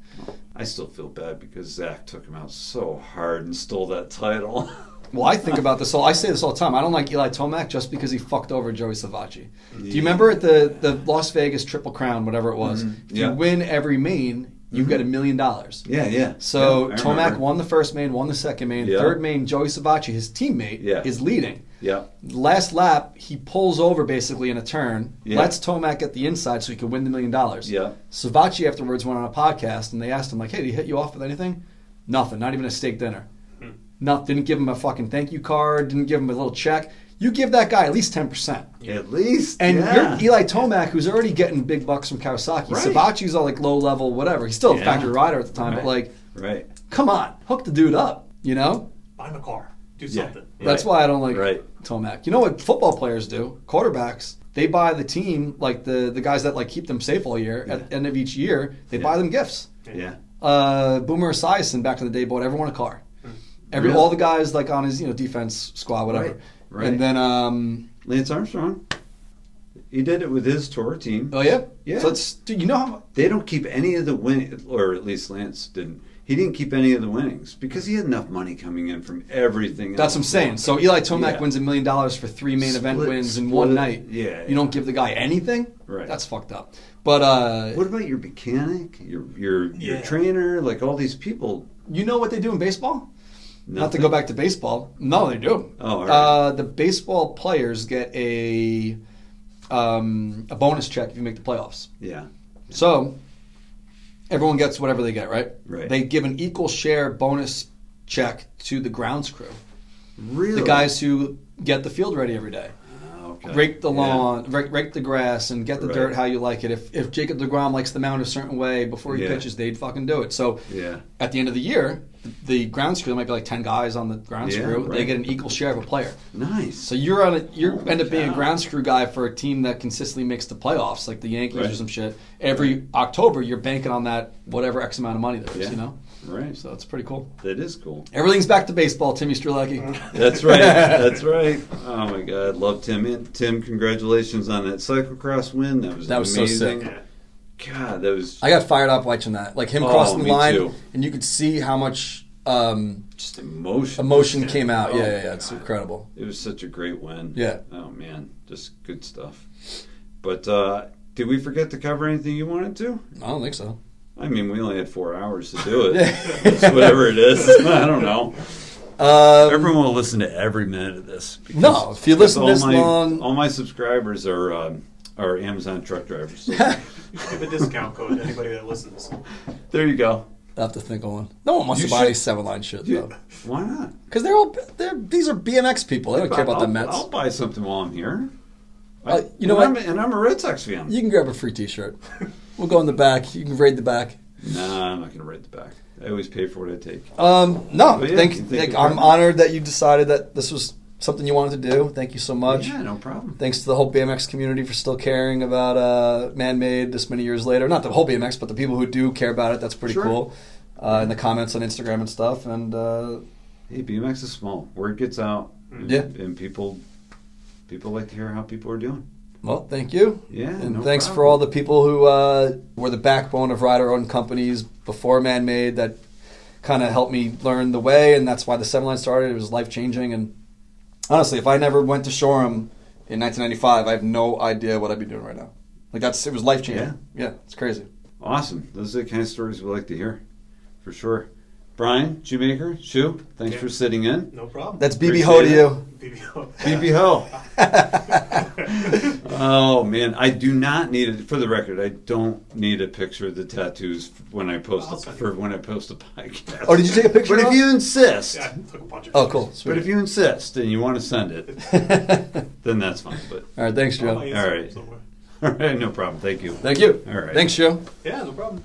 I still feel bad because Zach took him out so hard and stole that title. Well, I think about this all. I say this all the time. I don't like Eli Tomac just because he fucked over Joey Savatgy. Do you remember at the the Las Vegas Triple Crown, whatever it was? Mhm. If Yeah. you win every main, you Mhm. got a million dollars. yeah, yeah. So Yeah, Tomac remember. won the first main, won the second main, Yeah. third main. Joey Savatgy, his teammate, Yeah. is leading. Yeah. Last lap, he pulls over basically in a turn, Yeah. lets Tomac at the inside so he could win the million dollars. Yeah. Savatgy afterwards went on a podcast and they asked him like, "Hey, did he hit you off with anything?" Nothing. Not even a steak dinner. Hmm. Nothing. Didn't give him a fucking thank you card. Didn't give him a little check. You give that guy at least ten percent. At least. And yeah. you're Eli Tomac, who's already getting big bucks from Kawasaki. Right. Savatgy's all like low level, whatever. He's still a Yeah. factory rider at the time, but like, Right. come on, hook the dude up. You know. Buy him a car. Do Yeah. something. That's why I don't like Right. Tomac. You know what football players do? Quarterbacks. They buy the team, like the the guys that like keep them safe all year. At the end of each year, they Yeah. buy them gifts. Yeah. Uh, Boomer Esiason back in the day bought everyone a car. Every Really? all the guys like on his you know defense squad, whatever. Right. Right. And then um, Lance Armstrong. He did it with his tour team. oh yeah, Yeah. So it's dude, you know how They don't keep any of the win, or at least Lance didn't. He didn't keep any of the winnings because he had enough money coming in from everything. that's what I'm saying. So Eli Tomac Yeah. wins a million dollars for three main event wins in split one night. Yeah, you don't give the guy anything. Right. That's fucked up. But uh, What about your mechanic, your your your Yeah. trainer, like all these people? you know what they do in baseball? Not to go back to baseball. No, they do. Oh, right. uh, the baseball players get a um, a bonus check if you make the playoffs. Yeah. So everyone gets whatever they get, right? Right. They give an equal share bonus check to the grounds crew, Really? the guys who get the field ready every day. Okay. Rake the Yeah. lawn, rake, rake the grass, and get the Right. dirt how you like it. If if Jacob deGrom likes the mound a certain way before he Yeah. pitches, they'd fucking do it. So Yeah. at the end of the year, the grounds crew there might be like ten guys on the grounds Yeah, crew. They get an equal share of a player. Nice. So you're on a you Holy end up being a cow. grounds crew guy for a team that consistently makes the playoffs, like the Yankees or some shit. Every October, you're banking on that whatever X amount of money there is. Yeah. You know, right. so it's pretty cool. That is cool. Everything's back to baseball, Timmy Strzelecki. That's right. That's right. Oh my God, love Tim. Tim, congratulations on that cyclocross win. That was That was so amazing. sick. God, that was I got fired up watching that, like him Oh, crossing the line, too. and you could see how much um, just emotion. emotion came out. Oh, yeah, yeah, yeah, it's God. incredible. It was such a great win. Yeah. Oh man, just good stuff. But uh, did we forget to cover anything you wanted to? I don't think so. I mean, we only had four hours to do it. It's whatever it is. I don't know. Um, Everyone will listen to every minute of this. because- No, if you listen this all my, long- all my subscribers are um, are Amazon truck drivers. So Give a discount code to anybody that listens. there you go. I have to think of one. No one wants You to buy should- any seven line shit You- though, why not? because they're all they're these are BMX people. They don't care about I'll, the Mets. I'll buy something while I'm here. Uh, you know and what? I'm, and I'm a Red Sox fan. You can grab a free T-shirt. We'll go in the back. You can raid the back. Nah, I'm not going to raid the back. I always pay for what I take. Um, no, yeah, thank, you think thank- I'm honored that you decided that this was something you wanted to do. Thank you so much. Yeah, no problem. Thanks to the whole BMX community for still caring about uh, man-made this many years later. Not the whole BMX, but the people who do care about it. That's pretty Sure. cool. Uh, in the comments on Instagram and stuff, and uh, Hey, BMX is small. Word gets out. And, Yeah. and people people like to hear how people are doing. Well, thank you. Yeah, And no thanks for all the people who uh, were the backbone of rider-owned companies before man-made that kind of helped me learn the way, and that's why the seven line started. It was life-changing, and honestly, if I never went to Shoreham in 1995, I have no idea what I'd be doing right now. Like that's it was life-changing. Yeah, it's crazy. Awesome. Those are the kind of stories we like to hear, for sure. Brian Shoemaker, Shoe, thanks Yeah. for sitting in. No problem. That's BB Ho to it. you. BBO. BB Ho. oh man, I do not need it. For the record, I don't need a picture of the tattoos when I post I'll for when I post a podcast. Oh, did you take a picture? But if of you insist, Yeah, I took a bunch of Oh, pictures. cool. but if you insist and you want to send it, then that's fine. But right, thanks, Joe. All right, all right, no problem. Thank you. Thank you. All right. Thanks, Joe. Yeah, no problem.